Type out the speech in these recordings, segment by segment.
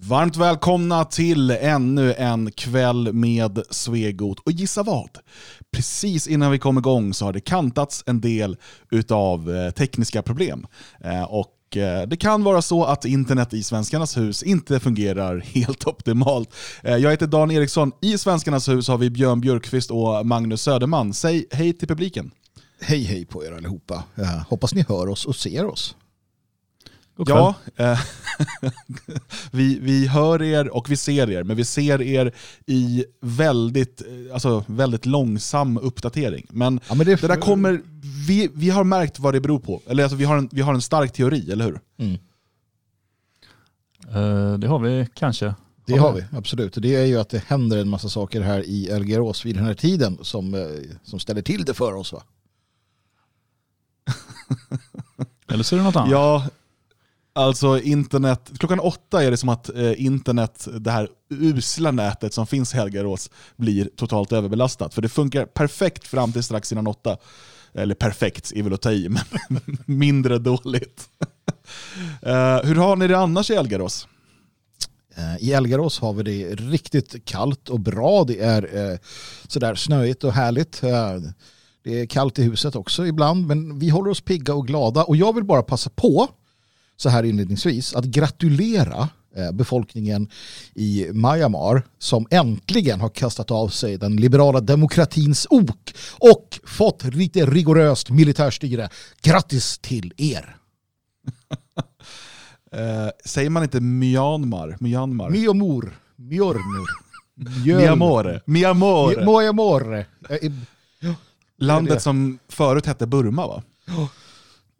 Varmt välkomna till ännu en kväll med Svegot. Och gissa vad? Precis innan vi kom igång så har det kantats en del utav eh, tekniska problem. Eh, och eh, det kan vara så att internet i Svenskarnas hus inte fungerar helt optimalt. Jag heter Dan Eriksson. I Svenskarnas hus har vi Björn Björkqvist och Magnus Söderman. Säg hej till publiken. Hej hej på er allihopa. Jag hoppas ni hör oss och ser oss. Ja, eh, vi, vi hör er och vi ser er, men vi ser er i väldigt, eh, alltså, väldigt långsam uppdatering. Men, ja, men det, det, där kommer, vi, vi har märkt vad det beror på. Eller alltså, vi, har en, vi har en stark teori, eller hur? Mm. Uh, det har vi kanske. Det har vi, absolut. Det är ju att det händer en massa saker här i Elgerås vid den här tiden som, som ställer till det för oss va? Eller så är det något annat. Ja, Alltså internet, klockan åtta är det som att eh, internet, det här usla nätet som finns i Helgarås, blir totalt överbelastat. För det funkar perfekt fram till strax innan åtta. Eller perfekt är väl att ta i, men mindre dåligt. eh, hur har ni det annars i Helgarås? Eh, I Elgarås har vi det riktigt kallt och bra. Det är eh, sådär snöigt och härligt. Eh, det är kallt i huset också ibland, men vi håller oss pigga och glada. Och jag vill bara passa på så här inledningsvis att gratulera eh, befolkningen i Myanmar som äntligen har kastat av sig den liberala demokratins ok och fått lite rigoröst militärstyre. Grattis till er! eh, säger man inte Myanmar? Myanmar? Myomor. Mjörnur. Miamore. Miamore. Miamore. Eh, Landet som förut hette Burma va?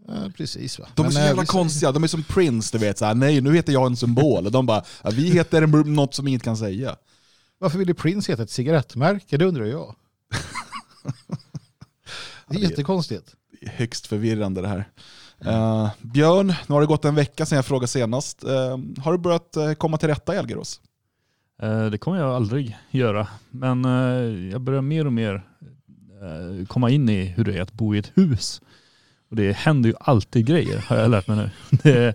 Ja, precis va. De är så jävla vi... konstiga, de är som Prince, du vet. Så här, nej, nu heter jag en symbol. Och de bara, ja, vi heter något som inget kan säga. Varför ville Prince heta ett cigarettmärke? Det undrar jag. det är jättekonstigt. Det är högst förvirrande det här. Uh, Björn, nu har det gått en vecka sedan jag frågade senast. Uh, har du börjat uh, komma till rätta i Algeros? Det kommer jag aldrig göra. Men jag börjar mer och mer komma in i hur det är att bo i ett hus. Och det händer ju alltid grejer har jag lärt mig nu. Det,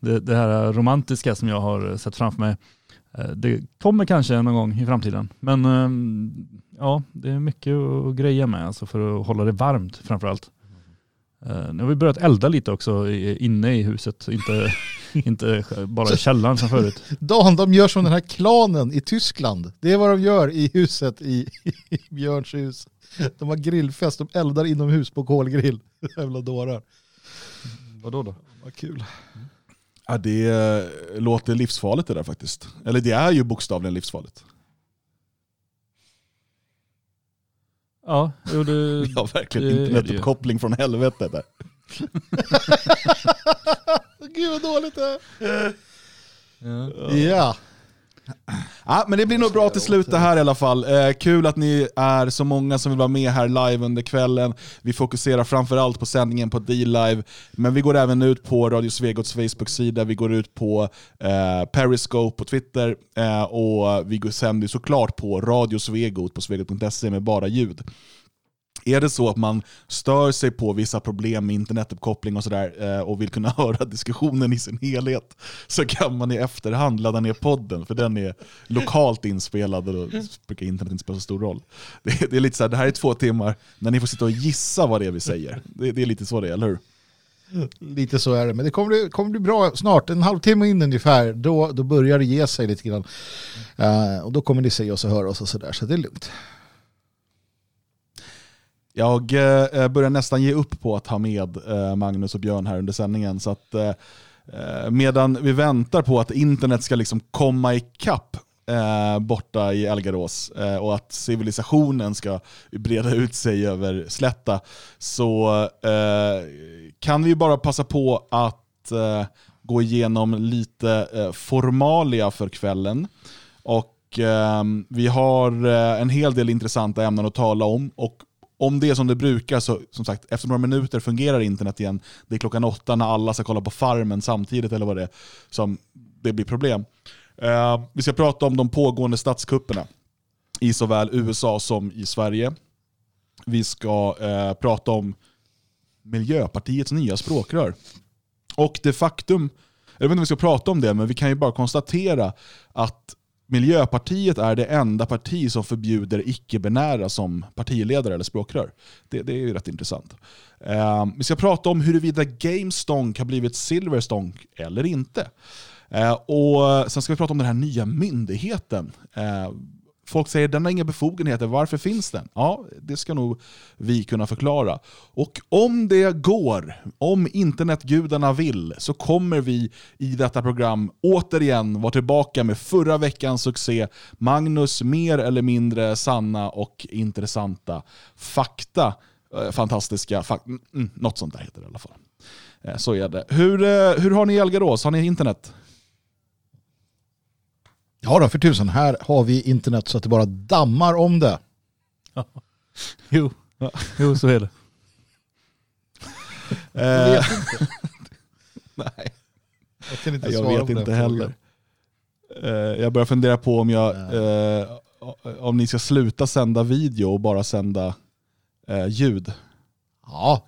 det, det här romantiska som jag har sett framför mig, eh, det kommer kanske någon gång i framtiden. Men ehm, ja, det är mycket att greja med alltså för att hålla det varmt framförallt. Eh, nu har vi börjat elda lite också inne i huset, inte, inte bara i källaren som förut. Dan, de gör som den här klanen i Tyskland. Det är vad de gör i huset i, i Björns hus. De har grillfest, de eldar inomhus på kolgrill. Jävla dårar. Vadå då? Vad kul. Ja, det eh, låter livsfarligt det där faktiskt. Eller det är ju bokstavligen livsfarligt. Ja, jo, det, Vi har verkligen internetuppkoppling från helvetet där. Gud vad dåligt det är. Ja. ja. Ja, men det blir nog bra till slut det här i alla fall. Eh, kul att ni är så många som vill vara med här live under kvällen. Vi fokuserar framförallt på sändningen på D-Live, men vi går även ut på Radio Svegots Facebook-sida, vi går ut på eh, Periscope på Twitter eh, och vi sänder såklart på Radio Svegot på svegot.se med bara ljud. Är det så att man stör sig på vissa problem med internetuppkoppling och sådär eh, och vill kunna höra diskussionen i sin helhet så kan man i efterhand ladda ner podden för den är lokalt inspelad och då brukar internet inte spela så stor roll. Det, det är lite så här, det här är två timmar när ni får sitta och gissa vad det är vi säger. Det, det är lite så det är, eller hur? Lite så är det, men det kommer bli, kommer bli bra snart. En halvtimme in ungefär, då, då börjar det ge sig lite grann. Uh, och då kommer ni se oss och höra oss och sådär, så det är lugnt. Jag eh, eh, börjar nästan ge upp på att ha med eh, Magnus och Björn här under sändningen. Så att, eh, eh medan vi väntar på att internet ska liksom komma ikapp eh, borta i Elgarås eh, och att civilisationen ska breda ut sig över slätta så eh, kan vi bara passa på att eh, gå igenom lite eh, formalia för kvällen. Och vi har en hel del intressanta ämnen att tala om och om det är som det brukar, så som sagt, efter några minuter fungerar internet igen. Det är klockan åtta när alla ska kolla på Farmen samtidigt, eller vad det är, som det blir problem. Uh, vi ska prata om de pågående statskupperna i såväl USA som i Sverige. Vi ska uh, prata om Miljöpartiets nya språkrör. Och det faktum jag vet inte om vi ska prata om det, men vi kan ju bara konstatera att Miljöpartiet är det enda parti som förbjuder icke-binära som partiledare eller språkrör. Det, det är ju rätt intressant. Eh, vi ska prata om huruvida GameStonk har blivit Silverstonk eller inte. Eh, och Sen ska vi prata om den här nya myndigheten. Eh, Folk säger den har inga befogenheter, varför finns den? Ja, det ska nog vi kunna förklara. Och om det går, om internetgudarna vill, så kommer vi i detta program återigen vara tillbaka med förra veckans succé, Magnus mer eller mindre sanna och intressanta fakta. Eh, fantastiska fakta, mm, mm, något sånt där heter det i alla fall. Eh, så är det. Hur, eh, hur har ni i Algarås? Har ni internet? Ja då, för tusen. Här har vi internet så att det bara dammar om det. Ja. Jo. Ja. jo, så är det. jag vet inte. Nej. Jag kan inte jag vet inte heller. Uh, jag börjar fundera på om, jag, uh, om ni ska sluta sända video och bara sända uh, ljud. Ja,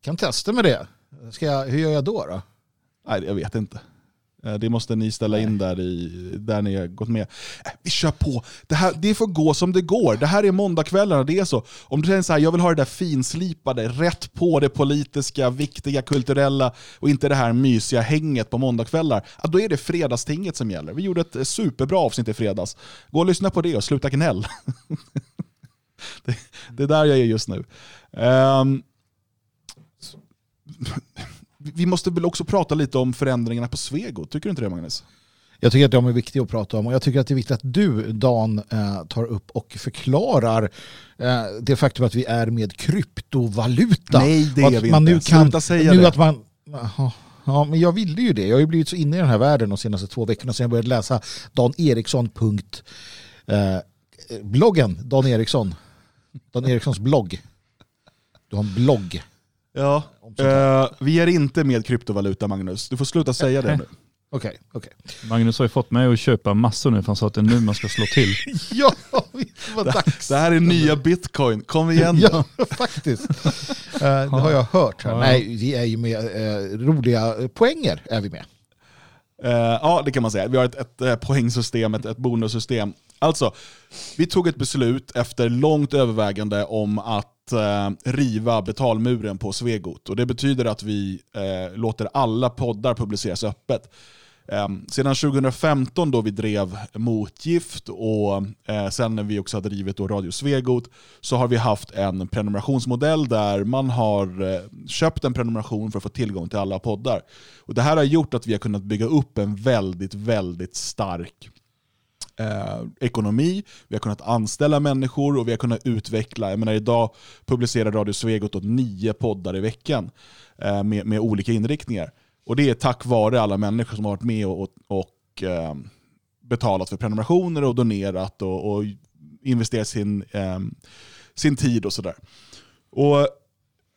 kan testa med det. Ska jag, hur gör jag då? då? Nej, jag vet inte. Eh, det måste ni ställa in där, i, där ni har gått med. Eh, vi kör på. Det, här, det får gå som det går. Det här är måndagskvällarna, det är så. Om du säger så här, jag vill ha det där finslipade, rätt på det politiska, viktiga, kulturella och inte det här mysiga hänget på måndagskvällar. Då är det fredagstinget som gäller. Vi gjorde ett superbra avsnitt i fredags. Gå och lyssna på det och sluta gnäll. det, det är där jag är just nu. Um, vi måste väl också prata lite om förändringarna på Svego, tycker du inte det Magnus? Jag tycker att de är viktiga att prata om och jag tycker att det är viktigt att du, Dan, eh, tar upp och förklarar eh, det faktum att vi är med kryptovaluta. Nej, det är vi man inte. Nu kan, Sluta säga nu det. Att man, ja, men jag ville ju det. Jag har ju blivit så inne i den här världen de senaste två veckorna sedan jag började läsa Dan Eriksson. Eh, bloggen Dan Eriksson. Dan Erikssons blogg. Du har en blogg. Ja, uh, vi är inte med kryptovaluta Magnus. Du får sluta säga det nu. Okej, okay, okej. Okay. Magnus har ju fått mig att köpa massor nu för han sa att det är nu man ska slå till. ja, det var dags. Det här är nya bitcoin, kom igen Ja, faktiskt. Uh, det har jag hört. Här. Ja. Nej, vi är ju med uh, roliga poänger. är vi med. Uh, ja, det kan man säga. Vi har ett, ett poängsystem, ett, ett bonussystem. Alltså, vi tog ett beslut efter långt övervägande om att eh, riva betalmuren på Svegot. Och det betyder att vi eh, låter alla poddar publiceras öppet. Eh, sedan 2015 då vi drev Motgift och eh, sen när vi också har drivit då Radio Svegot så har vi haft en prenumerationsmodell där man har eh, köpt en prenumeration för att få tillgång till alla poddar. Och Det här har gjort att vi har kunnat bygga upp en väldigt, väldigt stark eh, ekonomi, vi har kunnat anställa människor och vi har kunnat utveckla. Jag menar, idag publicerar Radio Svegot åt nio poddar i veckan eh, med, med olika inriktningar. Och det är tack vare alla människor som har varit med och, och, eh, betalat för prenumerationer och donerat och, och investerat sin, eh, sin tid och sådär. Och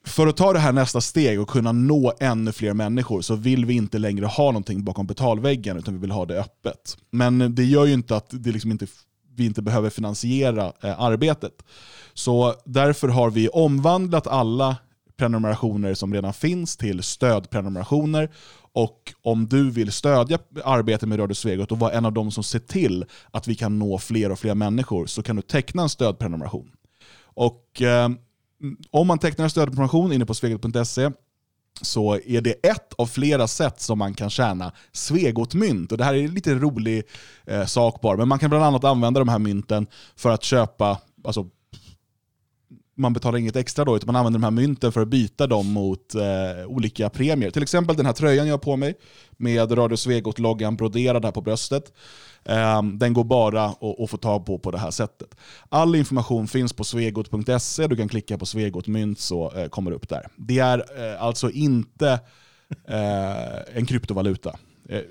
för att ta det här nästa steg och kunna nå ännu fler människor så vill vi inte längre ha någonting bakom betalväggen utan vi vill ha det öppet. Men det gör ju inte att det liksom inte, vi inte behöver finansiera eh, arbetet. Så därför har vi omvandlat alla prenumerationer som redan finns till stödprenumerationer. Och om du vill stödja arbetet med Radio Svegot och vara en av de som ser till att vi kan nå fler och fler människor så kan du teckna en stödprenumeration. Och eh, om man tecknar en stödinformation inne på svegot.se så är det ett av flera sätt som man kan tjäna Svegot-mynt. Och det här är en lite rolig eh, sak bara, men man kan bland annat använda de här mynten för att köpa, alltså man betalar inget extra då, utan man använder de här mynten för att byta dem mot eh, olika premier. Till exempel den här tröjan jag har på mig med Radio Svegot-loggan broderad här på bröstet. Eh, den går bara att få tag på på det här sättet. All information finns på svegot.se, du kan klicka på Svegot mynt så eh, kommer det upp där. Det är eh, alltså inte eh, en kryptovaluta. Eh,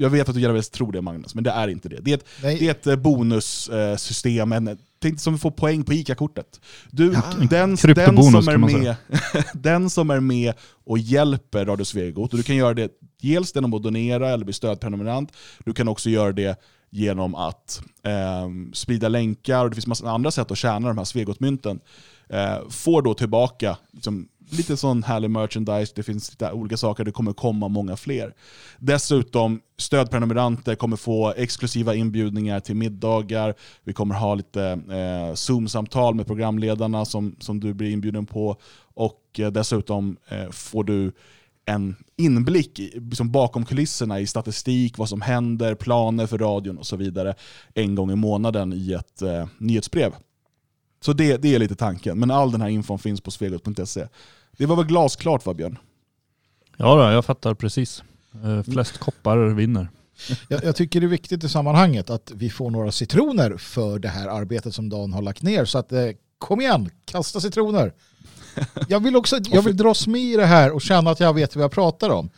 Eh, jag vet att du gärna vill tro det Magnus, men det är inte det. Det är ett, det är ett eh, bonussystem, en, tänk som vi får poäng på ICA-kortet. Du, ja. den, den, som är med, den som är med och hjälper Radio Svegot, och du kan göra det dels genom att donera eller bli stödprenumerant, du kan också göra det genom att eh, sprida länkar, och det finns massa andra sätt att tjäna de här Svegot-mynten. Eh, får då tillbaka liksom, lite sån härlig merchandise, det finns lite olika saker, det kommer komma många fler. Dessutom, stödprenumeranter kommer få exklusiva inbjudningar till middagar, vi kommer ha lite eh, Zoom-samtal med programledarna som, som du blir inbjuden på och eh, dessutom eh, får du en inblick liksom bakom kulisserna i statistik, vad som händer, planer för radion och så vidare en gång i månaden i ett eh, nyhetsbrev. Så det, det är lite tanken, men all den här infon finns på svegot.se. Det var väl glasklart va Björn? Ja, då, jag fattar precis. Eh, flest koppar vinner. Jag, jag, tycker det är viktigt i sammanhanget att vi får några citroner för det här arbetet som Dan har lagt ner. Så att, eh, kom igen, kasta citroner. Jag vill också jag vill dras med i det här och känna att jag vet vad jag pratar om.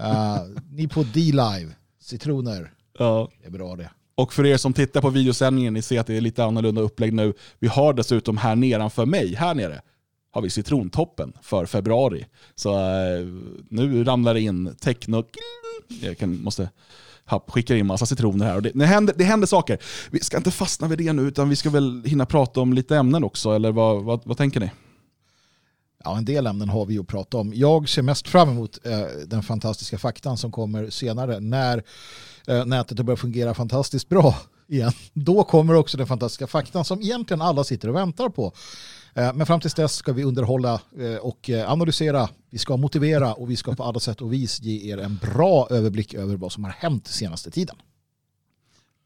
Uh, ni på D-Live, citroner. Ja. Det är bra det. Och för er som tittar på videosändningen, ni ser att det är lite annorlunda upplägg nu. Vi har dessutom här nedanför mig, här nere, har vi citrontoppen för februari. Så eh, nu ramlar det in techno... Jag kan, måste skicka in massa citroner här. Och det, det, händer, det händer saker. Vi ska inte fastna vid det nu, utan vi ska väl hinna prata om lite ämnen också, eller vad, vad, vad tänker ni? Ja, en del ämnen har vi att prata om. Jag ser mest fram emot eh, den fantastiska faktan som kommer senare när eh, nätet börjar fungera fantastiskt bra igen. Då kommer också den fantastiska faktan som egentligen alla sitter och väntar på. Eh, men fram tills dess ska vi underhålla eh, och eh, analysera, vi ska motivera och vi ska på alla sätt och vis ge er en bra överblick över vad som har hänt senaste tiden.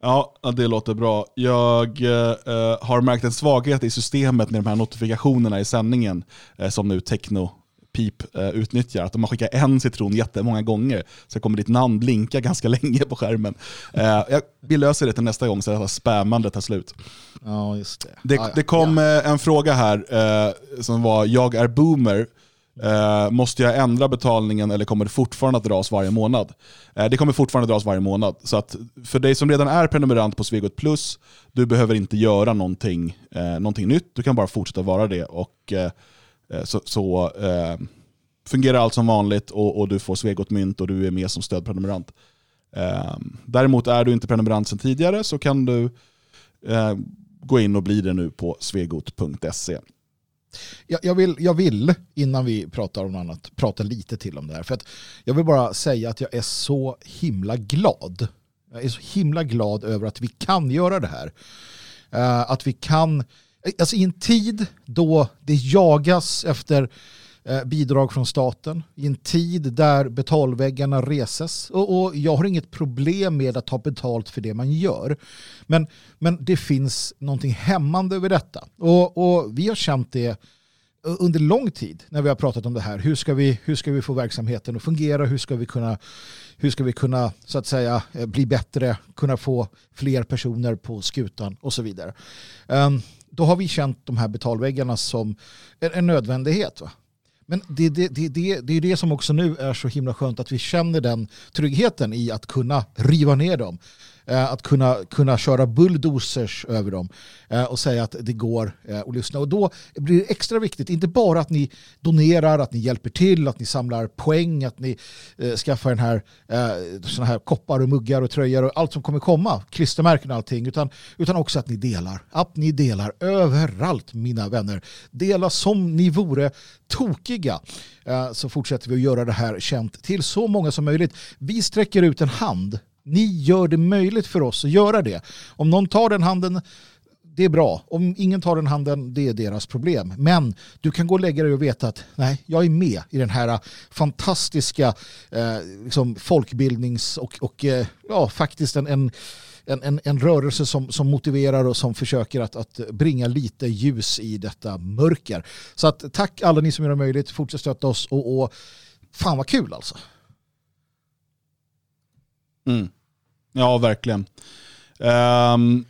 Ja, det låter bra. Jag eh, har märkt en svaghet i systemet med de här notifikationerna i sändningen eh, som nu Techno Pip eh, utnyttjar. Att om man skickar en citron jättemånga gånger så kommer ditt namn blinka ganska länge på skärmen. Eh, jag, vi löser det till nästa gång så att spammandet tar slut. Ja, just det. Det, det kom ja. en fråga här eh, som var “Jag är boomer” Uh, måste jag ändra betalningen eller kommer det fortfarande att dras varje månad? Uh, det kommer fortfarande dras varje månad. Så att för dig som redan är prenumerant på Svegot Plus, du behöver inte göra någonting, uh, någonting nytt. Du kan bara fortsätta vara det. Och, Eh, så, så eh, fungerar allt som vanligt och, och, du får Svegot Mynt och du är med som stödprenumerant. Eh, däremot är du inte prenumerant sedan tidigare så kan du gå in och bli det nu på svegot.se. Jag, jag, vill, jag vill, innan vi pratar om något annat, prata lite till om det här. För att jag vill bara säga att jag är så himla glad. Jag är så himla glad över att vi kan göra det här. Att vi kan, alltså i en tid då det jagas efter eh, bidrag från staten, i en tid där betalväggarna reses. Och, och, jag har inget problem med att ta betalt för det man gör. Men, men det finns någonting hämmande över detta. Och, och vi har känt det under lång tid när vi har pratat om det här. Hur ska vi, hur ska vi få verksamheten att fungera? Hur ska vi kunna, hur ska vi kunna så att säga, eh, bli bättre, kunna få fler personer på skutan och så vidare. Um, då har vi känt de här betalväggarna som en, en nödvändighet. Va? Men det, det, det, det, det är det som också nu är så himla skönt att vi känner den tryggheten i att kunna riva ner dem. Eh, att kunna, kunna köra bulldozers över dem eh, och säga att det går eh, att lyssna. Och då blir det extra viktigt, inte bara att ni donerar, att ni hjälper till, att ni samlar poäng, att ni skaffar den här, såna här koppar och muggar och tröjor och allt som kommer komma, klistermärken och allting, utan, utan också att ni delar. Att ni delar överallt, mina vänner. Dela som ni vore tokiga så fortsätter vi att göra det här känt till så många som möjligt. Vi sträcker ut en hand ni gör det möjligt för oss att göra det. Om någon tar den handen, det är bra. Om ingen tar den handen, det är deras problem. Men du kan gå och lägga dig och veta att nej, jag är med i den här eh, fantastiska eh, liksom folkbildnings och, och eh, ja, faktiskt en, en en, en, en, rörelse som, som motiverar och som försöker att, att bringa lite ljus i detta mörker. Så att, tack alla ni som gör det möjligt. Fortsätt stötta oss och, och fan vad kul alltså. Mm. Ja, verkligen. Um,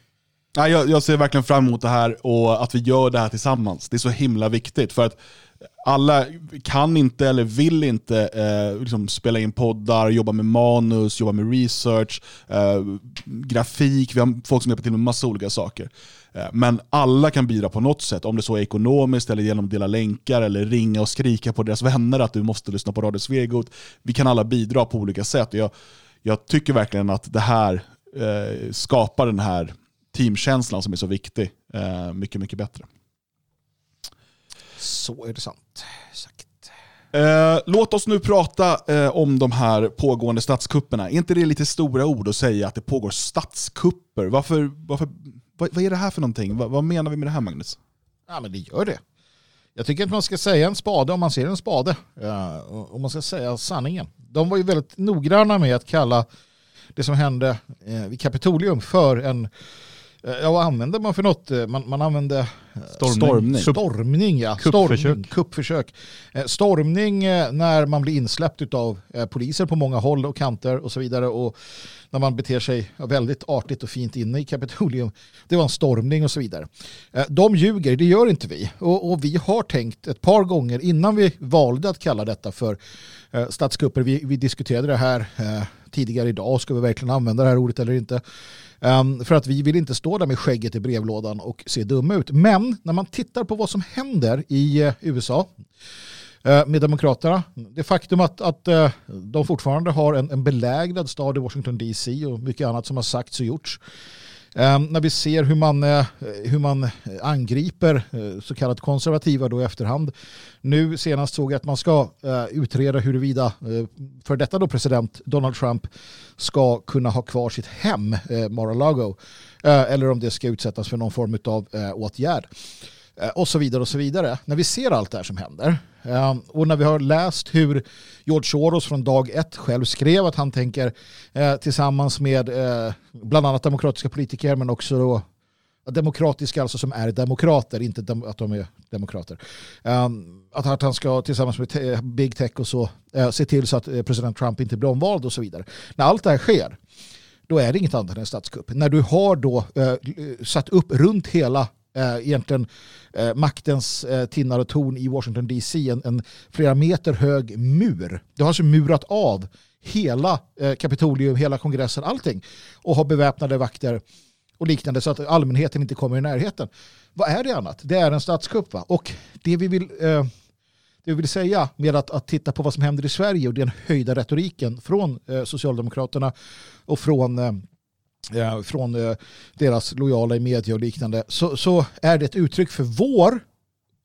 jag, jag ser verkligen fram emot det här och att vi gör det här tillsammans. Det är så himla viktigt. för att alla kan inte eller vill inte eh, liksom spela in poddar, jobba med manus, jobba med research, eh, grafik, vi har folk som hjälper till med massa olika saker. Eh, men alla kan bidra på något sätt, om det så är ekonomiskt, eller genom att dela länkar, eller ringa och skrika på deras vänner att du måste lyssna på Radio Svegot. Vi kan alla bidra på olika sätt. Jag, jag tycker verkligen att det här eh, skapar den här teamkänslan som är så viktig eh, mycket, mycket bättre. Så är det sant. Sagt. Eh, låt oss nu prata eh, om de här pågående statskupperna. Är inte det lite stora ord att säga att det pågår statskupper? Varför, varför, vad, vad är det här för någonting? Vad, vad menar vi med det här Magnus? Ja, men det gör det. Jag tycker att man ska säga en spade om man ser en spade. Eh, ja, och man ska säga sanningen. De var ju väldigt noggranna med att kalla det som hände eh, vid Kapitolium för en ja, vad använder man för något? Eh, man, man använde eh, stormning. Stormning, ja. Kuppförsök. Stormning, kuppförsök. Stormning när man blir insläppt av poliser på många håll och kanter och så vidare. Och när man beter sig väldigt artigt och fint inne i Kapitolium. Det var en stormning och så vidare. De ljuger, det gör inte vi. Och, och vi har tänkt ett par gånger innan vi valde att kalla detta för statskupper. Vi, vi diskuterade det här tidigare idag. Ska vi verkligen använda det här ordet eller inte? Um, för att vi vill inte stå där med skägget i brevlådan och se dumma ut. Men när man tittar på vad som händer i uh, USA uh, med Demokraterna, det faktum att, att uh, de fortfarande har en, en belägrad stad i Washington DC och mycket annat som har sagts och gjorts Ehm, när vi ser hur man, eh, hur man angriper eh, så kallat konservativa då i efterhand. Nu senast såg jag att man ska eh, utreda huruvida för detta då president Donald Trump ska kunna ha kvar sitt hem, Mar-a-Lago, eller om det ska utsättas för någon form av åtgärd. Eh, och så vidare och så vidare. När vi ser allt det här som händer eh, och när vi har läst hur George Soros från dag ett själv skrev att han tänker eh, tillsammans med bland annat demokratiska politiker men också då demokratiska, alltså som är demokrater, inte dem, att de är demokrater. Um, att, han ska tillsammans med te, big tech och så uh, se till så att uh, president Trump inte blir omvald och så vidare. När allt det här sker, då är det inget annat än en statskupp. När du har då uh, satt upp runt hela eh, egentligen eh, maktens eh, tinnar och torn i Washington DC, en, en, flera meter hög mur. Det har alltså murat av hela eh, Kapitolium, hela kongressen, allting och har beväpnade vakter och liknande så att allmänheten inte kommer i närheten. Vad är det annat? Det är en statskupp va? Och det vi vill eh, det vi vill säga med att, att titta på vad som händer i Sverige och den höjda retoriken från eh, Socialdemokraterna och från eh, Eh, från eh, deras lojala i media och liknande så, så är det ett uttryck för vår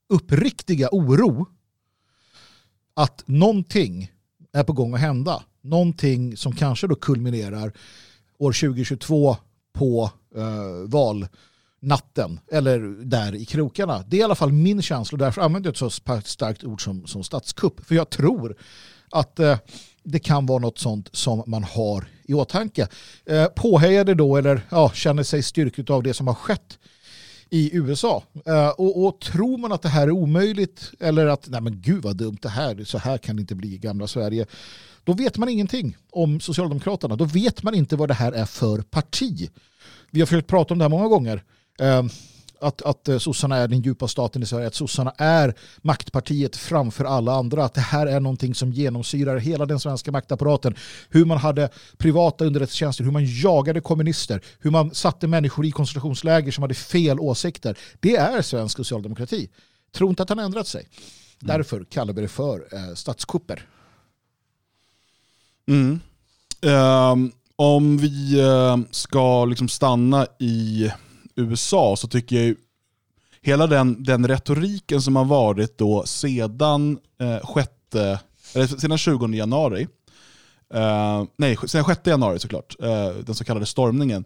uppriktiga oro att någonting är på gång att hända. Någonting som kanske då kulminerar år 2022 på eh, valnatten eller där i krokarna. Det är i alla fall min känsla och därför använder jag ett så starkt ord som, som statskupp. För jag tror att eh, det kan vara något sånt som man har i åtanke. Eh, påhejade då eller ja, känner sig styrkt av det som har skett i USA. Eh, och, och, tror man att det här är omöjligt eller att nej men gud vad dumt det här, så här kan det inte bli i gamla Sverige. Då vet man ingenting om Socialdemokraterna. Då vet man inte vad det här är för parti. Vi har försökt prata om det här många gånger. Eh, att, att eh, sossarna är den djupa staten i Sverige, att sossarna är maktpartiet framför alla andra, att det här är någonting som genomsyrar hela den svenska maktapparaten. Hur man hade privata underrättelsetjänster, hur man jagade kommunister, hur man satte människor i koncentrationsläger som hade fel åsikter. Det är svensk socialdemokrati. Tror inte att han ändrat sig. Mm. Därför kallar vi det för eh, statskupper. Mm. Um, om vi uh, ska liksom stanna i USA så tycker jag hela den, den retoriken som har varit då sedan, eh, sjätte, eller sedan 20 januari, eh, nej, sedan 6 januari såklart, eh, den så kallade stormningen.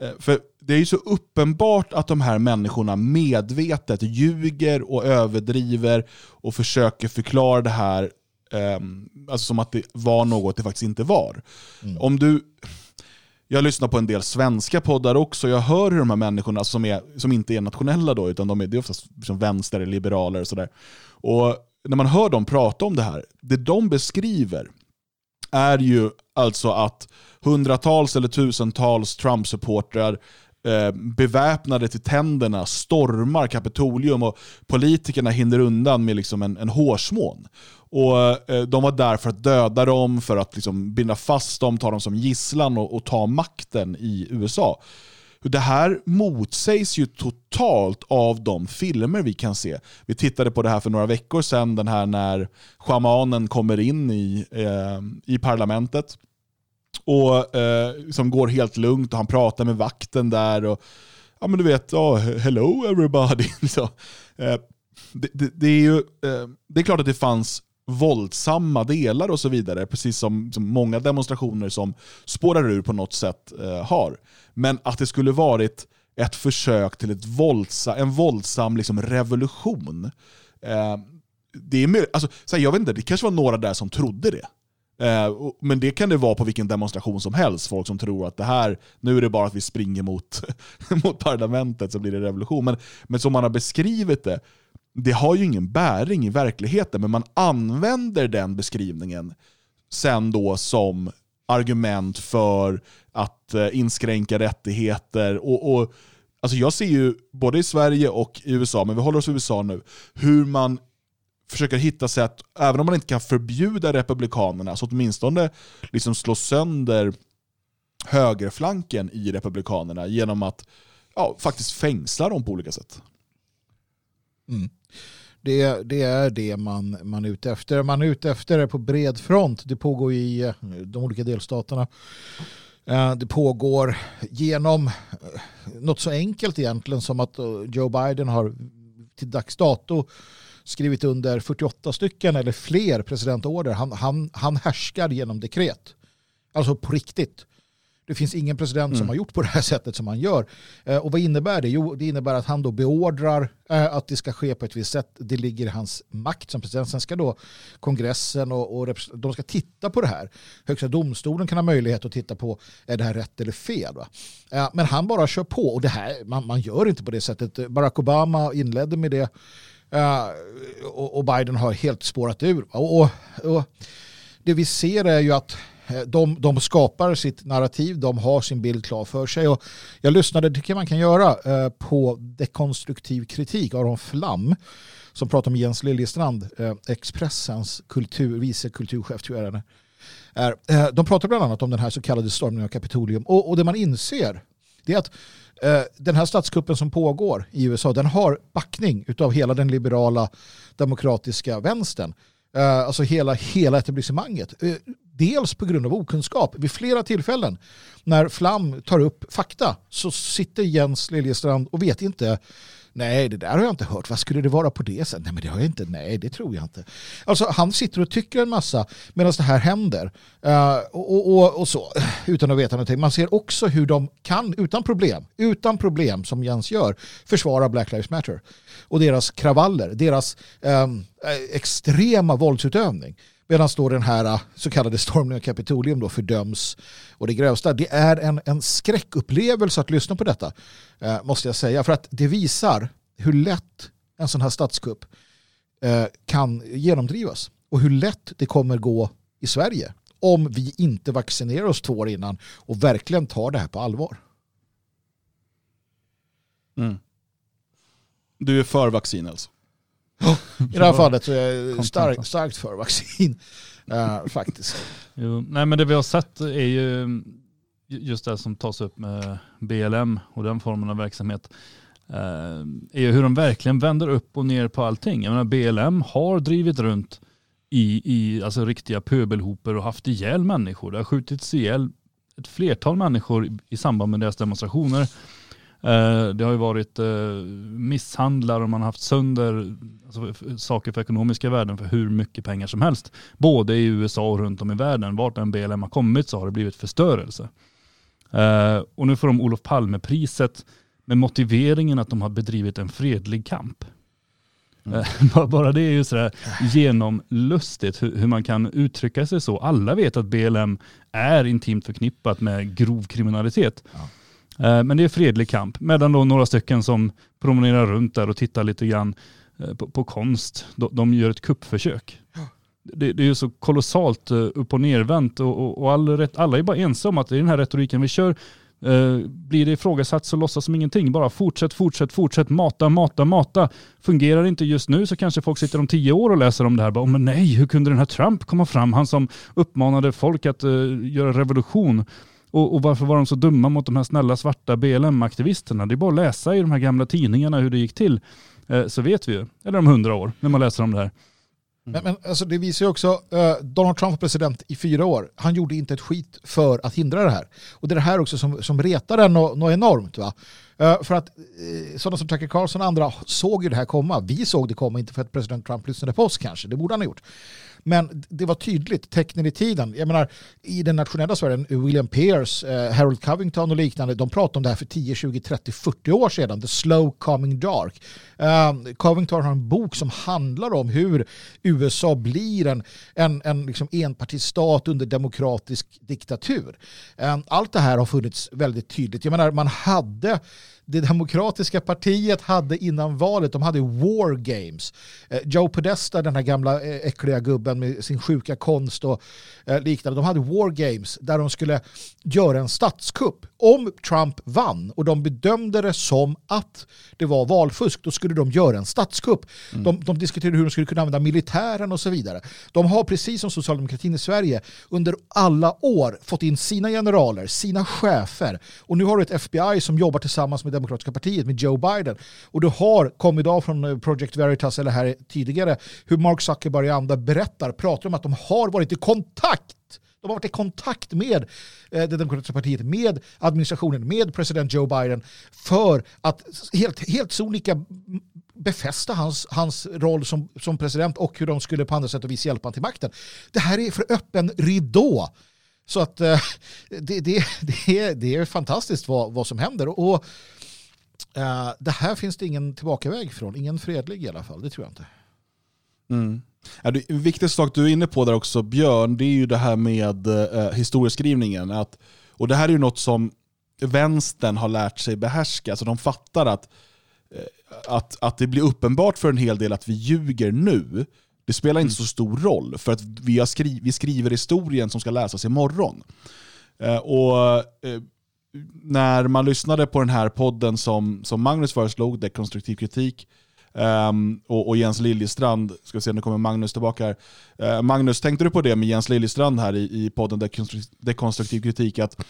Eh, för det är ju så uppenbart att de här människorna medvetet ljuger och överdriver och försöker förklara det här eh, alltså som att det var något det faktiskt inte var. Mm. Om du jag lyssnar på en del svenska poddar också. Jag hör hur de här människorna som, är, som inte är nationella då, utan de är, det är oftast liksom vänster, liberaler och sådär. Och när man hör dem prata om det här, det de beskriver är ju alltså att hundratals eller tusentals Trump-supportrar eh, beväpnade till tänderna stormar Kapitolium och politikerna hinner undan med liksom en, en hårsmån. Och eh, De var där för att döda dem, för att liksom binda fast dem, ta dem som gisslan och, och ta makten i USA. Det här motsägs ju totalt av de filmer vi kan se. Vi tittade på det här för några veckor sedan, den här när shamanen kommer in i, eh, i parlamentet och eh, som går helt lugnt och han pratar med vakten där. och ja men du vet, oh, hello everybody. Så, eh, det, det, det, är ju, eh, det är klart att det fanns våldsamma delar och så vidare, precis som, som många demonstrationer som spårar ur på något sätt eh, har. Men att det skulle varit ett försök till ett våldsa, en våldsam liksom, revolution. Eh, det, är, alltså, så här, jag vet inte, det kanske var några där som trodde det. Eh, men det kan det vara på vilken demonstration som helst. Folk som tror att det här, nu är det bara att vi springer mot, mot parlamentet så blir det revolution. Men, men som man har beskrivit det, det har ju ingen bäring i verkligheten, men man använder den beskrivningen sen då som argument för att eh, inskränka rättigheter. Och, och, alltså jag ser ju, både i Sverige och i USA, men vi håller oss i USA nu, hur man försöker hitta sätt, även om man inte kan förbjuda republikanerna, så åtminstone liksom slå sönder högerflanken i republikanerna genom att ja, faktiskt fängsla dem på olika sätt. Mm. Det, det, är det man, man är ute efter. Man är ute efter det på bred front. Det pågår i eh, de olika delstaterna. Eh, det pågår genom eh, något så enkelt egentligen som att Joe Biden har till dags dato skrivit under 48 stycken eller fler presidentorder. Han, han, han härskar genom dekret. Alltså på riktigt. Det finns ingen president mm. som har gjort på det här sättet som han gör. Eh, och vad innebär det? Jo, det innebär att han då beordrar eh, att det ska ske på ett visst sätt. Det ligger i hans makt som president. Sen ska då kongressen och, och de ska titta på det här. Högsta domstolen kan ha möjlighet att titta på är det här rätt eller fel. Eh, men han bara kör på och det här, man, man gör inte på det sättet. Barack Obama inledde med det Eh, och, Biden har helt spårat ur. Och, och, det vi ser är ju att eh, de, de skapar sitt narrativ, de har sin bild klar för sig. Och jag lyssnade, det tycker man kan göra, uh, på dekonstruktiv kritik Aron Flam som pratar med Jens Liljestrand, uh, Expressens kultur, vice kulturchef tror jag är. De pratar bland annat om den här så kallade stormningen av Kapitolium och, och det man inser det är att eh, den här statskuppen som pågår i USA den har backning av hela den liberala demokratiska vänstern. Eh, alltså hela, hela etablissemanget. Eh, dels på grund av okunskap. Vid flera tillfällen när Flam tar upp fakta så sitter Jens Liljestrand och vet inte Nej, det där har jag inte hört. Vad skulle det vara på det sättet? Nej, men det har jag inte. Nej, det tror jag inte. Alltså, han sitter och tycker en massa medan det här händer. Uh, och, och, och, så, utan att veta någonting. Man ser också hur de kan, utan problem, utan problem som Jens gör, försvara Black Lives Matter. Och deras kravaller, deras um, extrema våldsutövning. Medan då den här äh, så kallade stormningen av Kapitolium då fördöms och det grövsta. Det är en, en skräckupplevelse att lyssna på detta, eh, måste jag säga. För att det visar hur lätt en sån här statskupp eh, kan genomdrivas. Och hur lätt det kommer gå i Sverige om vi inte vaccinerar oss två år innan och verkligen tar det här på allvar. Mm. Du är för vaccin alltså? I det här fallet så är jag stark, starkt för vaccin. Uh, faktiskt. Jo, nej men det vi har sett är ju just det som tas upp med BLM och den formen av verksamhet. Uh, är ju hur de verkligen vänder upp och ner på allting. Jag menar BLM har drivit runt i, i alltså riktiga pöbelhopor och haft ihjäl människor. Det har skjutits ihjäl ett flertal människor i samband med deras demonstrationer. Eh, det har ju varit eh, misshandlar och man har haft sönder alltså, saker för ekonomiska värden för hur mycket pengar som helst. Både i USA och runt om i världen. Vart en BLM har kommit så har det blivit förstörelse. Eh, och nu får de Olof Palme-priset med motiveringen att de har bedrivit en fredlig kamp. Mm. Bara det är ju sådär genomlustigt hur, man kan uttrycka sig så. Alla vet att BLM är intimt förknippat med grov kriminalitet. Ja. Eh, men det är fredlig kamp. Medan då några stycken som promenerar runt där och tittar lite grann eh, på, på konst, de, gör ett kuppförsök. Det, det, är ju så kolossalt eh, upp och nervänt och, och, och all alla är bara ense om att det är den här retoriken vi kör. Blir det ifrågasatt så låtsas som ingenting. Bara fortsätt, fortsätt, fortsätt, mata, mata, mata. Fungerar det inte just nu så kanske folk sitter om tio år och läser om det här. Bara, men nej, hur kunde den här Trump komma fram? Han som uppmanade folk att uh, göra revolution. Och, och, varför var de så dumma mot de här snälla svarta BLM-aktivisterna? Det är bara att läsa i de här gamla tidningarna hur det gick till. Eh, så vet vi ju. Eller om hundra år, när man läser om det här. Mm. Men, men alltså det visar ju också, eh, Donald Trump var president i fyra år. Han gjorde inte ett skit för att hindra det här. Och det är det här också som, som retar en något enormt. Va? Eh, för att eh, sådana som Tucker Carlson och andra såg ju det här komma. Vi såg det komma, inte för att president Trump lyssnade på oss kanske, det borde han ha gjort. Men det var tydligt, tecknen i tiden. Jag menar, i den nationella Sverige, William Pierce, eh, Harold Covington och liknande, de pratade om det här för 10, 20, 30, 40 år sedan. The slow coming dark. Ehm, Covington har en bok som handlar om hur USA blir en, en, en liksom enpartistat under demokratisk diktatur. Ehm, allt det här har funnits väldigt tydligt. Jag menar, man hade det demokratiska partiet hade innan valet, de hade War Games. Eh, Joe Podesta, den här gamla eh, äckliga gubben med sin sjuka konst och eh, liknande, de hade War Games där de skulle göra en statskupp. Om Trump vann och de bedömde det som att det var valfusk, då skulle de göra en statskupp. Mm. De, de diskuterade hur de skulle kunna använda militären och så vidare. De har precis som socialdemokratin i Sverige under alla år fått in sina generaler, sina chefer och nu har du ett FBI som jobbar tillsammans med demokratiska partiet med Joe Biden. Och du har, kom idag från eh, Project Veritas eller här tidigare, hur Mark Zuckerberg och andra berättar, pratar om att de har varit i kontakt de har varit i kontakt med eh, det demokratiska partiet, med administrationen, med president Joe Biden för att helt, helt sonika befästa hans, hans roll som, som president och hur de skulle på andra sätt och vis hjälpa honom till makten. Det här är för öppen ridå. Så att eh, det, det, det, är, det är fantastiskt vad, vad som händer. Och eh, det här finns det ingen tillbakaväg från, ingen fredlig i alla fall, det tror jag inte. Mm. Ja, det viktigaste sak du är inne på där också Björn, det är ju det här med uh, historieskrivningen. Att, och det här är ju något som vänstern har lärt sig behärska, så de fattar att, uh, att, att det blir uppenbart för en hel del att vi ljuger nu. Det spelar inte mm. så stor roll, för att vi, skri vi skriver historien som ska läsas imorgon. Uh, och när man lyssnade på den här podden som, som Magnus föreslog, Dekonstruktiv kritik, um, och, och, Jens Liljestrand, ska se nu kommer Magnus tillbaka här. Uh, Magnus, tänkte du på det med Jens Liljestrand här i, i podden Dekonstruktiv kritik, att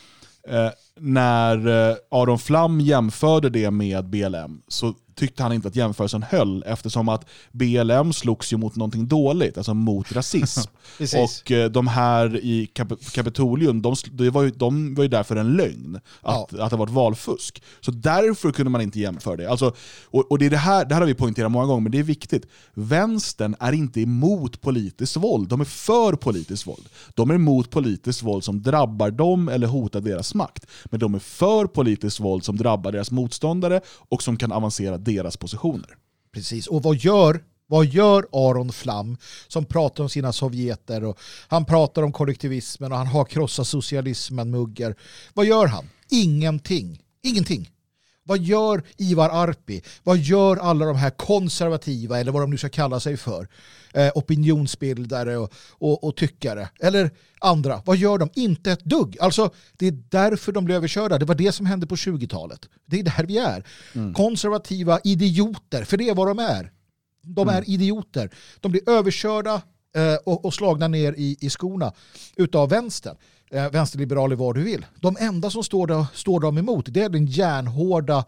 uh, när uh, Aron Flam jämförde det med BLM så tyckte han inte att jämförelsen höll eftersom att BLM slogs ju mot någonting dåligt, alltså mot rasism. och eh, de här i Kap Kapitolium, de, de, var ju, de var ju där för en lögn, att, ja. att det var ett valfusk. Så därför kunde man inte jämföra det. Alltså, och, och det, är det, här, det här har vi poängterat många gånger, men det är viktigt. Vänstern är inte emot politiskt våld, de är för politiskt våld. De är emot politiskt våld som drabbar dem eller hotar deras makt. Men de är för politiskt våld som drabbar deras motståndare och som kan avancera deras positioner. Precis, och vad gör vad gör Aron Flam som pratar om sina sovjeter och han pratar om kollektivismen och han har krossat socialismen muggar. Vad gör han? Ingenting. Ingenting. Vad gör Ivar Arpi? Vad gör alla de här konservativa, eller vad de nu ska kalla sig för, eh, opinionsbildare och, och, och, tyckare? Eller andra. Vad gör de? Inte ett dugg. Alltså, det är därför de blir överkörda. Det var det som hände på 20-talet. Det är där vi är. Mm. Konservativa idioter, för det är vad de är. De är mm. idioter. De blir överkörda eh, och, och, slagna ner i, i skorna utav vänstern Eh, vänsterliberaler vad du vill. De enda som står, där, står dem emot det är den järnhårda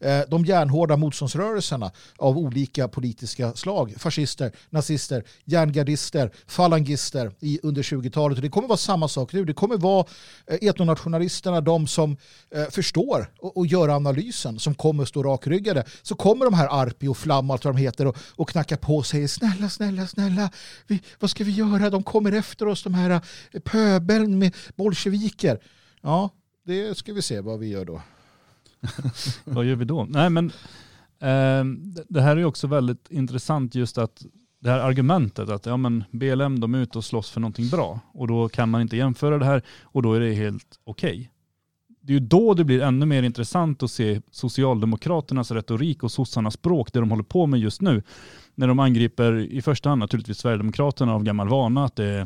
Eh, de järnhårda motståndsrörelserna av olika politiska slag, fascister, nazister, järngardister, falangister i, under 20-talet. och det kommer vara samma sak nu. Det kommer vara eh, etnonationalisterna, de som eh, förstår och, och gör analysen, som kommer stå rakryggade. Så kommer de här Arpi och Flam, allt vad de heter, och, och knackar på och säger snälla, snälla, snälla, vi, vad ska vi göra? De kommer efter oss, de här pöbeln med bolsjeviker. Ja, det ska vi se vad vi gör då. Vad gör vi då? Nej men eh, det här är också väldigt intressant just att det här argumentet att ja, men BLM de är ute och slåss för någonting bra och då kan man inte jämföra det här och då är det helt okej. Okay. Det är ju då det blir ännu mer intressant att se Socialdemokraternas retorik och sossarnas språk, det de håller på med just nu. När de angriper i första hand naturligtvis Sverigedemokraterna av gammal vana, att det är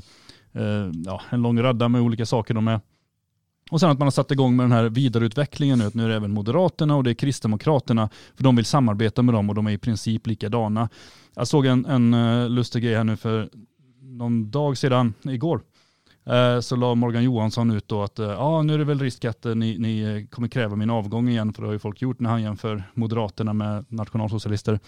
eh, ja, en lång radda med olika saker de är och sen att man har satt igång med den här vidareutvecklingen nu, att nu är det även Moderaterna och det är Kristdemokraterna, för de vill samarbeta med dem och de är i princip likadana. Jag såg en, en uh, lustig grej här nu för någon dag sedan, igår, uh, så la Morgan Johansson ut då att uh, ja, nu är det väl risk att ni, ni kommer kräva min avgång igen, för det har ju folk gjort när han jämför Moderaterna med nationalsocialister.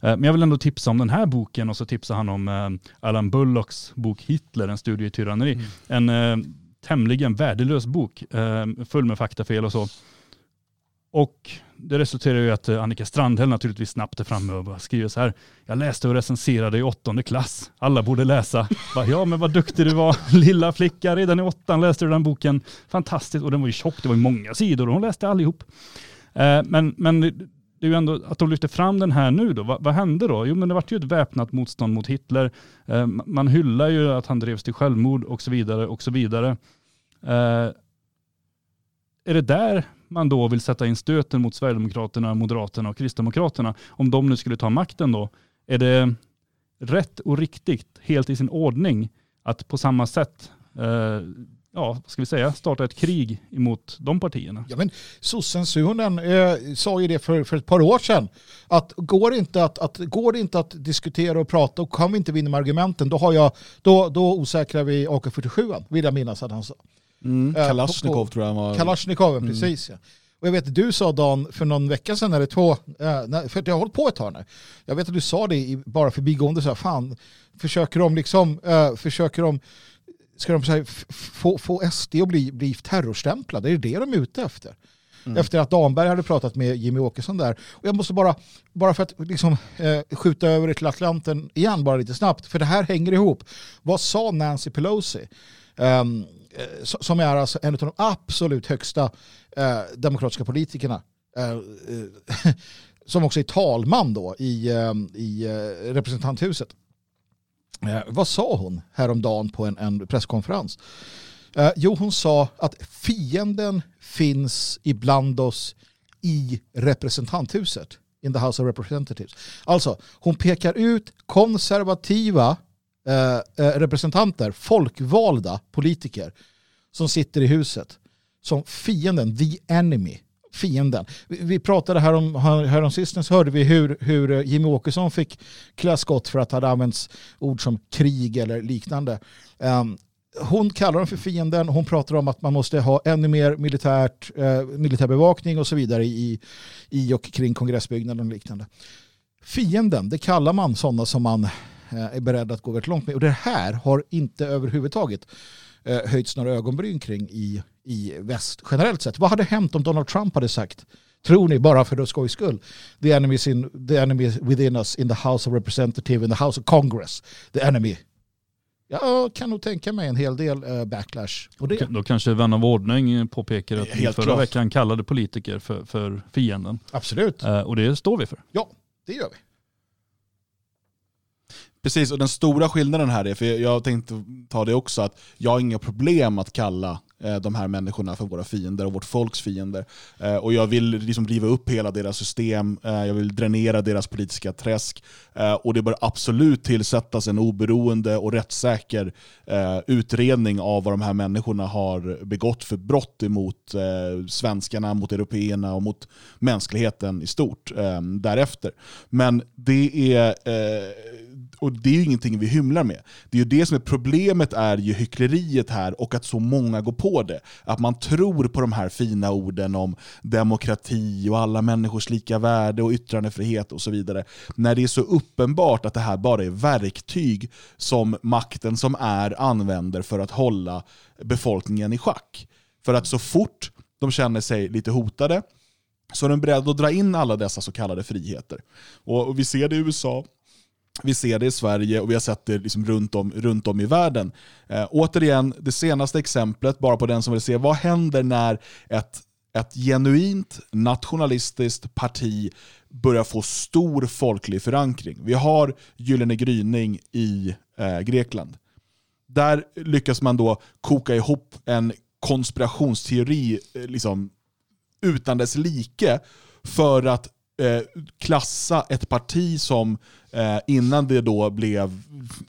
Men jag vill ändå tipsa om den här boken och så tipsar han om Alan Bullocks bok Hitler, en studie i tyranneri. Mm. En tämligen värdelös bok, ehm, full med faktafel och så. Och det resulterar i att eh, Annika Strandhäll naturligtvis snabbt är framme och skriver så här. Jag läste och recenserade i åttonde klass. Alla borde läsa. Bara, ja men vad duktig du var. Lilla flicka, redan i åttan läste du den boken. Fantastiskt. Och den var ju tjock, det var ju många sidor och hon läste allihop. Eh, men, men det är ju ändå att de lyfter fram den här nu då. Vad, vad hände då? Jo men det vart ju ett väpnat motstånd mot Hitler. Eh, man hyllar ju att han drevs till självmord och så vidare och så vidare. Eh, är det där man då vill sätta in stöten mot Sverigedemokraterna, Moderaterna och Kristdemokraterna, om de nu skulle ta makten då, är det rätt och riktigt, helt i sin ordning, att på samma sätt eh, ja, vad ska vi säga, starta ett krig emot de partierna. Ja, men Sossensunen eh, sa ju det för, för ett par år sedan. Att går det inte att, att, går det inte att diskutera och prata och kan vi inte vinna med argumenten, då, har jag, då, då osäkrar vi AK47, vill jag minnas att han sa. Mm, Kalashnikov tror jag han var. Kalashnikov, mm. precis ja. Och jag vet att du sa Dan för någon vecka sedan eller två, äh, för jag har hållit på ett tag nu. Jag vet att du sa det i, bara förbigående så här, fan, försöker de liksom, äh, försöker de, ska de här, få, få SD att bli, bli terrorstämplade? Är det det de är ute efter? Mm. Efter att Danberg hade pratat med Jimmy Åkesson där. Och jag måste bara, bara för att liksom, eh, skjuta över det till Atlanten igen bara lite snabbt, för det här hänger ihop. Vad sa Nancy Pelosi? Um, Eh, som är alltså en av de absolut högsta eh, demokratiska politikerna. Eh, eh som också är talman då i, eh, i representanthuset. Eh, vad sa hon häromdagen på en, en presskonferens? Eh, jo, hon sa att fienden finns ibland oss i representanthuset. In the House of Representatives. Alltså, hon pekar ut konservativa eh, eh representanter, folkvalda politiker som sitter i huset som fienden, the enemy, fienden. Vi, vi pratade här om, här om sistens hörde vi hur, hur eh, Jimmy Åkesson fick klä skott för att det hade använts ord som krig eller liknande. Um, hon kallar dem för fienden, hon pratar om att man måste ha ännu mer militärt, eh, militär bevakning och så vidare i, i och kring kongressbyggnaden och liknande. Fienden, det kallar man sådana som man Eh, är beredd att gå väldigt långt med. Och det här har inte överhuvudtaget eh, höjts några ögonbryn kring i, i väst generellt sett. Vad hade hänt om Donald Trump hade sagt Tror ni bara för skojs skull? The enemy, in, the enemy within us in the House of Representatives, in the House of Congress. The enemy. Jag kan nog tänka mig en hel del uh, backlash på det. Då kanske vän av ordning påpekar att vi förra klart. veckan kallade politiker för, för fienden. Absolut. Uh, och det står vi för. Ja, det gör vi. Precis, och den stora skillnaden här är, för jag tänkte ta det också, att jag har inga problem att kalla eh, Eh, de här människorna för våra fiender och vårt folks fiender. Eh, och jag vill liksom riva upp hela deras system, eh, jag vill dränera deras politiska träsk. Och det bör absolut tillsättas en oberoende och rättssäker utredning av vad de här människorna har begått för brott emot svenskarna, mot européerna och mot mänskligheten i stort därefter. Men det är och det är ju ingenting vi hymlar med. Det är ju det som är problemet är ju hyckleriet här och att så många går på det. Att man tror på de här fina orden om demokrati och alla människors lika värde och yttrandefrihet och så vidare. När det är så uppenbart att det här bara är verktyg som makten som är använder för att hålla befolkningen i schack. För att så fort de känner sig lite hotade så är de beredda att dra in alla dessa så kallade friheter. Och vi ser det i USA, vi ser det i Sverige och vi har sett det liksom runt, om, runt om i världen. Eh, återigen, det senaste exemplet, bara på den som vill se, vad händer när ett, ett genuint nationalistiskt parti börjar få stor folklig förankring? Vi har Gyllene gryning i eh, Grekland. Där lyckas man då koka ihop en konspirationsteori eh, liksom, utan dess like för att eh, klassa ett parti som eh, innan det då blev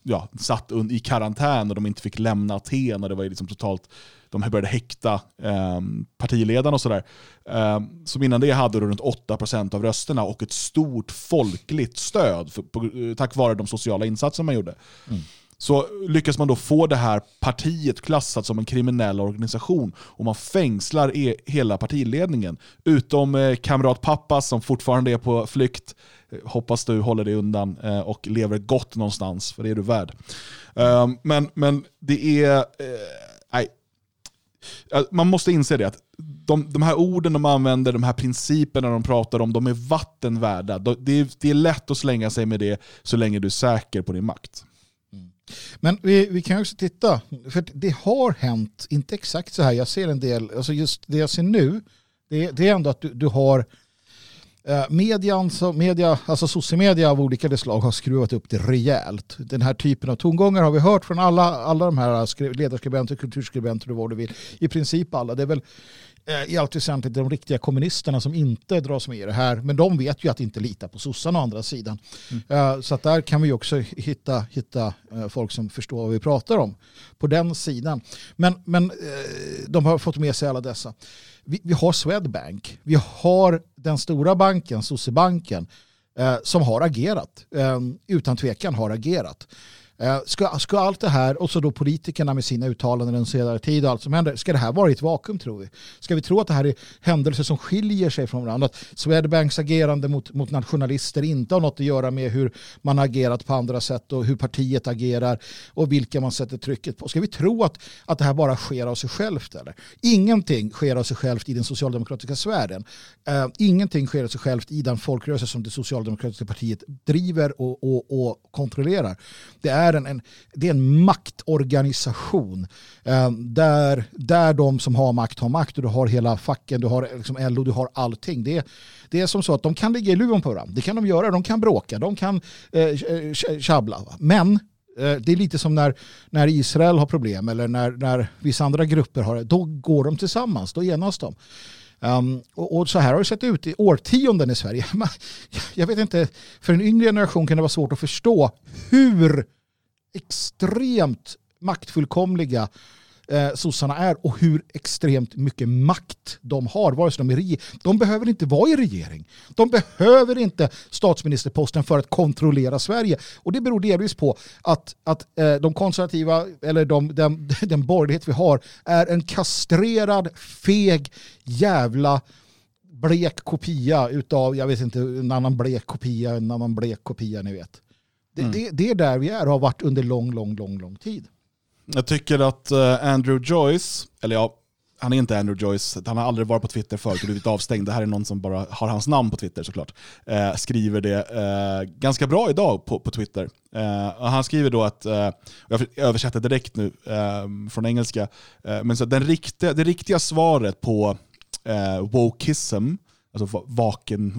ja, satt i karantän och de inte fick lämna Aten och det var liksom totalt de började häkta eh, partiledarna och sådär. Eh, som innan det hade runt 8% av rösterna och ett stort folkligt stöd för, på, eh, tack vare de sociala insatser man gjorde. Mm så lyckas man då få det här partiet klassat som en kriminell organisation och man fängslar e hela partiledningen. Utom eh, kamrat Pappas som fortfarande är på flykt. Eh, hoppas du håller dig undan eh, och lever gott någonstans, för det är du värd. Um, men, men det är... Eh, nej. Eh, man måste inse det att de, de här orden de använder, de här principerna de pratar om, de är vattenvärda. Det är, det är lätt att slänga sig med det så länge du är säker på din makt. Men vi, vi kan också titta, för det har hänt, inte exakt så här, jag ser en del, alltså just det jag ser nu, det, det är ändå att du, du har eh, median, så media, alltså sociomedia av olika slag har skruvat upp det rejält. Den här typen av tongångar har vi hört från alla, alla de här ledarskribenter, kulturskribenter och vad du vill. I princip alla. Det är väl i allt väsentligt de riktiga kommunisterna som inte dras med i det här. Men de vet ju att inte lita på sossarna å andra sidan. Mm. Eh, så att där kan vi också hitta, hitta eh, folk som förstår vad vi pratar om på den sidan. Men, men de har fått med sig alla dessa. Vi, vi har Swedbank. Vi har den stora banken, sossebanken, som har agerat. Utan tvekan har agerat. Eh, ska, ska allt det här och så då politikerna med sina uttalanden den senare tid och allt som händer, ska det här vara i ett vakuum tror vi? Ska vi tro att det här är händelser som skiljer sig från varandra? Att Swedbanks agerande mot, mot nationalister inte har något att göra med hur man har agerat på andra sätt och hur partiet agerar och vilka man sätter trycket på. Ska vi tro att, att det här bara sker av sig självt? Eller? Ingenting sker av sig självt i den socialdemokratiska sfären. Uh, ingenting sker av sig självt i den folkrörelse som det socialdemokratiska partiet driver och, och, och kontrollerar. Det är är en, en, det är en maktorganisation eh, där, där de som har makt har makt och du har hela facken, du har liksom LO, du har allting. Det, det är som så att de kan ligga i luven på varandra. Det kan de göra, de kan bråka, de kan eh, tjabbla. Men eh, det är lite som när, när Israel har problem eller när, när vissa andra grupper har det. Då går de tillsammans, då enas de. Um, och, och, så här har det sett ut i årtionden i Sverige. Jag vet inte, för en yngre generation kan det vara svårt att förstå hur extremt maktfullkomliga eh, sossarna är och hur extremt mycket makt de har. Vare sig de, är de behöver inte vara i regering. De behöver inte statsministerposten för att kontrollera Sverige. Och det beror delvis på att, att eh, de konservativa, eller de, den, den borgerlighet vi har, är en kastrerad, feg, jävla blek kopia utav, jag vet inte, en annan blek kopia, en annan blek kopia, ni vet. Det, mm. det, det, är där vi är och har varit under lång, lång, lång, lång tid. Jag tycker att uh, Andrew Joyce, eller ja, han är inte Andrew Joyce, han har aldrig varit på Twitter förut och blivit avstängd. Det här är någon som bara har hans namn på Twitter såklart. Eh, skriver det eh, ganska bra idag på, på Twitter. Eh, han skriver då att, eh, jag översätter direkt nu eh, från engelska, eh, men så den riktiga, det riktiga svaret på eh, wokeism, alltså vaken,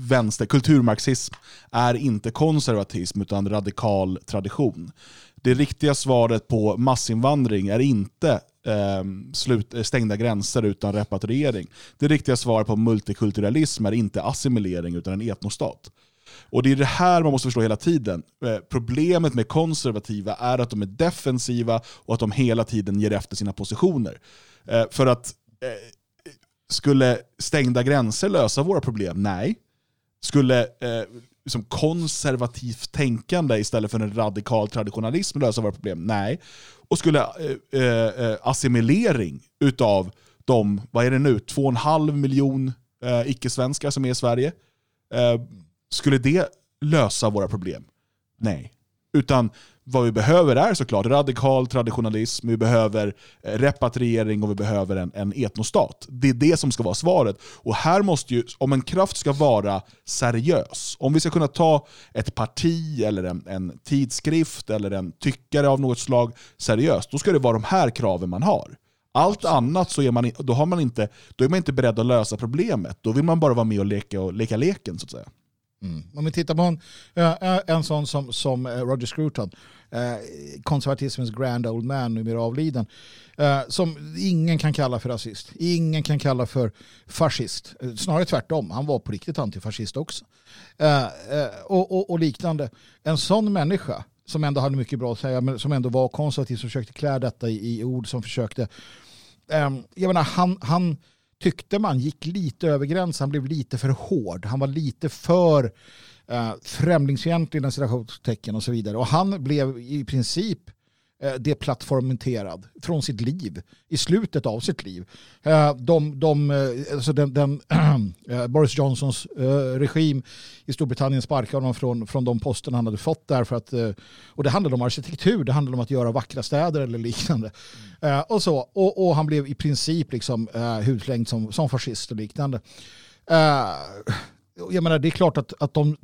vänster, kulturmarxism är inte konservatism utan radikal tradition. Det riktiga svaret på massinvandring är inte eh, slut, stängda gränser utan repatriering. Det riktiga svaret på multikulturalism är inte assimilering utan en etnostat. Och Det är det här man måste förstå hela tiden. Eh, problemet med konservativa är att de är defensiva och att de hela tiden ger efter sina positioner. Eh, för att eh, skulle stängda gränser lösa våra problem? Nej skulle eh, liksom konservativt tänkande istället för en radikal traditionalism lösa våra problem? Nej. Och skulle eh, eh, eh assimilering utav de, vad är det nu, 2,5 miljon eh, icke-svenskar som är i Sverige, eh, skulle det lösa våra problem? Nej. Utan vad vi behöver är såklart radikal traditionalism, vi behöver eh, repatriering och vi behöver en, en etnostat. Det är det som ska vara svaret. Och här måste ju, om en kraft ska vara seriös, om vi ska kunna ta ett parti eller en, en tidskrift eller en tyckare av något slag seriöst, då ska det vara de här kraven man har. Allt annat så är man, då har man inte, då är man inte beredd att lösa problemet. Då vill man bara vara med och leka, och leka leken. så att säga. Mm. Om vi tittar på en, en sån som, som eh, Roger Scruton, eh, konservatismens grand old man, numera avliden, eh, som ingen kan kalla för rasist, ingen kan kalla för fascist, snarare tvärtom, han var på riktigt antifascist också. Och, och, och liknande. En sån människa som ändå hade mycket bra att säga, men som ändå var konservativ, som försökte klä detta i, i ord, som försökte, ehm, jag menar, han, han tyckte man gick lite över gränsen. Han blev lite för hård. Han var lite för eh, främlingsfientlig i citationstecken och så vidare. Och han blev i princip eh, Eh, deplattformenterad från sitt liv, i slutet av sitt liv. Eh, de, de, eh, alltså den, den Boris Johnsons regim i Storbritannien sparkade honom från, från de posterna han hade fått där. För att, och det handlade om arkitektur, det handlade om att göra vackra städer eller liknande. Mm. och, så, och, och han blev i princip liksom, eh, som, som fascist och liknande. Jag menar, det är klart att, att de,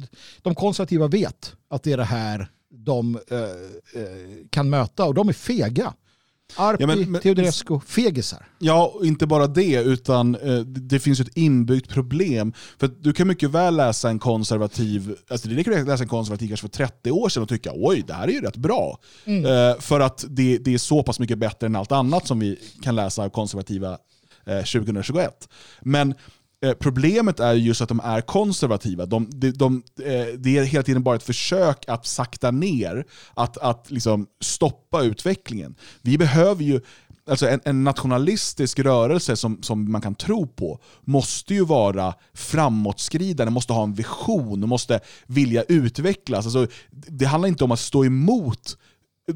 de konservativa vet att det är det här de eh, eh, kan möta och de är fega. Arpi, Ja, men- men- Teodorescu, fegisar. Ja, inte bara det, utan eh, det finns ett inbyggt problem. För att du kan mycket väl läsa en konservativ, alltså det kan läsa en konservativ kanske för 30 år sedan och tycka oj, det här är ju rätt bra. Eh, för att det, det är så pass mycket bättre än allt annat som vi kan läsa av konservativa eh, 2021. Men eh, Eh, problemet är just att de är konservativa. De, de, de, eh, det är hela tiden bara ett försök att sakta ner, att, att liksom stoppa utvecklingen. Vi behöver ju Alltså en, en nationalistisk rörelse som, som man kan tro på måste ju vara framåtskridande, måste ha en vision, måste vilja utvecklas. Alltså, det handlar inte om att stå emot.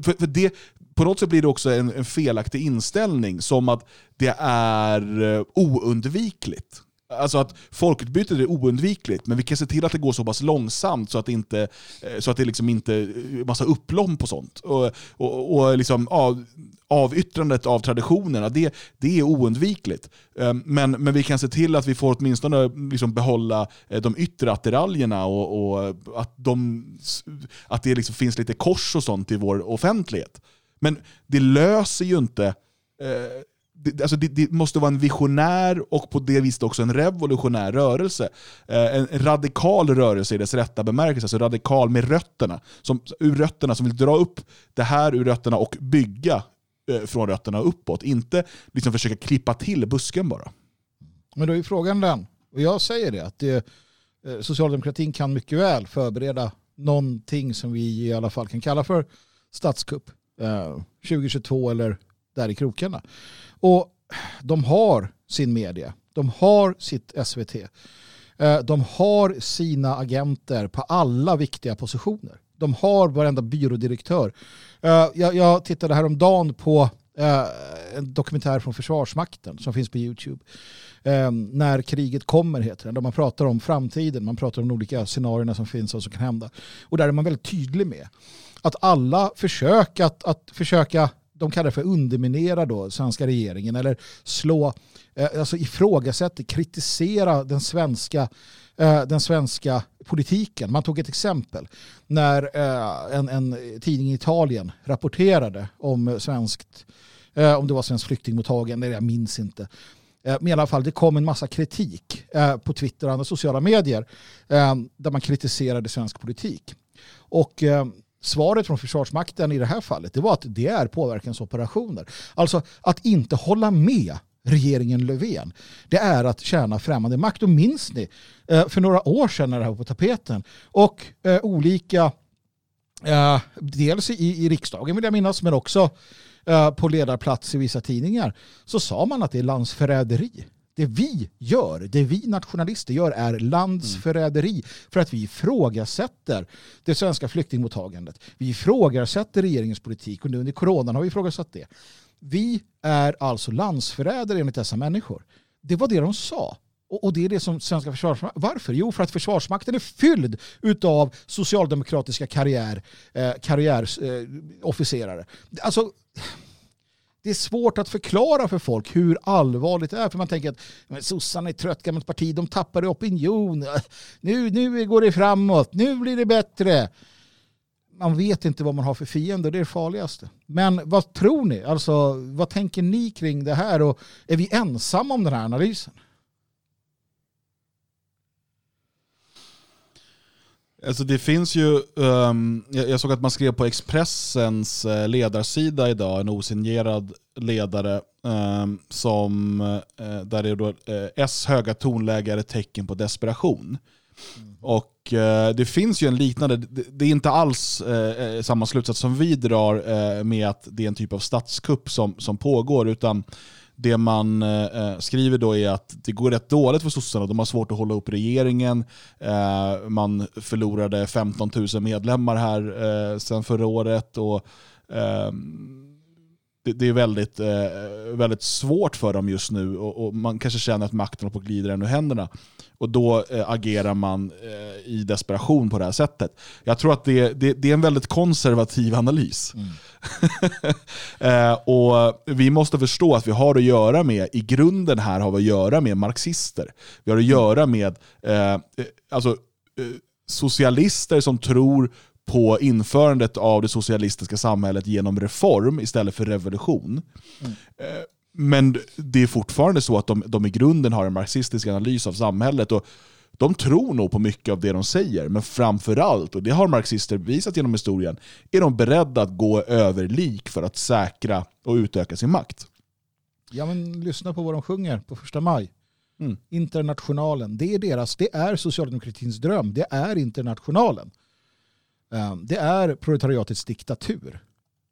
För, för det, på något sätt blir det också en, en felaktig inställning, som att det är eh, oundvikligt. Alltså att folkutbytet är oundvikligt, men vi kan se till att det går så pass långsamt så att det inte eh, så att det liksom inte är massa upplomp och sånt. Och, och, och liksom, av, avyttrandet av traditionerna, det, det är oundvikligt. Ehm, men, men vi kan se till att vi får åtminstone liksom behålla eh, de yttre attiraljerna och, och att, de, att det liksom finns lite kors och sånt i vår offentlighet. Men det löser ju inte eh, det, alltså det, det måste vara en visionär och på det viset också en revolutionär rörelse. Eh, en radikal rörelse i dess rätta bemärkelse, alltså radikal med rötterna. Som, ur rötterna, som vill dra upp det här ur rötterna och bygga eh, från rötterna uppåt. Inte liksom försöka klippa till busken bara. Men då är frågan den, och jag säger det, att det, eh, socialdemokratin kan mycket väl förbereda någonting som vi i alla fall kan kalla för statskupp eh, 2022 eller där i krokarna. Och de har sin media, de har sitt SVT, eh, de har sina agenter på alla viktiga positioner. De har varenda byrådirektör. Eh, jag, jag tittade häromdagen på eh, en dokumentär från Försvarsmakten som finns på YouTube. När kriget kommer heter den. Där man pratar om framtiden, man pratar om de olika scenarierna som finns och som kan hända. Och där är man väldigt tydlig med att alla försök att, att försöka de kallar det för underminera då svenska regeringen eller slå, eh, alltså ifrågasätta, kritisera den svenska, eh, den svenska politiken. Man tog ett exempel när eh, en, en tidning i Italien rapporterade om svenskt, om det var svenskt flyktingmottagande, jag minns inte. Men i alla fall, det kom en massa kritik på Twitter och andra sociala medier där man kritiserade svensk politik. Och svaret från Försvarsmakten i det här fallet det var att det är påverkansoperationer. Alltså att inte hålla med regeringen Löfven, det är att tjäna främmande makt. Och minns ni eh, för några år sedan när det här var på tapeten och eh, olika, eh, dels i, i riksdagen vill jag minnas, men också på ledarplats i vissa tidningar, så sa man att det är landsförräderi. Det vi gör, det vi nationalister gör är landsförräderi för att vi ifrågasätter det svenska flyktingmottagandet. Vi ifrågasätter regeringens politik och nu under coronan har vi ifrågasatt det. Vi är alltså landsförrädare enligt dessa människor. Det var det de sa. Och, det är det som svenska försvarsmakten... Varför? Jo, för att försvarsmakten är fylld utav socialdemokratiska karriär, eh, karriärofficerare. Eh, alltså, det är svårt att förklara för folk hur allvarligt det är. För man tänker att sossarna är ett trött gammalt parti, de tappar i opinion. Nu, nu går det framåt, nu blir det bättre. Man vet inte vad man har för fiender, det är det farligaste. Men vad tror ni? Alltså, vad tänker ni kring det här? Och är vi ensamma om den här analysen? Alltså det finns ju, ehm, jag, jag såg att man skrev på Expressens eh, ledarsida idag, en osignerad ledare, ehm, som, eh, där är då eh, S höga tonläge är ett tecken på desperation. Och eh, det finns ju en liknande, det, det är inte alls samma slutsats som vi drar med att det är en typ av statskupp som, som pågår, utan det man eh, eh, skriver då är att det går rätt dåligt för sossarna. De har svårt att hålla upp regeringen. Eh, man förlorade 15 000 medlemmar här eh, sedan förra året. Och, eh, det, det, är väldigt, eh, väldigt svårt för dem just nu och, och, man kanske känner att makten håller på att glida ur händerna. Och då eh, agerar man eh, i desperation på det här sättet. Jag tror att det, det, det är en väldigt konservativ analys. Mm. Eh, och Vi måste förstå att vi har att göra med, i grunden här har vi att göra med marxister. Vi har att göra med eh, alltså, eh, socialister som tror på införandet av det socialistiska samhället genom reform istället för revolution. Mm. Men det är fortfarande så att de, de i grunden har en marxistisk analys av samhället. Och de tror nog på mycket av det de säger, men framförallt, och det har marxister visat genom historien, är de beredda att gå över lik för att säkra och utöka sin makt. Ja men lyssna på vad de sjunger på första maj. Mm. Internationalen, det är deras, det är socialdemokratins dröm, det är internationalen. Ehm, det är proletariatets diktatur.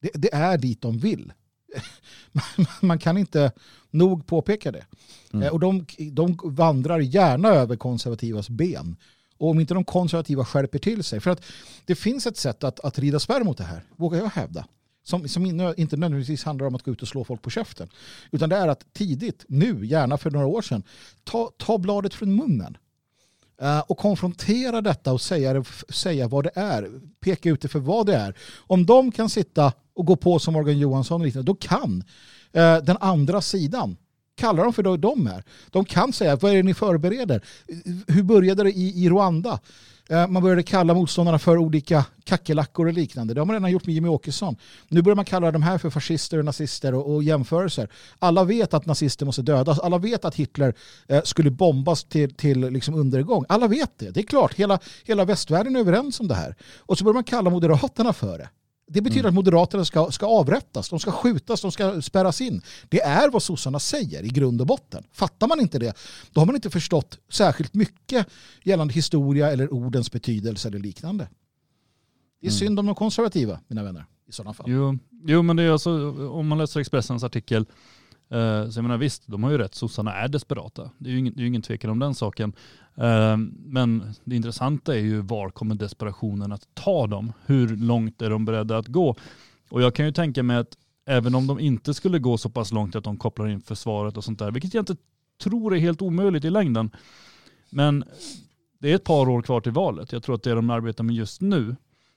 Det, det är dit de vill. Man kan inte nog påpeka det. Mm. Eh, och de, de vandrar gärna över konservativas ben. Och om inte de konservativa skärper till sig. För att det finns ett sätt att, att rida spärr mot det här, vågar jag hävda. Som, som inte nödvändigtvis handlar om att gå ut och slå folk på käften. Utan det är att tidigt, nu, gärna för några år sedan, ta, ta bladet från munnen. Uh, och konfrontera detta och säga, säga vad det är. Peka ut det för vad det är. Om de kan sitta och gå på som Morgan Johansson och liknande, då kan eh, den andra sidan kalla dem för då de är. De kan säga, vad är det ni förbereder? Hur började det i, i Rwanda? Eh, man började kalla motståndarna för olika kackerlackor och liknande. Det har man redan gjort med Jimmy Åkesson. Nu börjar man kalla de här för fascister och nazister och, och jämförelser. Alla vet att nazister måste dödas. Alla vet att Hitler eh, skulle bombas till, till liksom undergång. Alla vet det. Det är klart, hela, hela västvärlden är överens om det här. Och så börjar man kalla Moderaterna för det. Det betyder mm. att Moderaterna ska, ska avrättas, de ska skjutas, de ska spärras in. Det är vad sossarna säger i grund och botten. Fattar man inte det, då har man inte förstått särskilt mycket gällande historia eller ordens betydelse eller liknande. Det är mm. synd om de konservativa, mina vänner, i sådana fall. Jo, jo men det är alltså, om man läser Expressens artikel Eh, så jag menar visst, de har ju rätt, sossarna är desperata. Det är ju ingen, det är ingen tvekan om den saken. Eh, men det intressanta är ju var kommer desperationen att ta dem? Hur långt är de beredda att gå? Och jag kan ju tänka mig att även om de inte skulle gå så pass långt att de kopplar in försvaret och sånt där, vilket jag inte tror är helt omöjligt i längden. Men det är ett par år kvar till valet. Jag tror att det de arbetar med just nu,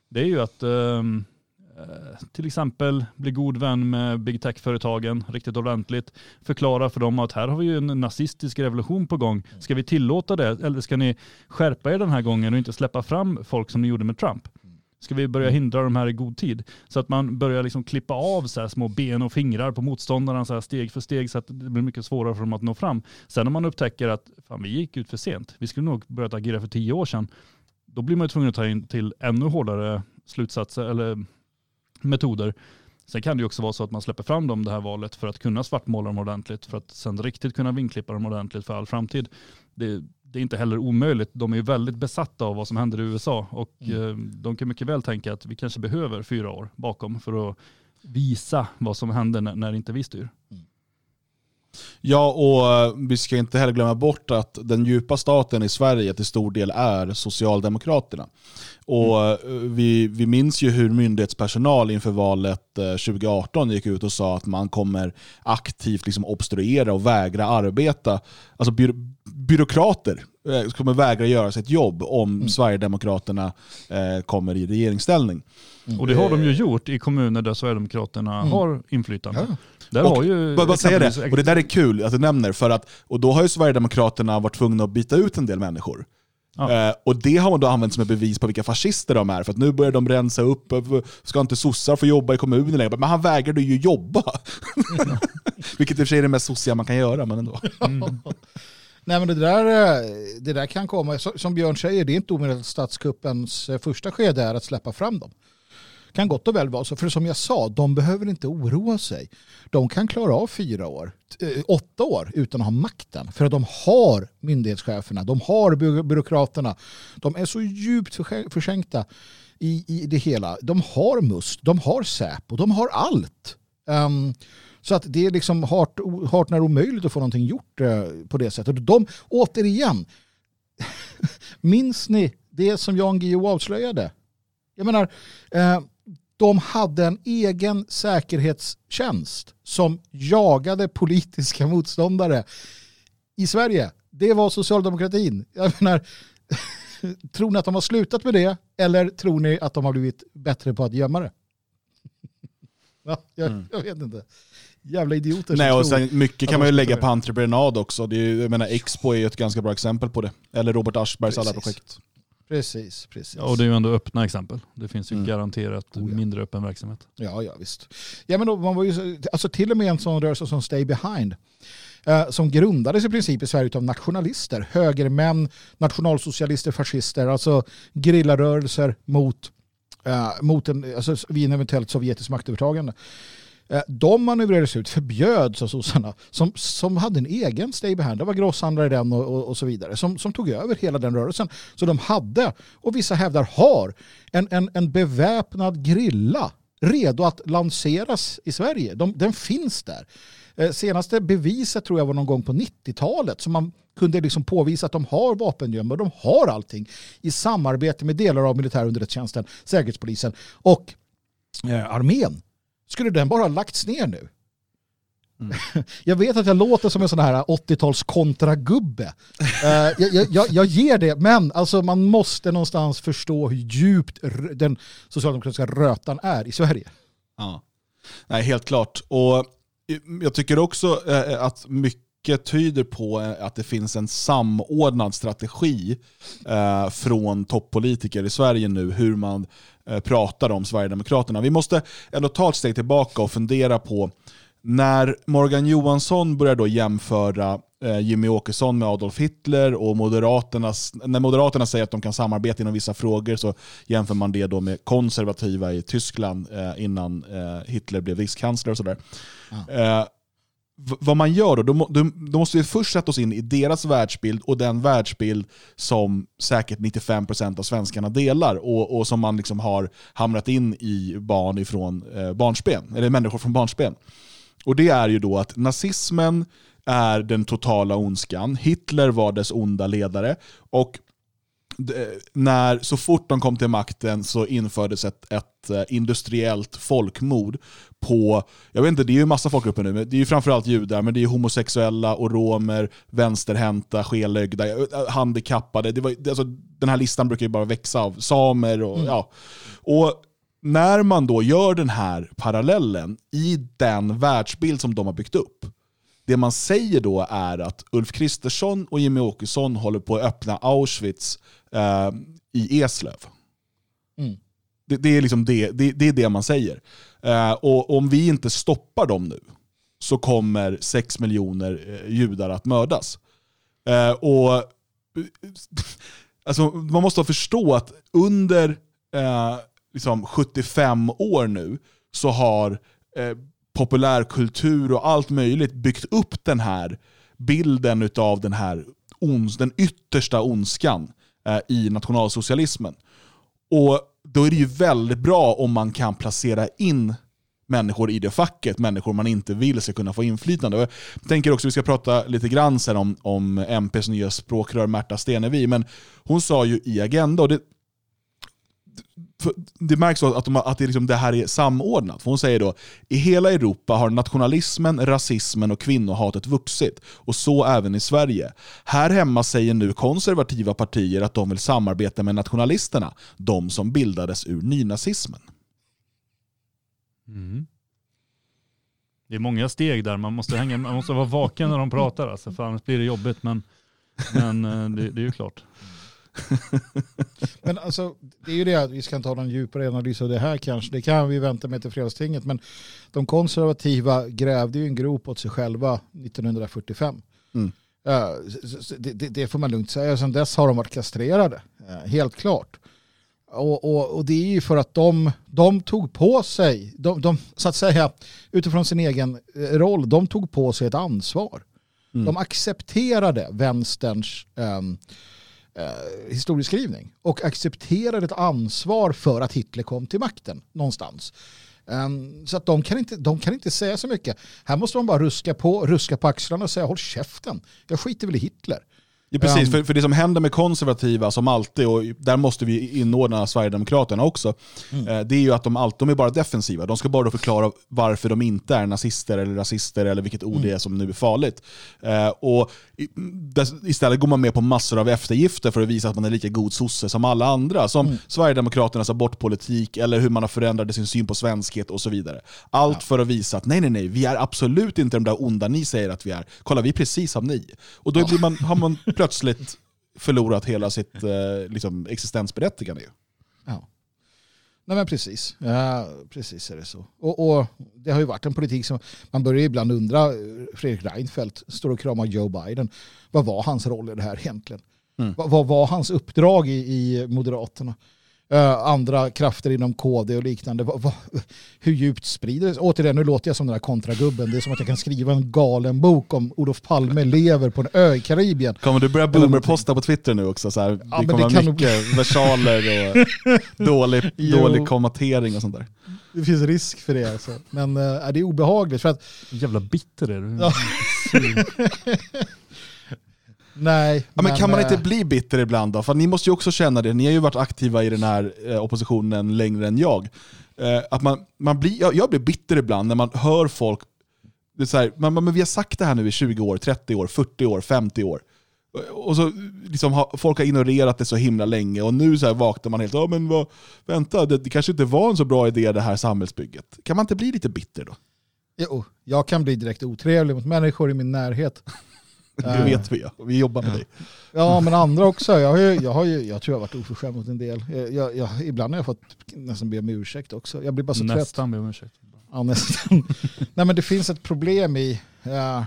det är ju att um, Eh, till exempel bli god vän med big tech-företagen riktigt ordentligt. Förklara för dem att här har vi ju en nazistisk revolution på gång. Ska vi tillåta det eller ska ni skärpa er den här gången och inte släppa fram folk som ni gjorde med Trump? Ska vi börja hindra de här i god tid? Så att man börjar liksom klippa av så små ben och fingrar på motståndarna så steg för steg så att det blir mycket svårare för dem att nå fram. Sen om man upptäcker att fan, vi gick ut för sent, vi skulle nog börjat agera för tio år sedan, då blir man tvungen att ta in till ännu hårdare slutsatser eller metoder. Sen kan det ju också vara så att man släpper fram dem det här valet för att kunna svartmåla dem ordentligt, för att sen riktigt kunna vinklippa dem ordentligt för all framtid. Det, det är inte heller omöjligt. De är ju väldigt besatta av vad som händer i USA och mm. Eh, de kan mycket väl tänka att vi kanske behöver fyra år bakom för att visa vad som händer när, när inte vi styr. Mm. Ja, och eh, vi ska inte heller glömma bort att den djupa staten i Sverige till stor del är Socialdemokraterna. Och mm. vi, vi minns ju hur myndighetspersonal inför valet 2018 eh, gick ut och sa att man kommer aktivt liksom obstruera och vägra arbeta. Alltså by, byråkrater kommer vägra göra sitt jobb om mm. Sverigedemokraterna eh, kommer i regeringsställning. Mm. Och det har de ju gjort i kommuner där Sverigedemokraterna mm. har inflytande. Ja. Där och, har ju bara, bara säga det, och det där är kul att du nämner, för att, och då har ju Sverigedemokraterna varit tvungna att byta ut en del människor. Ja. Eh, och det har man då använt som ett bevis på vilka fascister de är, för att nu börjar de rensa upp, ska inte sossar få jobba i kommunen längre? Men han vägrade ju jobba. Ja. Vilket i och för sig är det mest sossiga man kan göra, men ändå. Mm. Nej men det där, eh, det där kan komma, som Björn säger, det är inte omöjligt att statskuppens eh, första skede är att släppa fram dem kan gott och väl vara så. För som jag sa, de behöver inte oroa sig. De kan klara av fyra år, eh, åtta år utan att ha makten. För att de har myndighetscheferna, de har byråkraterna. De är så djupt försänkta i, i det hela. De har MUST, de har Säpo, de har allt. Um, så att det är liksom hart, hart när omöjligt att få någonting gjort uh, på det sättet. De, återigen, minns ni det som Jan Guillou avslöjade? Jag menar, uh, de hade en egen säkerhetstjänst som jagade politiska motståndare i Sverige. Det var socialdemokratin. Jag menar, tror ni att de har slutat med det eller tror ni att de har blivit bättre på att gömma det? Ja, jag, mm. jag vet inte. Jävla idioter Nej, och sen, mycket kan man ju lägga på entreprenad också. Det är ju, jag menar, Expo är ju ett ganska bra exempel på det. Eller Robert Aschbergs alla projekt. Precis, precis. Ja, och det är ju ändå öppna exempel. Det finns ju mm. garanterat oh, ja. mindre öppen verksamhet. Ja, ja visst. Ja, men då, man var ju, alltså till och med en sån rörelse som Stay Behind eh, som grundades i princip i Sverige av nationalister, högermän, nationalsocialister, fascister, alltså grillarrörelser mot, eh, mot en, alltså vid en eventuellt sovjetisk maktövertagande. Eh, de manövrerades ut, förbjöds av sossarna, som, som hade en egen stay behind. Det var grosshandlare i den och, och, och, så vidare, som, som tog över hela den rörelsen. Så de hade, och vissa hävdar har, en, en, en beväpnad grilla redo att lanseras i Sverige. De, den finns där. Eh, senaste beviset tror jag var någon gång på 90-talet som man kunde liksom påvisa att de har vapengömmor, de har allting i samarbete med delar av militärunderrättelsetjänsten, säkerhetspolisen och eh, armén skulle den bara ha lagts ner nu? Mm. Jag vet att jag låter som en sån här 80-tals kontragubbe. uh, jag, jag, jag, ger det, men alltså man måste någonstans förstå hur djupt den socialdemokratiska rötan är i Sverige. Ja, Nej, helt klart. Och jag tycker också uh, att mycket tyder på eh, att det finns en samordnad strategi uh, från toppolitiker i Sverige nu hur man Eh, pratar om Sverigedemokraterna. Vi måste ändå ta ett steg tillbaka och fundera på när Morgan Johansson börjar då jämföra eh, Jimmy Åkesson med Adolf Hitler och Moderaternas, när Moderaterna säger att de kan samarbeta inom vissa frågor så jämför man det då med konservativa i Tyskland eh, innan Hitler blev rikskansler och sådär. Ja vad man gör då, då, då, då, måste vi först sätta oss in i deras världsbild och den världsbild som säkert 95% av svenskarna delar och, och som man liksom har hamrat in i barn ifrån eh, barnsben, eller människor från barnsben. Och det är ju då att nazismen är den totala ondskan, Hitler var dess onda ledare och när, så fort de kom till makten så infördes ett, ett eh, industriellt folkmord på, jag vet inte, det är ju massa folkgrupper nu, men det är ju framförallt judar, men det är homosexuella och romer, vänsterhänta, skelögda, eh, handikappade. Det var, alltså, den här listan brukar ju bara växa av samer och mm. ja. Och när man då gör den här parallellen i den världsbild som de har byggt upp, det man säger då är att Ulf Kristersson och Jimmy Åkesson håller på att öppna Auschwitz eh, i Eslöv. Mm. Det, det, är liksom det, det, det, är det man säger. Eh, och om vi inte stoppar dem nu så kommer 6 miljoner eh, judar att mördas. Eh, och alltså, Man måste förstå att under eh, liksom 75 år nu så har eh, populärkultur och allt möjligt byggt upp den här bilden av den här ons, den yttersta ondskan Eh, i nationalsocialismen. Och Då är det ju väldigt bra om man kan placera in människor i det facket, människor man inte vill ska kunna få inflytande. Jag tänker också, vi ska prata lite grann sen om, om MPs nya språkrör Märta Stenevi, men hon sa ju i Agenda, och det, det märks att, de, att det, liksom, det här är samordnat. För hon säger då, i hela Europa har nationalismen, rasismen och kvinnohatet vuxit. Och så även i Sverige. Här hemma säger nu konservativa partier att de vill samarbeta med nationalisterna, de som bildades ur nynazismen. Mm. Det är många steg där, man måste, hänga, man måste vara vaken när de pratar, alltså, för annars blir det jobbigt. Men, men eh, det, det är ju klart. men alltså, det är ju det att vi ska inte ha någon djupare analys av det här kanske. Det kan vi vänta med till fredagstinget. Men de konservativa grävde ju en grop åt sig själva 1945. Mm. det, det, det, får man lugnt säga. Sedan dess har de varit kastrerade. helt klart. Och, och, och, det är ju för att de, de tog på sig, de, de, så att säga utifrån sin egen eh, roll, de tog på sig ett ansvar. Mm. De accepterade vänsterns um, eh, historieskrivning och accepterar ett ansvar för att Hitler kom till makten någonstans. Um, så att de kan, inte, de kan inte säga så mycket. Här måste man bara ruska på, ruska på axlarna och säga håll käften. Jag skiter väl i Hitler. Ja, precis, Um, för, för det som händer med konservativa, som alltid, och där måste vi inordna Sverigedemokraterna också, Mm. eh, det är ju att de alltid de är bara defensiva. De ska bara förklara varför de inte är nazister eller rasister eller vilket ord det är som nu är farligt. Eh, och istället går man med på massor av eftergifter för att visa att man är lika god sosse som alla andra. Som Sverigedemokraternas abortpolitik eller hur man har förändrat sin syn på svenskhet och så vidare. Allt för att visa att nej, nej, nej, vi är absolut inte de där onda ni säger att vi är. Kolla, vi är precis som ni. Och då blir man, har man plötsligt förlorat hela sitt eh, liksom, existensberättigande. ju. Ja. Nej men precis, ja, precis är det så. Och, och det har ju varit en politik som man börjar ibland undra, eh, Fredrik Reinfeldt står och kramar Joe Biden. Vad var hans roll i det här egentligen? Mm. Vad, vad var hans uppdrag i, i Moderaterna? Eh, andra krafter inom KD och liknande. Vad, vad, hur djupt sprider det sig? Återigen, nu låter jag som den där kontragubben. Det är som att jag kan skriva en galen bok om Olof Palme lever på en ö i Karibien. Kommer du börja boomerposta på Twitter nu också? Så här, Ja, det men kommer det kan mycket versaler och dålig, dålig kommatering och sånt där. Det finns risk för det. Alltså. Men eh, det är obehagligt. För att Jävla bitter är du. Ja. Nej. Ja, men kan man eh, inte bli bitter ibland då? För ni måste ju också känna det, ni har ju varit aktiva i den här eh, oppositionen längre än jag. Eh, att man, man blir, jag, jag blir bitter ibland när man hör folk, det är så här, man, men vi har sagt det här nu i 20 år, 30 år, 40 år, 50 år. Och så liksom har, folk har ignorerat det så himla länge och nu så här vaknar man helt, ja men vad, vänta, det, det kanske inte var en så bra idé det här samhällsbygget. Kan man inte bli lite bitter då? Jo, jag kan bli direkt otrevlig mot människor i min närhet. Det vet vi ja, vi jobbar med Ja. dig. Ja, men andra också. Jag, har ju, jag, har ju, jag tror jag har varit oförskämd mot en del. Jag, jag, jag, ibland har jag fått nästan be om ursäkt också. Jag blir bara så trött. Nästan ber om ursäkt. Ja, nästan. Nej, men det finns ett problem i, ja,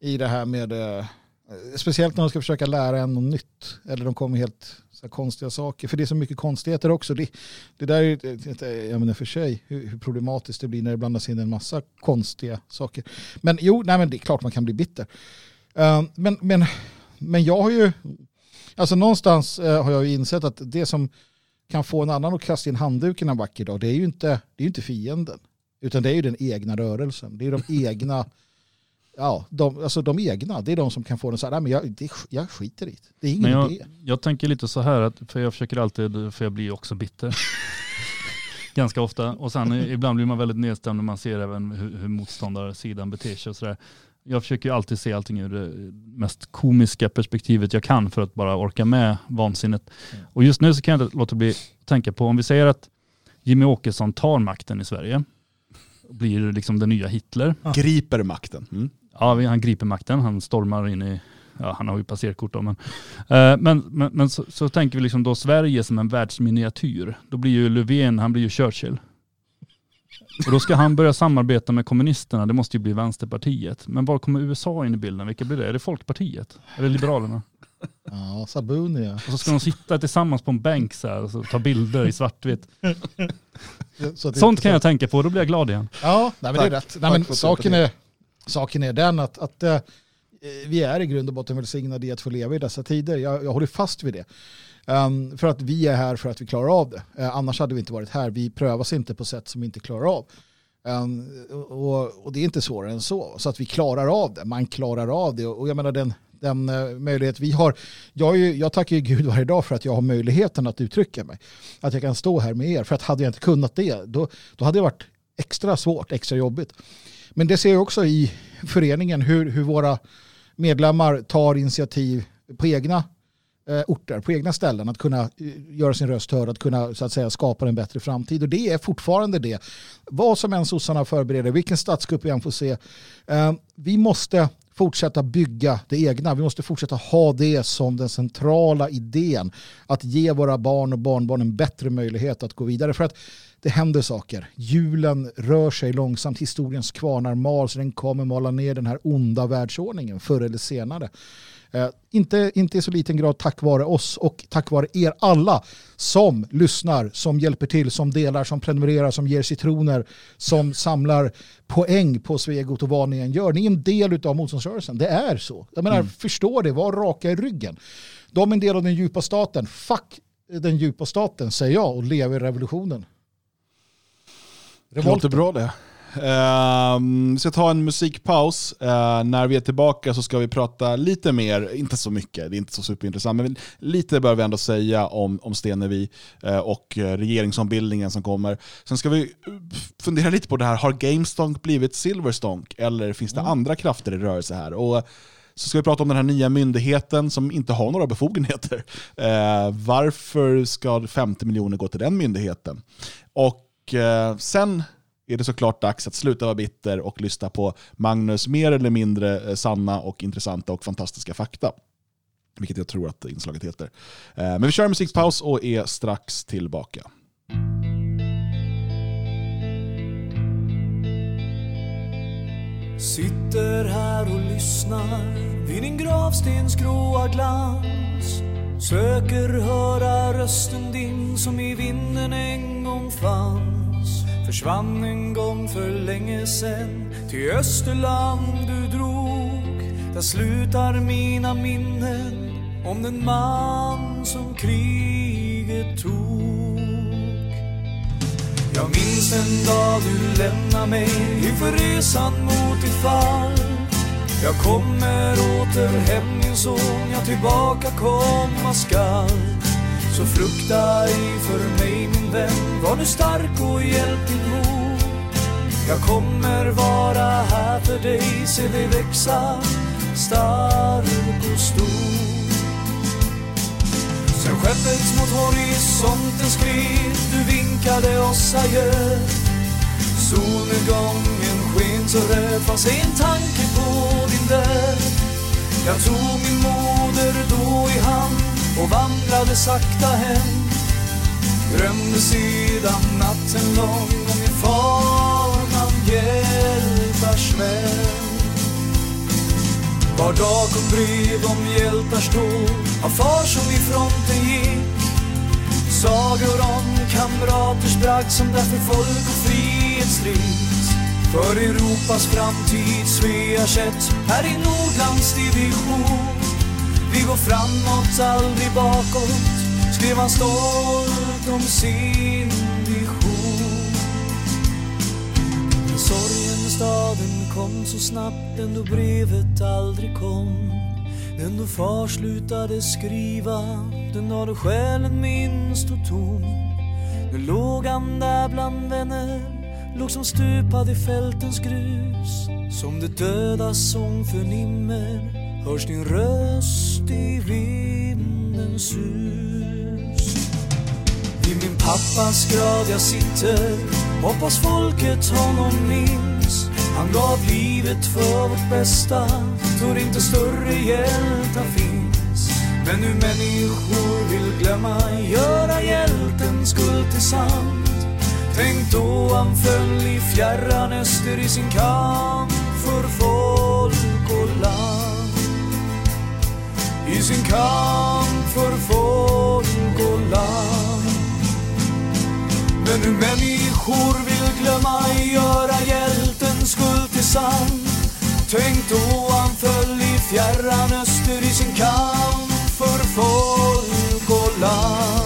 i det här med, eh, Eh, speciellt när de ska försöka lära en något nytt. Eller de kommer helt så här, konstiga saker. För det är så mycket konstigheter också. Det, det där är ju, jag menar för sig hur, hur problematiskt det blir när det blandas in en massa konstiga saker. Men jo, nej, men det är klart man kan bli bitter. Eh, men, men, men jag har ju, alltså någonstans eh, har jag ju insett att det som kan få en annan att kasta in handduken en vacker dag, det är ju inte, det är ju inte fienden. Utan det är ju den egna rörelsen. Det är de egna, ja, de, alltså de egna, det är de som kan få den så här, nej men jag, det, jag skiter i det. Det är ingen Men jag, idé. jag tänker lite så här, att, för jag försöker alltid, för jag blir också bitter. Ganska ofta. Och sen ibland blir man väldigt nedstämd när man ser även hur, hur motståndarsidan beter sig och sådär. Jag försöker alltid se allting ur det mest komiska perspektivet jag kan för att bara orka med vansinnet. Och just nu så kan jag inte låta bli att tänka på, om vi säger att Jimmy Åkesson tar makten i Sverige, blir liksom den nya Hitler. Griper makten. Mm. Ja, han griper makten, han stormar in i, ja han har ju passerkort då, men, eh, men, men, men så, så tänker vi liksom då Sverige som en världsminiatyr. Då blir ju Löfven, han blir ju Churchill. Och då ska han börja samarbeta med kommunisterna, det måste ju bli Vänsterpartiet. Men var kommer USA in i bilden? Vilka blir det? Är det Folkpartiet? Är det Liberalerna? Ja, Sabuni ja. Och så ska de sitta tillsammans på en bänk så här och så ta bilder i svartvitt. Så Sånt kan så- jag tänka på, då blir jag glad igen. Ja, nej, men det är rätt. Nej, men saken, är, saken är den att, att eh, vi är i grund och botten välsignade i att få leva i dessa tider. Jag, jag håller fast vid det. Um, för att vi är här för att vi klarar av det. Uh, annars hade vi inte varit här. Vi prövas inte på sätt som vi inte klarar av. Um, och, och det är inte svårare än så. Så att vi klarar av det. Man klarar av det. Och jag menar den, den uh, möjlighet vi har. Jag, är ju, jag tackar ju Gud varje dag för att jag har möjligheten att uttrycka mig. Att jag kan stå här med er. För att hade jag inte kunnat det, då, då hade det varit extra svårt, extra jobbigt. Men det ser jag också i föreningen hur, hur våra medlemmar tar initiativ på egna eh, orter, på egna ställen, att kunna eh, göra sin röst hörd, att kunna så att säga, skapa en bättre framtid. Och det är fortfarande det. Vad som än sossarna förbereder, vilken statskupp vi än får se. Eh, vi måste fortsätta bygga det egna. Vi måste fortsätta ha det som den centrala idén. Att ge våra barn och barnbarn en bättre möjlighet att gå vidare. För att det händer saker. Hjulen rör sig långsamt. Historiens kvarnar mal så den kommer mala ner den här onda världsordningen förr eller senare. Eh, inte, inte i så liten grad tack vare oss och tack vare er alla som lyssnar, som hjälper till, som delar, som prenumererar, som ger citroner, som samlar poäng på Svegot och vad ni än gör. Ni är en del av motståndsrörelsen. Det är så. Jag menar, förstå det, var raka i ryggen. De är en del av den djupa staten. Fuck den djupa staten, säger jag, och lever i revolutionen. Det låter bra det. Um, vi ska ta en musikpaus. Uh, när vi är tillbaka så ska vi prata lite mer, inte så mycket, det är inte så superintressant, men lite bör vi ändå säga om, om Stenevi uh, och regeringsombildningen som kommer. Sen ska vi fundera lite på det här, har GameStonk blivit Silverstonk eller finns det mm. andra krafter i rörelse här? Och så ska vi prata om den här nya myndigheten som inte har några befogenheter. Uh, varför ska 50 miljoner gå till den myndigheten? Och Eh, sen är det såklart dags att sluta vara bitter och lyssna på Magnus mer eller mindre eh, sanna och intressanta och fantastiska fakta. Vilket jag tror att inslaget heter. Eh, men vi kör en musikpaus och är strax tillbaka. Sitter här och lyssnar vid din gravstens gråa glans Söker höra rösten din som i vinden en gång fanns. Försvann en gång för länge sen till Österland du drog. Där slutar mina minnen om den man som kriget tog. Jag minns den dag du lämnade mig inför resan mot ditt fall jag kommer åter hem min son, jag tillbaka komma skall. Så frukta ej för mig min vän, var nu stark och hjälp din mor. Jag kommer vara här för dig, se dig växa stark och stor. Sen skeppet mot horisonten skred, du vinkade oss adjö. Solnedgången sken så röd, fanns en tanke på din död. Jag tog min moder då i hand och vandrade sakta hem. Drömde sedan natten lång om min far, namn hjältars vän. Var dag kom brev om hjältars dåd av far som i fronten gick. Sagor om kamraters bragd som därför folk och frihetsstrid för Europas framtid Svea kätt här i Nordlands division. Vi går framåt, aldrig bakåt, skrev han stolt om sin vision. Men sorgen i staden kom så snabbt, den då brevet aldrig kom. Den då far slutade skriva, den dag då själen minst stod tom. Nu låg han där bland vänner låg som stupad i fältens grus. Som det dödas sång förnimmer hörs din röst i vindens sus. Vid min pappas grav jag sitter, hoppas folket honom minns. Han gav livet för vårt bästa, tror inte större hjältar finns. Men nu människor vill glömma, göra hjältens skuld till sann. Tänk då han föll i fjärran öster i sin kamp för folk och land. I sin kamp för folk och land. Men hur människor vill glömma, göra hjältens skuld till sand. Tänk då han föll i fjärran öster i sin kamp för folk och land.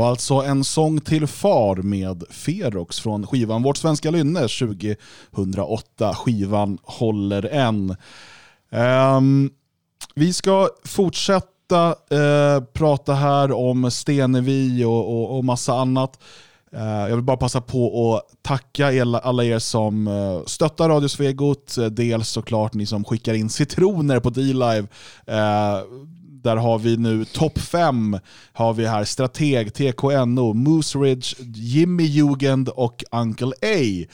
Var alltså en sång till far med Ferox från skivan Vårt svenska lynne 2008. Skivan håller än. Um, vi ska fortsätta uh, prata här om Stenevi och, och, och massa annat. Eh, jag vill bara passa på att tacka alla er som eh, stöttar Radio Svegot. Dels såklart ni som skickar in citroner på D-Live. Där har vi nu topp fem. Har vi här Strateg, TKNO, Moose Ridge, Jimmy Jugend och Uncle A.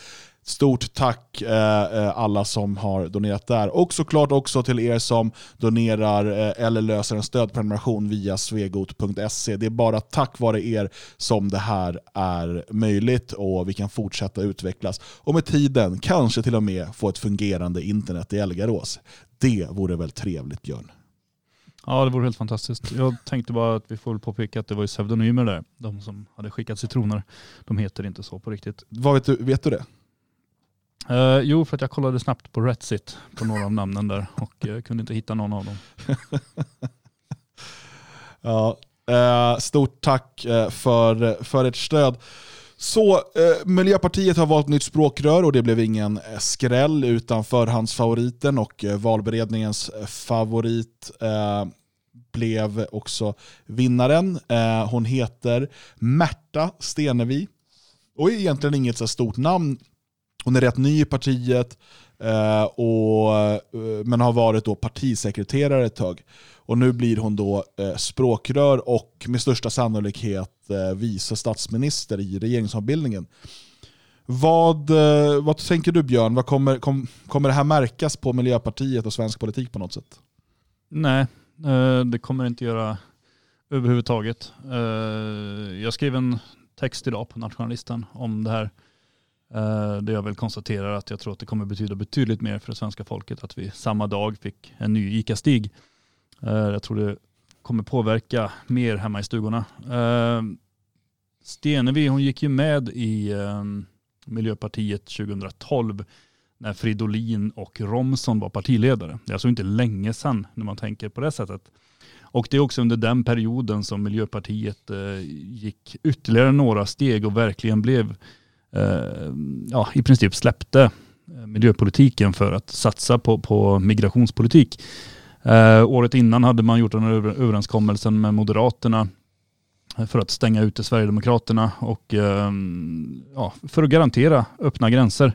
Stort tack eh, eh, alla som har donerat där. Och såklart också till er som donerar eh, eller löser en stödprenumeration via svegot.se. Det är bara tack vare er som det här är möjligt och vi kan fortsätta utvecklas. Och med tiden kanske till och med få ett fungerande internet i Elgarås. Det vore väl trevligt Björn? Ja det vore helt fantastiskt. Jag tänkte bara att vi får väl påpeka att det var ju pseudonymer där. De som hade skickat citroner. De heter inte så på riktigt. Vad vet, du, vet du det? Eh, jo, för att jag kollade snabbt på Retsit på några av namnen där och eh, kunde inte hitta någon av dem. Ja, eh, stort tack för, för ert stöd. Så eh, Miljöpartiet har valt nytt språkrör och det blev ingen skräll utan förhandsfavoriten och eh, valberedningens favorit eh, blev också vinnaren. Eh, hon heter Märta Stenevi och är egentligen inget så stort namn. Hon är rätt ny i partiet eh, och, eh, men har varit då partisekreterare ett tag. Och nu blir hon då eh, språkrör och med största sannolikhet Eh, vice statsminister i regeringsombildningen. Vad, eh, vad tänker du Björn? Vad kommer, kom, kommer det här märkas på Miljöpartiet och svensk politik på något sätt? Nej, eh, det kommer det inte göra överhuvudtaget. Jag skrev en text idag på nationalisten om det här. Där jag väl konstaterar att jag tror att det kommer betyda betydligt mer för det svenska folket att vi samma dag fick en ny ICA-stig. Jag tror det kommer påverka mer hemma i stugorna. Eh, Stenevi hon gick ju med i eh, Miljöpartiet 2012 när Fridolin och Romson var partiledare. Det är alltså inte länge sedan när man tänker på det sättet. Och det är också under den perioden som Miljöpartiet eh, gick ytterligare några steg och verkligen blev, eh, ja i princip släppte eh, miljöpolitiken för att satsa på, på migrationspolitik. Eh, året innan hade man gjort en över, överenskommelsen med Moderaterna för att stänga ute Sverigedemokraterna och eh, ja, för att garantera öppna gränser.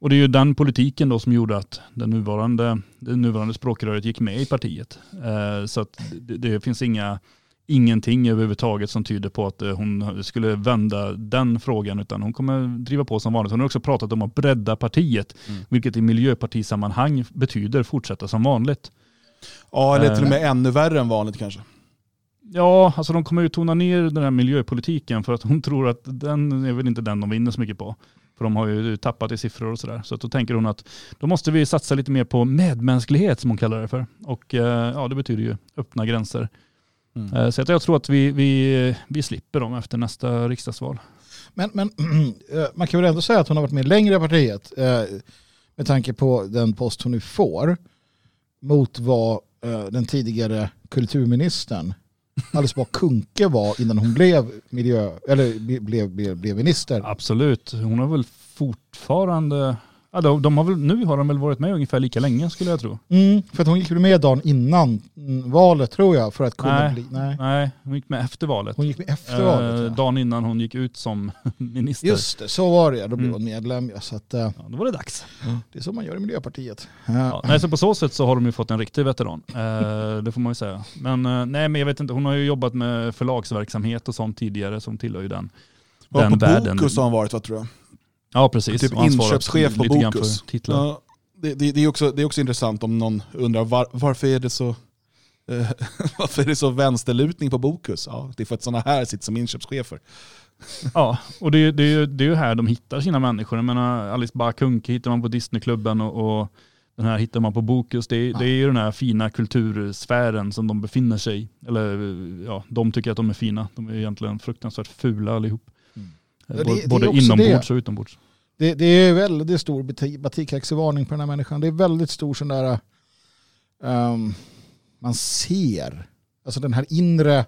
Och det är ju den politiken då som gjorde att den nuvarande, det nuvarande språkröret gick med i partiet. Eh, så att det, det finns inga, ingenting överhuvudtaget som tyder på att eh, hon skulle vända den frågan utan hon kommer driva på som vanligt. Hon har också pratat om att bredda partiet, Mm. vilket i miljöpartisammanhang betyder fortsätta som vanligt. Ja, eller till och Eh. med ännu värre än vanligt kanske. Ja, alltså de kommer ju tona ner den här miljöpolitiken för att hon tror att den är väl inte den de vinner så mycket på. För de har ju tappat i siffror och sådär. Så att då tänker hon att då måste vi satsa lite mer på medmänsklighet som hon kallar det för. Och eh, ja, det betyder ju öppna gränser. Mm. Eh, Så att jag tror att vi, vi, vi slipper dem efter nästa riksdagsval. Men, men eh, man kan väl ändå säga att hon har varit med längre i partiet eh, med tanke på den post hon nu får mot vad eh, den tidigare kulturministern Alice Bah Kuhnke var innan hon blev, miljö, eller blev, blev, blev minister. Absolut, hon har väl fortfarande, ja, de, de har väl, nu har de väl varit med ungefär lika länge skulle jag tro. Mm, för att hon gick väl med dagen innan mm, valet tror jag för att kunna Nej. bli... Nej, Nej, hon gick med efter valet. hon gick med efter Eh, valet. Ja. dagen innan hon gick ut som minister. Just det, så var det ja. Då blev Mm. hon medlem. Ja, så att, eh, Ja, då var det dags. det är så man gör i Miljöpartiet. Ja, nej, så på så sätt så har de ju fått en riktig veteran. Eh, det får man ju säga. Men eh, nej, men jag vet inte, hon har ju jobbat med förlagsverksamhet och sånt tidigare som tillhör ju den, Ja, den på världen. Bokus har han varit va, tror jag. Ja, precis. Typ inköpschef på Bokus. Ja, det, det, det, är också, det är också intressant om någon undrar var, varför är det så eh, varför är det så vänsterlutning på Bokus? Ja, det är för att sådana här sitter som inköpschefer. Ja, och det, det, det är ju här de hittar sina människor. Jag menar, Alice Bah Kuhnke hittar man på Disneyklubben och, och den här hittar man på Bokus. Det, är- det är ju den här fina kultursfären som de befinner sig i. Eller ja, de tycker att de är fina. De är egentligen fruktansvärt fula allihop. Ja, det- Både, det inombords och utombords. Det, det är väldigt stor bati- batikhäxevarning på den här människan. Det är väldigt stor sån där, ehm, man ser, alltså den här inre,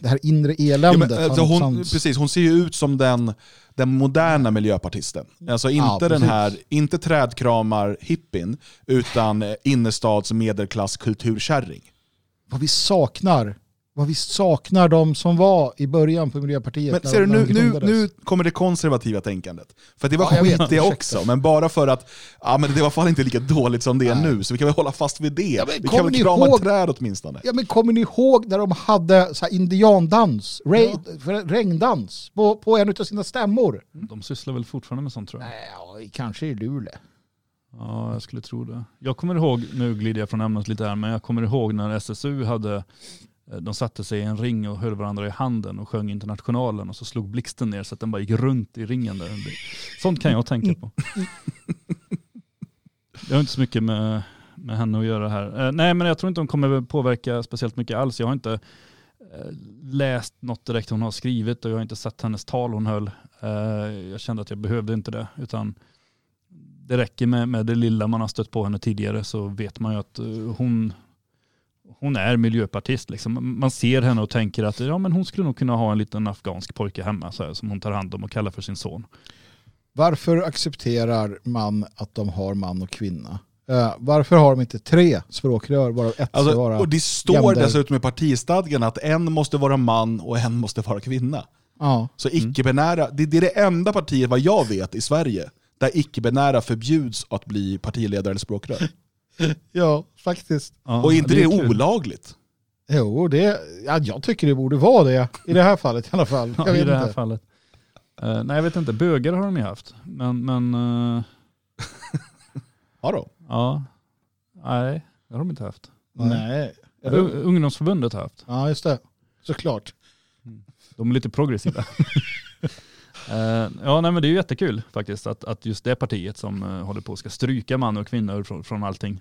det här inre Ja, eländet. men, har alltså, hon, precis, hon ser ju ut som den, den moderna miljöpartisten. Alltså inte Ja, den här, inte trädkramar hippin, utan eh, innerstads medelklass kulturkärring. vad vi saknar, vad vi saknar de som var i början på Miljöpartiet. Men ser du, nu, nu, nu kommer det konservativa tänkandet. För det var Ja, vet, skit det ursäkta. också, men bara för att ja, men det var fan inte lika dåligt som det är Nej. nu, så vi kan väl hålla fast vid det. Ja, men vi kommer kan väl krama ihåg- träd åtminstone. Ja men kommer ni ihåg när de hade så här indiandans, re, för- regndans på, på en av sina stämmor? De sysslar väl fortfarande med sånt tror jag. Nej, ja, kanske i Luleå. Ja, jag skulle tro det. Jag kommer ihåg, nu glider jag från ämnet lite här, men jag kommer ihåg när SSU hade, Eh, de satte sig i en ring och höll varandra i handen och sjöng Internationalen och så slog blixten ner så att den bara gick runt i ringen. Där. Sånt kan jag tänka på. Jag har inte så mycket med, med henne att göra här. Eh, nej, men jag tror inte hon kommer påverka speciellt mycket alls. Jag har inte eh, läst något direkt hon har skrivit och jag har inte sett hennes tal hon höll. Eh, jag kände att jag behövde inte det, utan det räcker med, med det lilla man har stött på henne tidigare så vet man ju att eh, hon, hon är miljöpartist. Liksom. Man ser henne och tänker att ja, men hon skulle nog kunna ha en liten afghansk pojke hemma så här, som hon tar hand om och kallar för sin son. Varför accepterar man att de har man och kvinna? Eh, varför har de inte tre språkrör varav ett ska Alltså, vara... och det står gender. dessutom i partistadgan att en måste vara man och en måste vara kvinna. Ja. Så icke-binära, det, det är det enda partiet vad jag vet i Sverige där icke-binära förbjuds att bli partiledare eller språkrör. ja, faktiskt. Ja, och inte det, är är kul. olagligt. Jo, det, ja, jag tycker det borde vara det i det här fallet i alla fall. Jag Ja, I det här inte. fallet. Eh, nej jag vet inte, bögar har de ju haft. Men, men eh, Ja då. ja, nej det har de inte haft. Nej. Uh, ungdomsförbundet har haft. Ja, just det. Såklart. De är lite progressiva. Eh, ja, nej, men det är ju jättekul faktiskt att, att just det partiet som håller på ska stryka man och kvinnor från, från allting.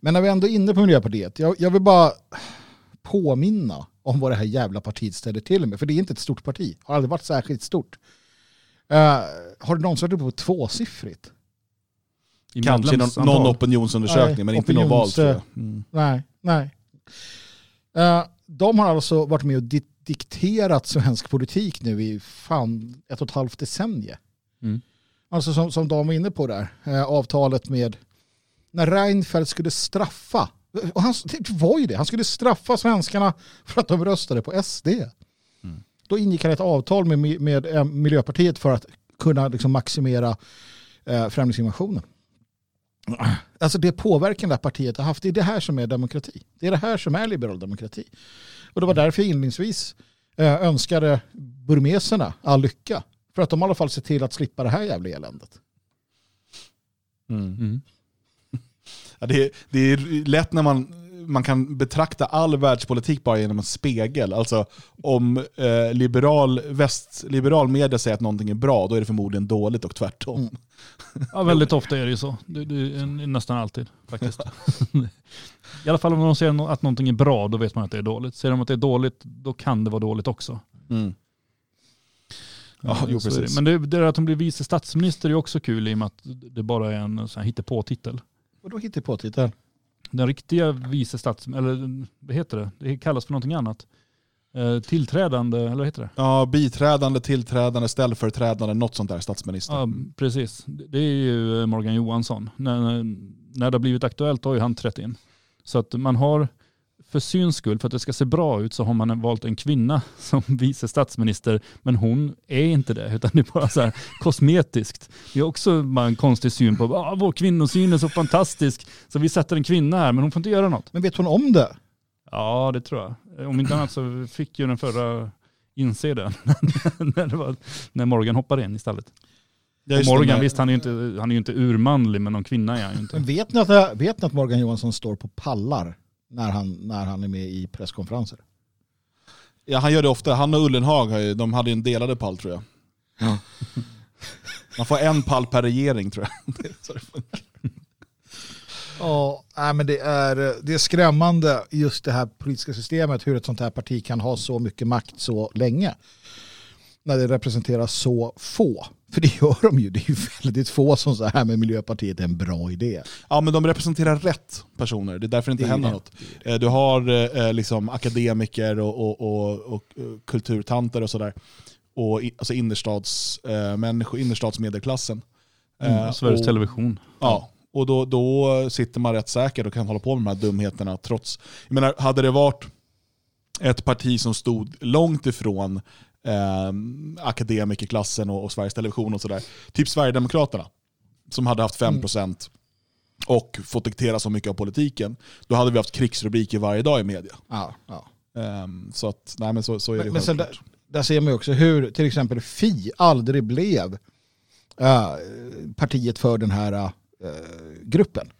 Men när vi ändå är inne på Miljöpartiet, jag, jag vill bara påminna om vad det här jävla partiet ställer till med. För det är inte ett stort parti, har aldrig varit särskilt stort. Eh, har det någonsin varit uppe på tvåsiffrigt? I Kanske någon, någon opinionsundersökning, Nej, men inte någon val opinions- tror jag. Mm. Nej, nej. Eh, de har alltså varit med och di- dikterat svensk politik nu i fan ett och ett halvt decennium. Mm. Alltså som, som de var inne på där, eh, avtalet med när Reinfeldt skulle straffa, och han, det var ju det, han skulle straffa svenskarna för att de röstade på SD. Mm. Då ingick han ett avtal med, med eh, Miljöpartiet för att kunna liksom maximera eh, främlingsinvasionen. Alltså det påverkan det här partiet har haft, det är det här som är demokrati. Det är det här som är liberal demokrati. Och det var därför jag inledningsvis eh, önskade burmeserna all lycka. För att de i alla fall ser till att slippa det här jävla eländet. Mm. Mm. Ja, det, är, det är lätt när man, man kan betrakta all världspolitik bara genom en spegel. Alltså om eh, liberal, väst, liberal media säger att någonting är bra, då är det förmodligen dåligt och tvärtom. Mm. Ja, väldigt ofta är det ju så. Det, det nästan alltid faktiskt. I alla fall om de säger att någonting är bra, då vet man att det är dåligt. Säger de att det är dåligt, då kan det vara dåligt också. Mm. Ja, Eh, jo, precis. Men det, det att de blir vice statsminister är också kul i och med att det bara är en sån här hittepå-titel. Och då hittar jag på titeln. Den riktiga vice stats... Eller vad heter det? Det kallas för någonting annat. Eh, tillträdande, eller vad heter det? Ja, biträdande, tillträdande, ställföreträdande, något sånt där, statsminister. Ja, precis. Det det är ju Morgan Johansson. När, när det har blivit aktuellt har ju han trätt in. Så att man har, för syns skull, för att det ska se bra ut, så har man valt en kvinna som vice statsminister. Men hon är inte det, utan det är bara så här kosmetiskt. Det är också bara en konstig syn på, ah, vår kvinnosyn är så fantastisk, så vi sätter en kvinna här, men hon får inte göra något. Men vet hon om det? Ja, det tror jag. Om inte annat så fick ju den förra inse det när, det var, när Morgan hoppade in istället. Ja, Morgan, visst han är ju inte, han är inte urmanlig men någon kvinna är han ju Men inte. vet ni att, vet ni att Morgan Johansson står på pallar när han, när han är med i presskonferenser? Ja, han gör det ofta. Han och Ullenhag de hade ju en delade pall tror jag. Ja. Man får en pall per regering tror jag. Det är så det funkar. Ja, nej, men det är, det är skrämmande just det här politiska systemet, hur ett sånt här parti kan ha så mycket makt så länge. När det representerar så få. För det gör de ju, det är ju väldigt få som så här med Miljöpartiet är en bra idé. Ja, men de representerar rätt personer. Det är därför det inte Det händer det. något. Eh, Du har eh, liksom akademiker och, och, och, och eh, kulturtanter och sådär. Och alltså innerstads, eh, människor, innerstadsmedelklassen. Eh, Mm, Sveriges och, Television. Ja, och då, då sitter man rätt säkert och kan hålla på med de här dumheterna trots... Jag menar, hade det varit ett parti som stod långt ifrån eh, akademikerklassen och, och Sveriges Television och sådär. Typ Sverigedemokraterna, som hade haft 5% och fått diktera så mycket av politiken. Då hade vi haft krigsrubriker varje dag i media. Ja, ja. Ehm, så, att, nej, men så, så är det Men, men sen där, där ser man också hur till exempel Fi aldrig blev äh, partiet för den här äh, gruppen.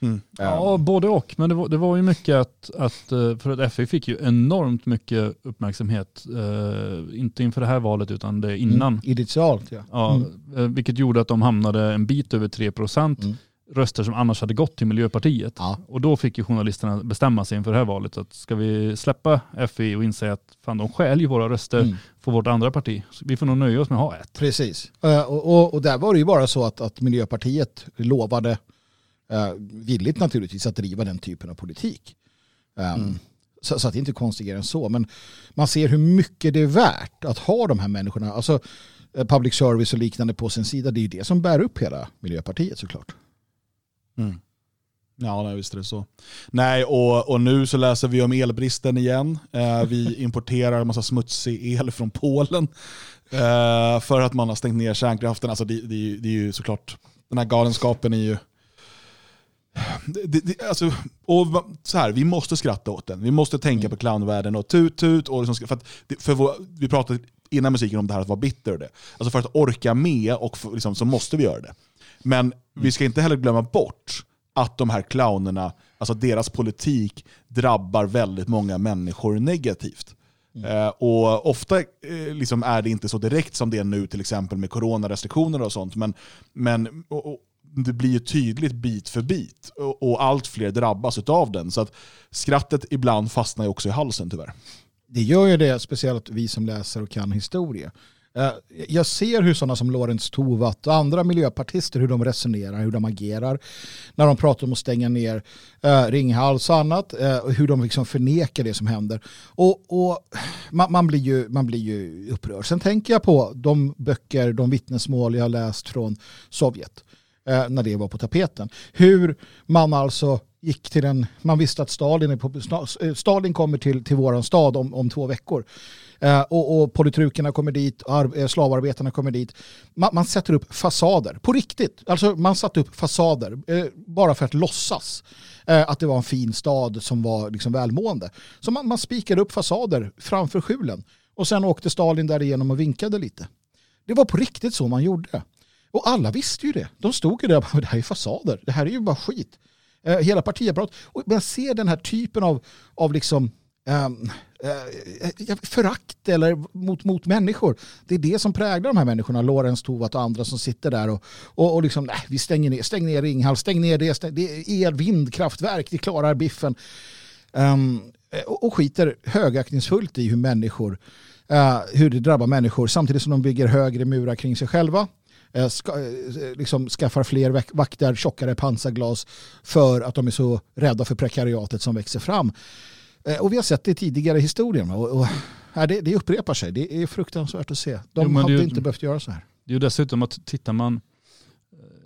Mm. Ja, både och. Men det var, det var ju mycket att, att, eh, för att FI fick ju enormt mycket uppmärksamhet. Eh, inte inför det här valet utan det innan. Mm, initialt ja. Ja, Mm. eh, vilket gjorde att de hamnade en bit över 3% Mm. röster som annars hade gått till Miljöpartiet. Ja. Och då fick ju journalisterna bestämma sig inför det här valet. Att ska vi släppa FI och inse att fan, de stjäl ju våra röster Mm. för vårt andra parti. Så vi får nog nöja oss med att ha ett. Precis. Eh, och, och, och där var det ju bara så att, att Miljöpartiet lovade uh, villigt naturligtvis att driva den typen av politik. Um, så, så att det är inte konstigare än så. Men man ser hur mycket det är värt att ha de här människorna, alltså eh, public service och liknande på sin sida. Det är ju det som bär upp hela Miljöpartiet såklart. Mm. Ja, nej, visst är det så. Nej, och, och nu så läser vi om elbristen igen. Eh, vi importerar en massa smutsig el från Polen eh, för att man har stängt ner kärnkraften. Alltså det, det, det är ju såklart, den här galenskapen är ju... Det, det, alltså, och så här, vi måste skratta åt den. Vi måste tänka på clownvärlden och tut tut. Och liksom, för att, för vår, vi pratade innan musiken om det här att vara bitter. Och det. Alltså för att orka med och för, liksom, så måste vi göra det. Men vi ska inte heller glömma bort att de här clownerna, alltså deras politik drabbar väldigt många människor negativt. Eh, och ofta eh, liksom är det inte så direkt som det är nu till exempel med coronarestriktioner och sånt. Men, men och, och, det blir ju tydligt bit för bit och, och allt fler drabbas av den. Så att skrattet ibland fastnar ju också i halsen tyvärr. Det gör ju det, speciellt vi som läser och kan historia. Eh, jag ser hur sådana som Lorentz Tovatt och andra miljöpartister, hur de resonerar, hur de agerar. När de pratar om att stänga ner eh, Ringhals och annat, eh, och hur de liksom förnekar det som händer. Och, och man, man, blir ju, man blir ju upprörd. Sen tänker jag på de böcker, de vittnesmål jag har läst från Sovjet eh, när det var på tapeten. Hur man alltså gick till en, man visste att Stalin, är på, eh, Stalin kommer till, till våran stad om, om två veckor. Eh, och, och politrukerna kommer dit, ar, eh, slavarbetarna kommer dit. Man, man sätter upp fasader, på riktigt. Alltså man satte upp fasader eh, bara för att låtsas eh, att det var en fin stad som var liksom välmående. Så man, man spikade upp fasader framför skjulen. Och sen åkte Stalin därigenom och vinkade lite. Det var på riktigt så man gjorde. Och alla visste ju det. De stod ju där och bara, det här är fasader. Det här är ju bara skit. Eh, hela partiapparat. Och jag ser den här typen av, av liksom, ehm, eh, eh, förakt eller mot, mot människor. Det är det som präglar de här människorna. Lorentz Tovatt och andra som sitter där och, och, och liksom, nej, vi stänger ner, stäng ner Ringhals, stäng ner det, stäng, det är el, vindkraftverk, det klarar biffen. Um, och, och skiter högaktningsfullt i hur människor, uh, hur det drabbar människor samtidigt som de bygger högre murar kring sig själva. Eh, ska, eh, liksom skaffar fler vak- vakter, tjockare pansarglas för att de är så rädda för prekariatet som växer fram. Eh, och vi har sett det tidigare i historien. Och, och, det, det upprepar sig. Det är fruktansvärt att se. De Jo, hade ju- inte behövt göra så här. Det är ju dessutom att tittar man,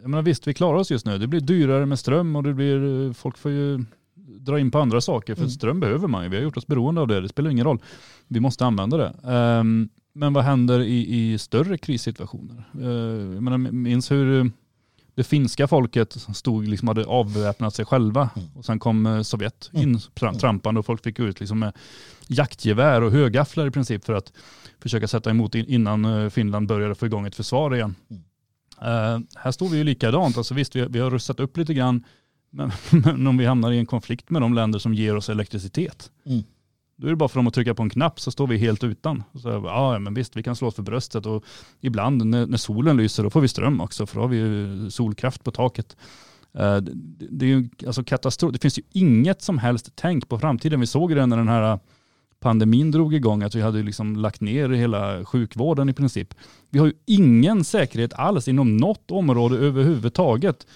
jag menar visst vi klarar oss just nu, det blir dyrare med ström och det blir, folk får ju dra in på andra saker för Mm. ström behöver man ju, vi har gjort oss beroende av det, det spelar ingen roll. Vi måste använda det. Ehm, men vad händer i, i större krissituationer? Uh, jag menar, minns hur eh, det finska folket stod, liksom hade avväpnat sig själva Mm. och sen kom eh, Sovjet in Mm. tra- trampande och folk fick ut liksom med jaktgevär och högafflar i princip för att försöka sätta emot in- innan eh, Finland började få igång ett försvar igen. Mm. Eh, här står vi ju likadant, alltså visst vi, har- vi har rustat upp lite grann, men, men om vi hamnar i en konflikt med de länder som ger oss elektricitet, Mm då är det bara för dem att trycka på en knapp så står vi helt utan. Så, ja men visst vi kan slå oss för bröstet och ibland när, när solen lyser då får vi ström också för då har vi ju solkraft på taket. Eh, det, det är ju alltså katastrof. Det finns ju inget som helst tänk på framtiden. Vi såg det när den här pandemin drog igång, att vi hade liksom lagt ner hela sjukvården i princip. Vi har ju ingen säkerhet alls inom något område överhuvudtaget.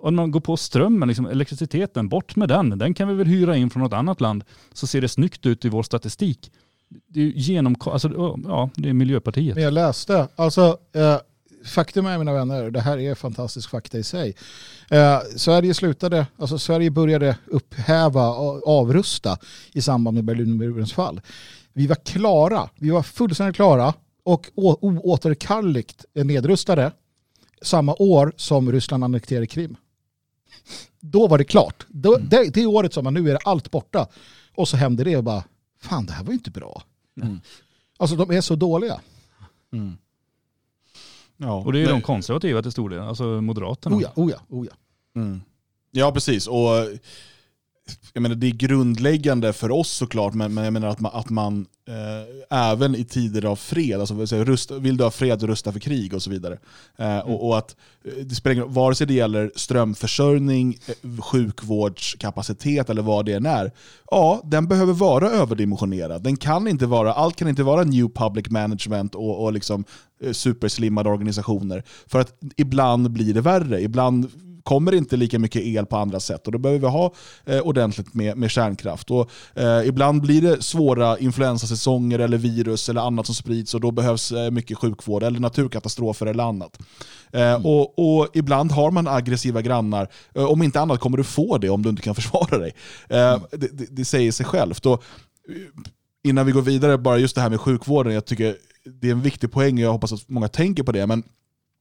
Om man går på strömmen, liksom elektriciteten, bort med den. Den kan vi väl hyra in från något annat land så ser det snyggt ut i vår statistik. Det är genom, alltså, ja, det är Miljöpartiet. Men jag läste, alltså eh, faktum är mina vänner, det här är fantastisk fakta i sig. Eh, Sverige slutade, alltså Sverige började upphäva och avrusta i samband med Berlinmurens fall. Vi var klara, vi var fullständigt klara och oåterkalleligt nedrustade samma år som Ryssland annekterade Krim. Då var det klart. Då, det, det året som man nu är allt borta. Och så hände det och bara, fan det här var ju inte bra. Mm. Alltså de är så dåliga. Mm. Ja, Och det är ju nej. de konservativa till stor del, alltså Moderaterna. Oh ja, oh ja, oh ja. Mm. Ja, precis. Och jag menar, det är grundläggande för oss såklart, men, men jag menar att man, att man eh, även i tider av fred, alltså vill, säga, vill du ha fred, rusta för krig och så vidare. Eh, och, och att eh, det spelar ingen roll, vare sig det gäller strömförsörjning, eh, sjukvårdskapacitet eller vad det än är, ja, den behöver vara överdimensionerad. Den kan inte vara, allt kan inte vara new public management och, och liksom eh, superslimmade organisationer. För att ibland blir det värre. Ibland kommer inte lika mycket el på andra sätt och då behöver vi ha eh, ordentligt med, med kärnkraft. Och, eh, ibland blir det svåra influensasäsonger eller virus eller annat som sprids och då behövs eh, mycket sjukvård eller naturkatastrofer eller annat. Eh, och, och Ibland har man aggressiva grannar. Eh, om inte annat kommer du få det om du inte kan försvara dig. Eh, det, det, det säger sig självt. Och, innan vi går vidare, bara just det här med sjukvården. Jag tycker det är en viktig poäng och jag hoppas att många tänker på det. Men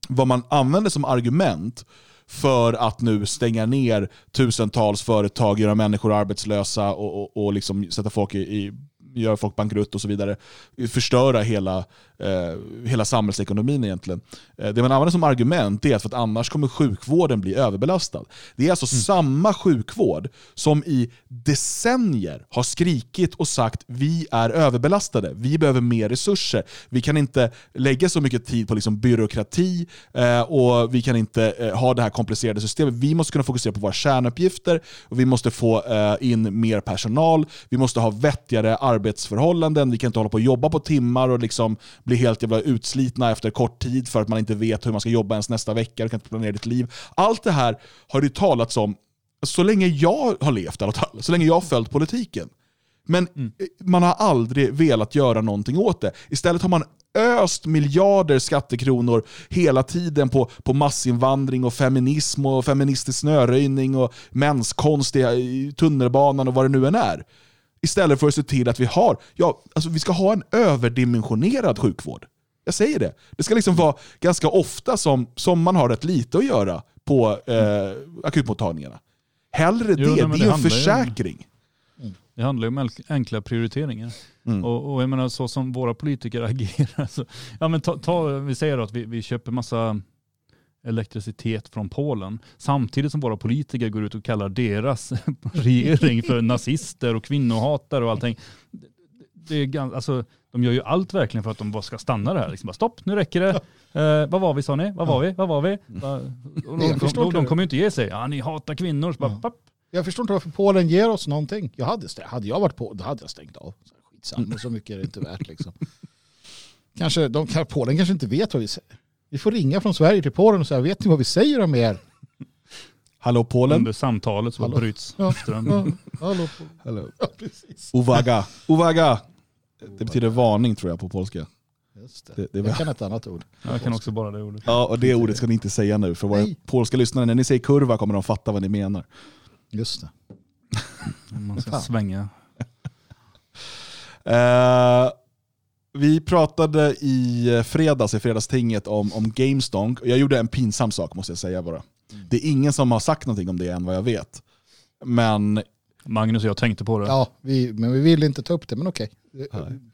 vad man använder som argument för att nu stänga ner tusentals företag, göra människor arbetslösa och, och, och liksom sätta folk i, i göra folk bankrutt och så vidare. Förstöra hela, eh, hela samhällsekonomin egentligen. Eh, det man använder som argument är att för att annars kommer sjukvården bli överbelastad. Det är alltså samma sjukvård som i decennier har skrikit och sagt vi är överbelastade, vi behöver mer resurser. Vi kan inte lägga så mycket tid på liksom byråkrati eh, och vi kan inte ha det här komplicerade systemet. Vi måste kunna fokusera på våra kärnuppgifter och vi måste få in mer personal. Vi måste ha vettigare arbetsförhållanden. Vi kan inte hålla på och jobba på timmar och liksom bli helt jävla utslitna efter kort tid för att man inte vet hur man ska jobba ens nästa vecka. Du kan inte planera ditt liv. Allt det här har det talats om så länge jag har levt i alla fall. Så länge jag har följt politiken. Men eh, man har aldrig velat göra någonting åt det. Istället har man öst miljarder skattekronor hela tiden på, på massinvandring och feminism och feministisk snöröjning och menskonst i, i tunnelbanan och vad det nu än är. Istället för att se till att vi har, ja, alltså vi ska ha en överdimensionerad sjukvård. Jag säger det. Det ska liksom vara ganska ofta som, som man har rätt lite att göra på eh, akutmottagningarna. Hellre Jo, det, nej, det det är ju en handlar ju försäkring. Det handlar ju om enk- enkla prioriteringar. Mm. Och, och jag menar så som våra politiker agerar. Så, ja, men ta, ta, vi säger att vi, vi köper massa elektricitet från Polen. Samtidigt som våra politiker går ut och kallar deras regering för nazister och kvinnohatare och allting. Det, är gans, alltså, de gör ju allt verkligen för att de bara ska stanna det här. Liksom bara, Stopp, nu räcker det. Eh, vad var vi sa ni? Vad var vi? Vad var vi? Va- Och Jag de, de, de, de kommer ju inte ge sig. Ja, ni hatar kvinnor. Så bara, papp. Jag förstår inte varför Polen ger oss någonting. Jag hade, hade jag varit på, då hade jag stängt av. Skitsamma, så mycket är det inte värt. Liksom. Kanske, de, Polen kanske inte vet vad vi säger. Vi får ringa från Sverige till Polen och säga, vet ni vad vi säger om er? Hallå Polen? Under samtalet så Hallå. bryts Ja. ström. Ja, hallå. Hallå. Ja, precis. Uwaga. Uwaga. Det betyder varning tror jag på polska. Just det. Det, det är Jag kan ett annat ord. Jag kan också bara det ordet. Ja, och det ordet ska ni inte säga nu, för våra Nej. polska lyssnare, när ni säger kurva kommer de fatta vad ni menar. Just det. Man ska svänga. Eh, vi pratade i fredags, i fredagstinget, om, om GameStonk. Jag gjorde en pinsam sak måste jag säga bara. Det är ingen som har sagt någonting om det än vad jag vet. Men, Magnus och jag tänkte på det. Ja, vi, men vi vill inte ta upp det, men okej.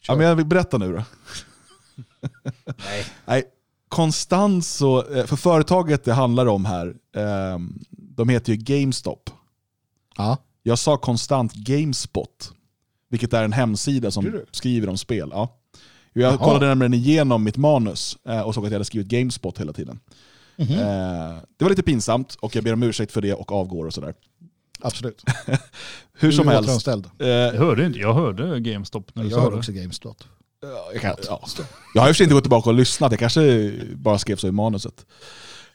ja, men jag vill berätta nu då. Nej. Nej, Constanzo, eh, för företaget det handlar om här, eh, de heter ju GameStop. Ja. Jag sa konstant GameSpot, vilket är en hemsida som skriver om spel. Ja. Jag Jaha. kollade nämligen igenom mitt manus eh, och såg att jag hade skrivit GameSpot hela tiden. Mhm. Eh, det var lite pinsamt och jag ber om ursäkt för det och avgår och sådär. Absolut. Hur som helst. Eh, Jag hörde inte, jag hörde GameStop när du Jag sa hör det. också GameStop. jag, kan, ja. jag har i och för sig inte gått tillbaka och lyssnat, jag kanske bara skrev så i manuset.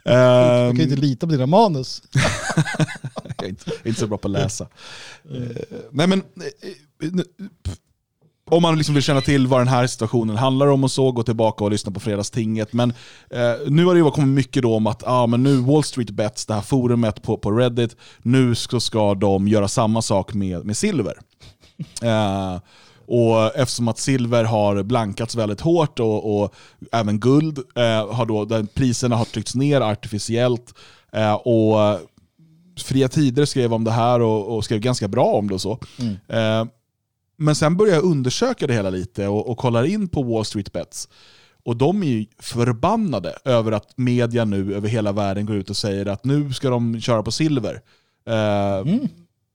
Du kan Um, ju inte lita på dina manus. jag är inte, jag är inte så bra på att läsa. Eh, nej men, eh, eh, nu- pff. Om man liksom vill känna till vad den här situationen handlar om och så, gå tillbaka och lyssna på fredagstinget. Men eh, nu har det ju kommit mycket då om att ah, men nu Wall Street Bets, det här forumet på, på Reddit, nu ska, ska de göra samma sak med, med silver. Eh, och eftersom att silver har blankats väldigt hårt och, och även guld, eh, har då, där priserna har tryckts ner artificiellt. Eh, och Fria Tider skrev om det här och, och skrev ganska bra om det och så. Mm. Eh, men sen börjar jag undersöka det hela lite och, och kollar in på Wall Street Bets. Och de är ju förbannade över att media nu över hela världen går ut och säger att nu ska de köra på silver. Eh, Mm.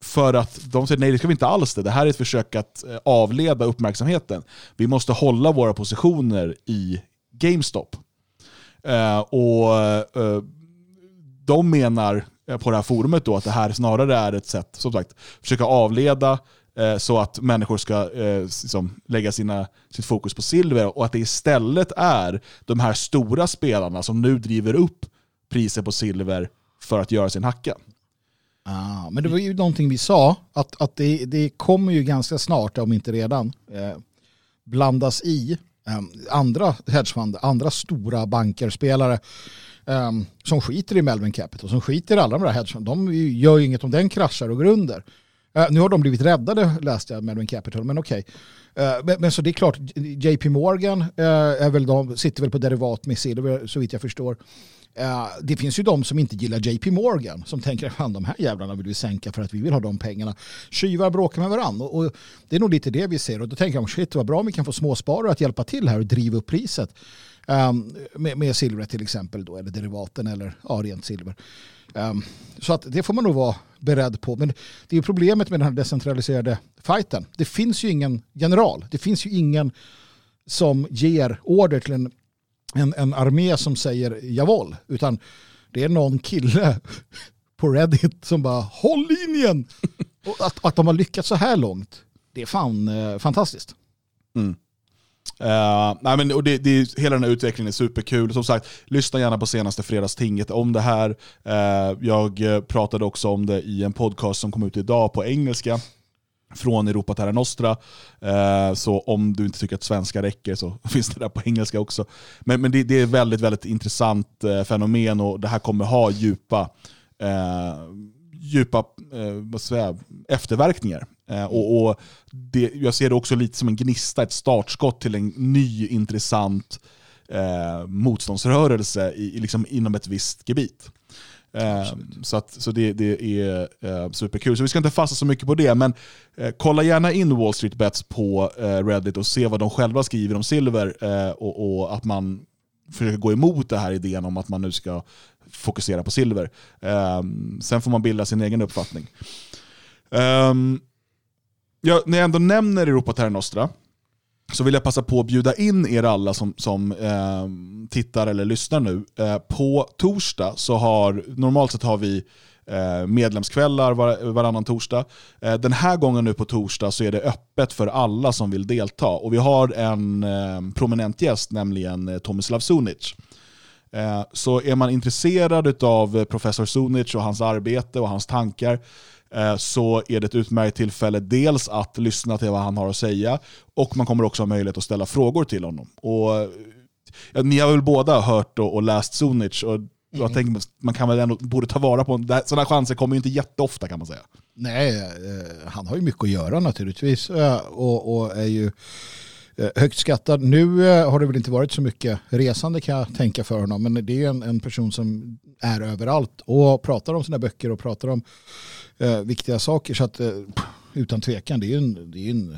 För att de säger nej det ska vi inte alls det. Det här är ett försök att eh, avleda uppmärksamheten. Vi måste hålla våra positioner i GameStop. Eh, och eh, De menar på det här forumet då att det här snarare är ett sätt, som sagt, försöka avleda Eh, så att människor ska eh, liksom, lägga sina, sitt fokus på silver och att det istället är de här stora spelarna som nu driver upp priset på silver för att göra sin hacka. Ah, men det var ju någonting vi sa, att, att det, det kommer ju ganska snart, om inte redan, eh, blandas i eh, andra hedgefonder, andra stora banker, spelare eh, som skiter i Melvin Capital, som skiter i alla de där hedgefonderna. De gör ju inget om den kraschar och går Uh, nu har de blivit räddade, läste jag, Melvin Capital, men okej. Eh, men, men så det är klart, JP Morgan uh, är väl de, sitter väl på derivat med silver, så vitt jag förstår. Eh, det finns ju de som inte gillar JP Morgan som tänker att de här jävlarna vill vi sänka för att vi vill ha de pengarna. Tjuvar bråkar med varandra och, och det är nog lite det vi ser och då tänker jag oh, shit vad bra om vi kan få småsparare att hjälpa till här och driva upp priset. Um, med, med silvret till exempel då, eller derivaten eller ja, rent silver. Um, så att det får man nog vara beredd på. Men det är problemet med den här decentraliserade fighten. Det finns ju ingen general. Det finns ju ingen som ger order till en en, en armé som säger javol, utan det är någon kille på Reddit som bara håll linjen. Och att, att de har lyckats så här långt, det är fan eh, fantastiskt. Uh, nej men, och det, det, hela den här utvecklingen är superkul. Som sagt, lyssna gärna på senaste fredagstinget om det här. Uh, jag eh, pratade också om det i en podcast som kom ut idag på engelska från Europa Terra Nostra. Uh, så om du inte tycker att svenska räcker så finns det där på engelska också. Men, men det, det är ett väldigt, väldigt intressant fenomen och det här kommer ha djupa, djupa eh, vad säga, efterverkningar. Eh, och, och det, jag ser det också lite som en gnista, ett startskott till en ny intressant eh, motståndsrörelse i, liksom inom ett visst gebit. Eh, så att, så det, det är eh, superkul. Så vi ska inte fastna så mycket på det, men eh, kolla gärna in Wall Street Bets på eh, Reddit och se vad de själva skriver om silver eh, och, och att man försöker gå emot den här idén om att man nu ska fokusera på silver. Eh, sen får man bilda sin egen uppfattning. Ehm, ja, när jag ändå nämner Europa Terra Nostra så vill jag passa på att bjuda in er alla som, som eh, tittar eller lyssnar nu. Eh, på torsdag så har, normalt sett har vi eh, medlemskvällar var, varannan torsdag. Eh, den här gången nu på torsdag så är det öppet för alla som vill delta. Och vi har en eh, prominent gäst, nämligen eh, Tomislav Sunic. Eh, Så är man intresserad av professor Sunic och hans arbete och hans tankar eh, så är det ett utmärkt tillfälle dels att lyssna till vad han har att säga och man kommer också ha möjlighet att ställa frågor till honom. Och, eh, ja, ni har väl båda hört och, och läst Sunic och jag tänker man kan väl ändå borde ta vara på. Sådana chanser kommer ju inte jätteofta kan man säga. Nej, eh, han har ju mycket att göra naturligtvis eh, och, och är ju eh, högt skattad. Nu eh, har det väl inte varit så mycket resande kan jag tänka för honom, men det är en, en person som är överallt och pratar om sina böcker och pratar om eh, viktiga saker. Så att eh, utan tvekan, det är ju en, det är en,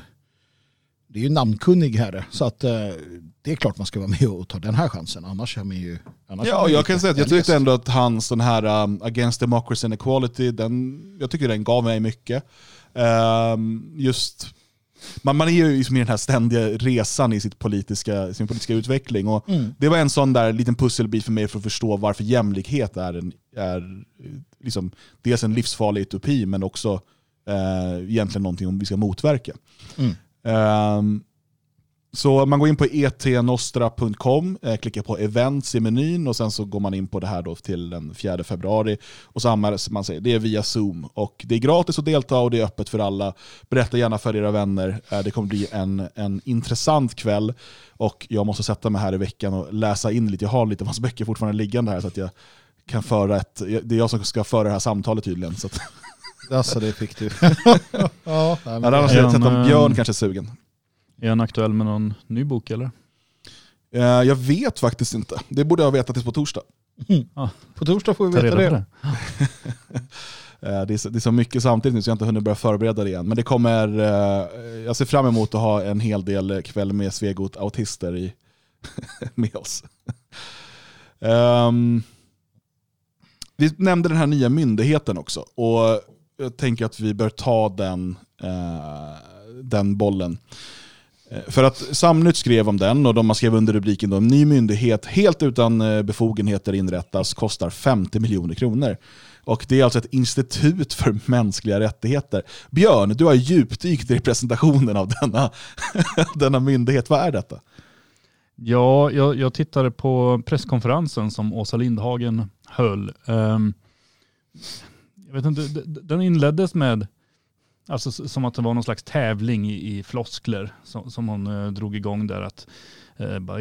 det är en namnkunnig herre. Så att eh, det är klart man ska vara med och ta den här chansen. Annars är man ju... Annars Ja, man jag kan säga att jag tyckte ändå att hans den här um, Against Democracy and Equality, den, jag tycker den gav mig mycket. Ehm, just, man, man är ju liksom i den här ständiga resan i sitt politiska, sin politiska utveckling. Och Mm. Det var en sån där liten pusselbit för mig för att förstå varför jämlikhet är, en, är liksom, dels en livsfarlig utopi men också eh, egentligen någonting om vi ska motverka. Mm. Ehm, Så man går in på etnostra.com, eh, klickar på events i menyn och sen så går man in på det här då till den 4 februari. Och så anmäler man sig. Det är via Zoom. Och det är gratis att delta och det är öppet för alla. Berätta gärna för era vänner. Eh, det kommer bli en, en intressant kväll. Och jag måste sätta mig här i veckan och läsa in lite. Jag har lite av böcker fortfarande liggande här så att jag kan föra ett, det är jag som ska föra det här samtalet tydligen. Så att, Alltså det fick du. ja, nej, men annars hade jag sett om Björn kanske är sugen. Är han aktuell med någon ny bok eller? Eh, Jag vet faktiskt inte. Det borde jag veta tills på torsdag. På torsdag får vi Ta veta det. det. Eh, Det är, så, det är så mycket samtidigt nu så jag har inte hunnit börja förbereda det än. Men det kommer, eh, jag ser fram emot att ha en hel del kväll med Svegot autister i, med oss. Ehm, vi nämnde den här nya myndigheten också. Och jag tänker att vi bör ta den, den bollen. Eh, för att Samnytt skrev om den och de har skrev under rubriken då, ny myndighet helt utan eh, befogenheter inrättas kostar 50 miljoner kronor. Och det är alltså ett institut för mänskliga rättigheter. Björn, du har djupdykt i presentationen av denna, denna myndighet. Vad är detta? Ja, jag, jag tittade på presskonferensen som Åsa Lindhagen höll. Um, jag vet inte, den inleddes med, alltså som att det var någon slags tävling i, i floskler som, som hon eh, drog igång där. Att, eh, bara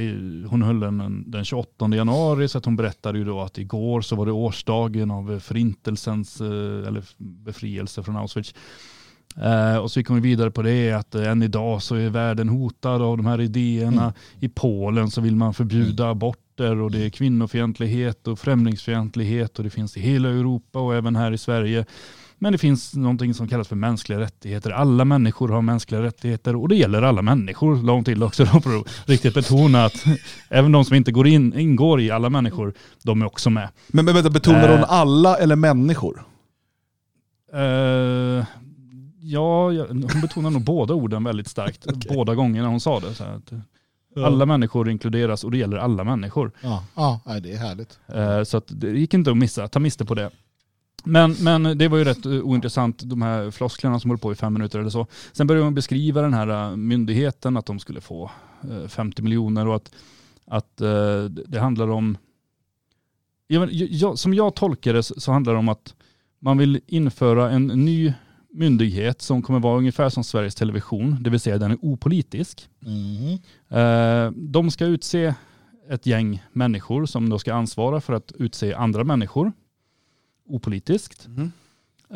hon höll den den 28 januari så att hon berättade ju då att igår så var det årsdagen av förintelsens, eh, eller befrielse från Auschwitz. Eh, och så gick hon vidare på det att eh, än idag så är världen hotad av de här idéerna. I Polen så vill man förbjuda aborter och det är kvinnofientlighet och främlingsfientlighet och det finns i hela Europa och även här i Sverige. Men det finns någonting som kallas för mänskliga rättigheter. Alla människor har mänskliga rättigheter och det gäller alla människor. Långt till också för att riktigt betona att även de som inte går in, ingår i alla människor, de är också med. Men, men vänta, betonar hon Eh. alla eller människor? Eh, ja, hon betonar nog båda orden väldigt starkt. Båda gångerna hon sa det. Så här alla människor inkluderas och det gäller alla människor. Ja, ja det är härligt. Eh, Så att det gick inte att missa, ta miste på det. Men, men det var ju rätt eh, ointressant, de här flosklerna som höll på i fem minuter eller så. Sen började hon beskriva den här eh, myndigheten, att de skulle få eh, 50 miljoner och att, att det handlar om, jag, som jag tolkar det så handlar det om att man vill införa en ny myndighet som kommer vara ungefär som Sveriges Television, det vill säga den är opolitisk. Eh, De ska utse ett gäng människor som då ska ansvara för att utse andra människor opolitiskt.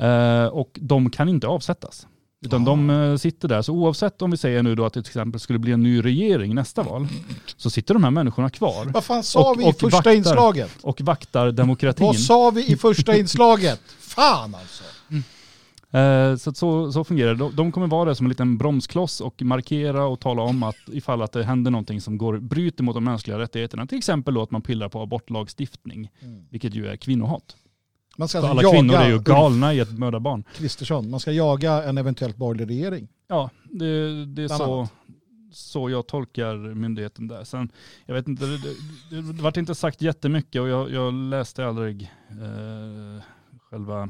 Eh, Och de kan inte avsättas. Utan de eh, sitter där. Så oavsett om vi säger nu då att det till exempel skulle bli en ny regering nästa val, så sitter de här människorna kvar Vad fan sa Och- vi i första vaktar. inslaget? och vaktar demokratin. Vad sa vi i första inslaget? Fan alltså. Eh, Så, så, så fungerar det. De, de kommer vara där som en liten bromskloss och markera och tala om att ifall att det händer någonting som går, bryter mot de mänskliga rättigheterna, till exempel då att man pillar på abortlagstiftning, vilket ju är kvinnohat. Man ska alltså alla kvinnor jaga är ju galna i att mörda barn. Kristersson. Man ska jaga en eventuellt borgerlig regering. Ja, det, det är så, annat. så jag tolkar myndigheten där. Sen, jag vet inte, det, det, det vart inte sagt jättemycket och jag, jag läste aldrig eh, själva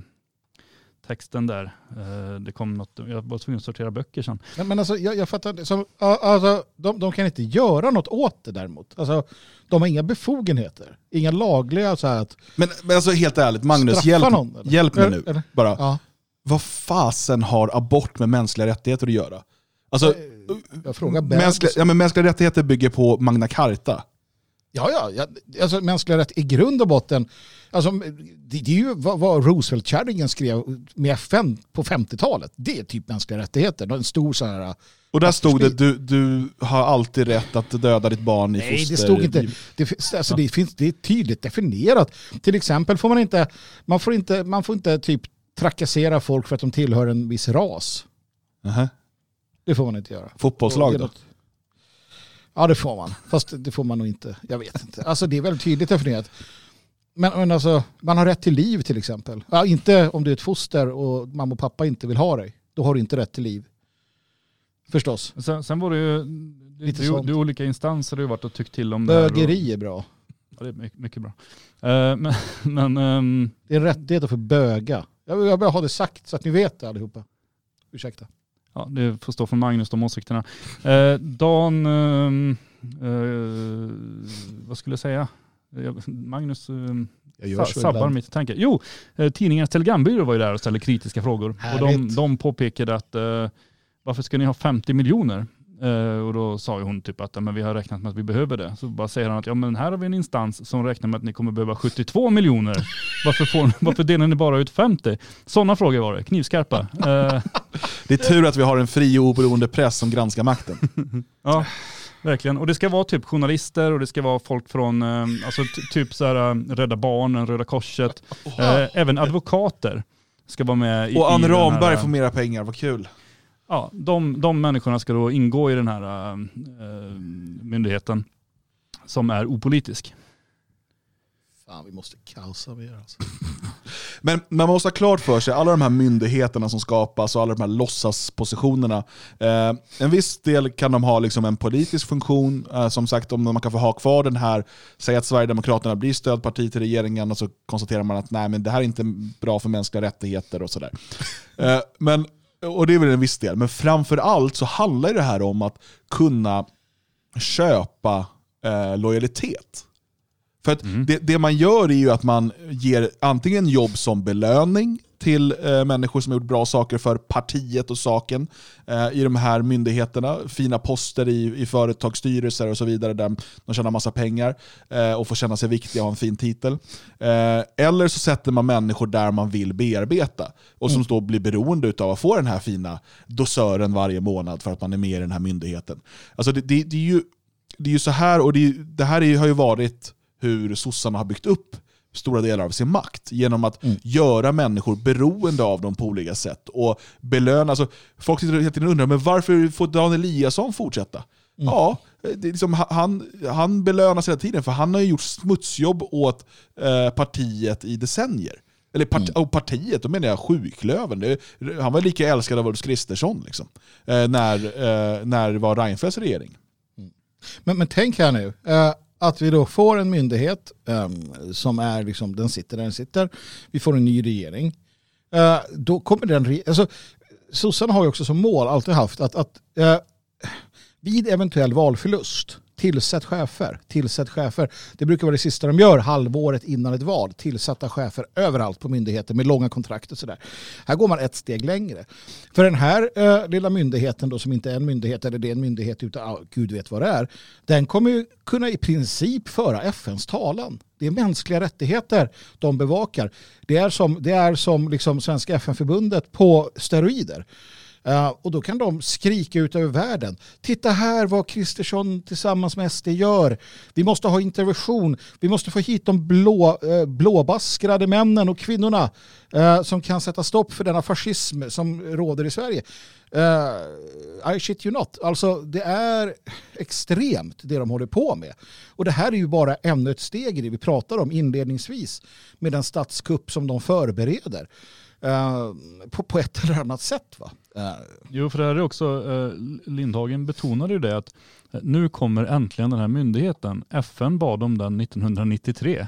texten där. Eh, det kom något, jag var tvungen att sortera böcker sen. Men, men alltså, jag, jag fattar inte. Som, alltså, de, de kan inte göra något åt det däremot. Alltså, de har inga befogenheter. Inga lagliga så här att Men, men alltså helt ärligt, Magnus, hjälp, någon. hjälp mig nu. eller? Bara. Ja. Vad fasen har abort med mänskliga rättigheter att göra? Alltså, Jag frågar mänskliga, ja, men mänskliga rättigheter bygger på Magna Carta. Ja, ja, ja. Alltså, mänskliga rätt i grund och botten. Alltså, det, det är ju vad, vad Roosevelt-kärringen skrev med FN på 50-talet. Det är typ mänskliga rättigheter. En stor så här... Och där stod det, du, du har alltid rätt att döda ditt barn i Nej, foster. det stod inte. Det, alltså, det, finns, det är tydligt definierat. Till exempel får man inte, man får inte, man får inte typ trakassera folk för att de tillhör en viss ras. Nähä. Det får man inte göra. Fotbollslag då? Ja det får man. Fast det får man nog inte. Jag vet inte. Alltså det är väldigt tydligt definierat. Men, men alltså, man har rätt till liv till exempel. Ja, inte om du är ett foster och mamma och pappa inte vill ha dig. Då har du inte rätt till liv. Förstås. Sen, sen var det ju, det, Lite det, sånt. det är olika instanser har ju varit och tyckt till om det här. och- Bögeri är bra. Ja, det är mycket, mycket bra. Eh, men men ehm, Det är en rättighet att få böga. Jag vill, jag vill ha det sagt så att ni vet det allihopa. Ursäkta. ja, det får stå för Magnus de åsikterna. Eh, Dan, eh, vad skulle jag säga? Magnus eh, Jag sabbar mitt tanke. Jo, eh, tidningens telegrambyrå var ju där och ställde kritiska frågor. Och de, Härligt. de påpekade att eh, varför ska ni ha 50 miljoner? Eh, och då sa ju hon typ att men vi har räknat med att vi behöver det. Så bara säger han att ja, men här har vi en instans som räknar med att ni kommer behöva 72 miljoner. Varför, får, varför delar ni bara ut 50? Sådana frågor var det, knivskarpa. Eh, Det är tur att vi har en fri och oberoende press som granskar makten. Ja, verkligen. Och det ska vara typ journalister och det ska vara folk från eh, alltså, ty- typ så här, eh, Rädda Barnen, Röda Korset. Eh, även advokater ska vara med. I, Och Anne här, Ramberg eh, får mera pengar, vad kul. Ja, de, de människorna ska då ingå i den här eh, myndigheten som är opolitisk. Fan, vi måste kaosa mer alltså. Men man måste ha klart för sig, alla de här myndigheterna som skapas och alla de här låtsaspositionerna, eh, en viss del kan de ha liksom en politisk funktion, eh, som sagt om man kan få ha kvar den här, säg att Sverigedemokraterna blir stödparti till regeringen och så konstaterar man att nej men det här är inte bra för mänskliga rättigheter och sådär. Eh, men, och det är väl en viss del, men framför allt så handlar det här om att kunna köpa eh, lojalitet. För att det, det man gör är ju att man ger antingen jobb som belöning till eh, människor som har gjort bra saker för partiet och saken eh, i de här myndigheterna. Fina poster i, i företagsstyrelser och så vidare där de tjänar massa pengar eh, och får känna sig viktiga och ha en fin titel. Eh, eller så sätter man människor där man vill bearbeta och som då blir beroende av att få den här fina dosören varje månad för att man är med i den här myndigheten. Alltså det, det, det är ju det är ju så här, och det, det här är, har ju varit hur sossarna har byggt upp stora delar av sin makt genom att göra människor beroende av dem på olika sätt. Och belöna, alltså, folk sitter hela tiden och undrar men varför får Dan Eliasson fortsätta? Ja, det är liksom, han, han belönas hela tiden för han har ju gjort smutsjobb åt eh, partiet i decennier. Eller part, och partiet, då menar jag sjuklöven. Det, han var lika älskad av Ulf Kristersson liksom, eh, när, eh, när det var Reinfeldts regering. Men, men tänk här nu, eh, att vi då får en myndighet um, som är liksom, den sitter där den sitter. Vi får en ny regering. Uh, då kommer den, alltså sossarna har ju också som mål alltid haft att, att uh, vid eventuell valförlust tillsätt chefer, tillsätt chefer. Det brukar vara det sista de gör halvåret innan ett val. Tillsatta chefer överallt på myndigheter med långa kontrakt och sådär. Här går man ett steg längre. För den här eh, lilla myndigheten då som inte är en myndighet eller det är en myndighet utan oh, gud vet vad det är. Den kommer ju kunna i princip föra FNs talan. Det är mänskliga rättigheter de bevakar. Det är som, det är som liksom Svenska FN-förbundet på steroider. Eh, och då kan de skrika ut över världen. Titta här vad Kristersson tillsammans med SD gör. Vi måste ha intervention. Vi måste få hit de blå, eh, blåbaskrade männen och kvinnorna eh, som kan sätta stopp för denna fascism som råder i Sverige. I shit you not. Alltså det är extremt det de håller på med. Och det här är ju bara ännu ett steg i det vi pratar om inledningsvis med den statskupp som de förbereder. Eh, på, på ett eller annat sätt. Va? Eh, Jo, för det här är också, eh, Lindhagen betonade ju det att eh, nu kommer äntligen den här myndigheten. FN bad om den 1993.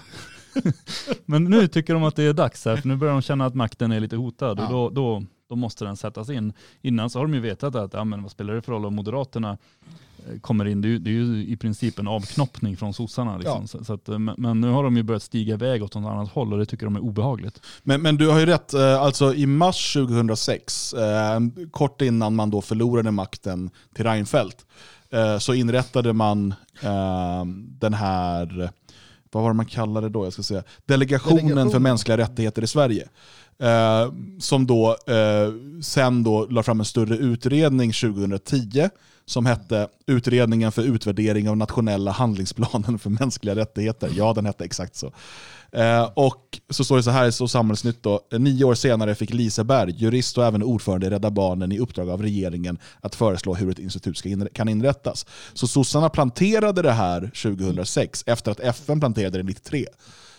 Men nu tycker de att det är dags här, för nu börjar de känna att makten är lite hotad Ja. och då, då, då måste den sättas in. Innan så har de ju vetat att, ja men vad spelar det för roll om Moderaterna eh, kommer in, det är, ju, det är ju i princip en avknoppning från sossarna. Liksom. Ja. Så, så att, eh, men, nu har de ju börjat stiga iväg åt något annat håll och det tycker de är obehagligt. Men, men du har ju rätt, eh, alltså i mars 2006, eh, kort innan man då förlorade makten till Reinfeldt, eh, så inrättade man eh, den här, vad var det man kallade det då? Jag ska säga, Delegationen, Delegationen. för mänskliga rättigheter i Sverige. Eh, som då eh, sen då la fram en större utredning 2010 som hette Utredningen för utvärdering av nationella handlingsplanen för mänskliga rättigheter. Ja, den hette exakt så. Eh, och så står det så här i samhällsnytt då. Nio år senare fick Liseberg, jurist och även ordförande i Rädda Barnen, i uppdrag av regeringen att föreslå hur ett institut ska inre- kan inrättas. Så sossarna planterade det här 2006 efter att FN planterade det 93.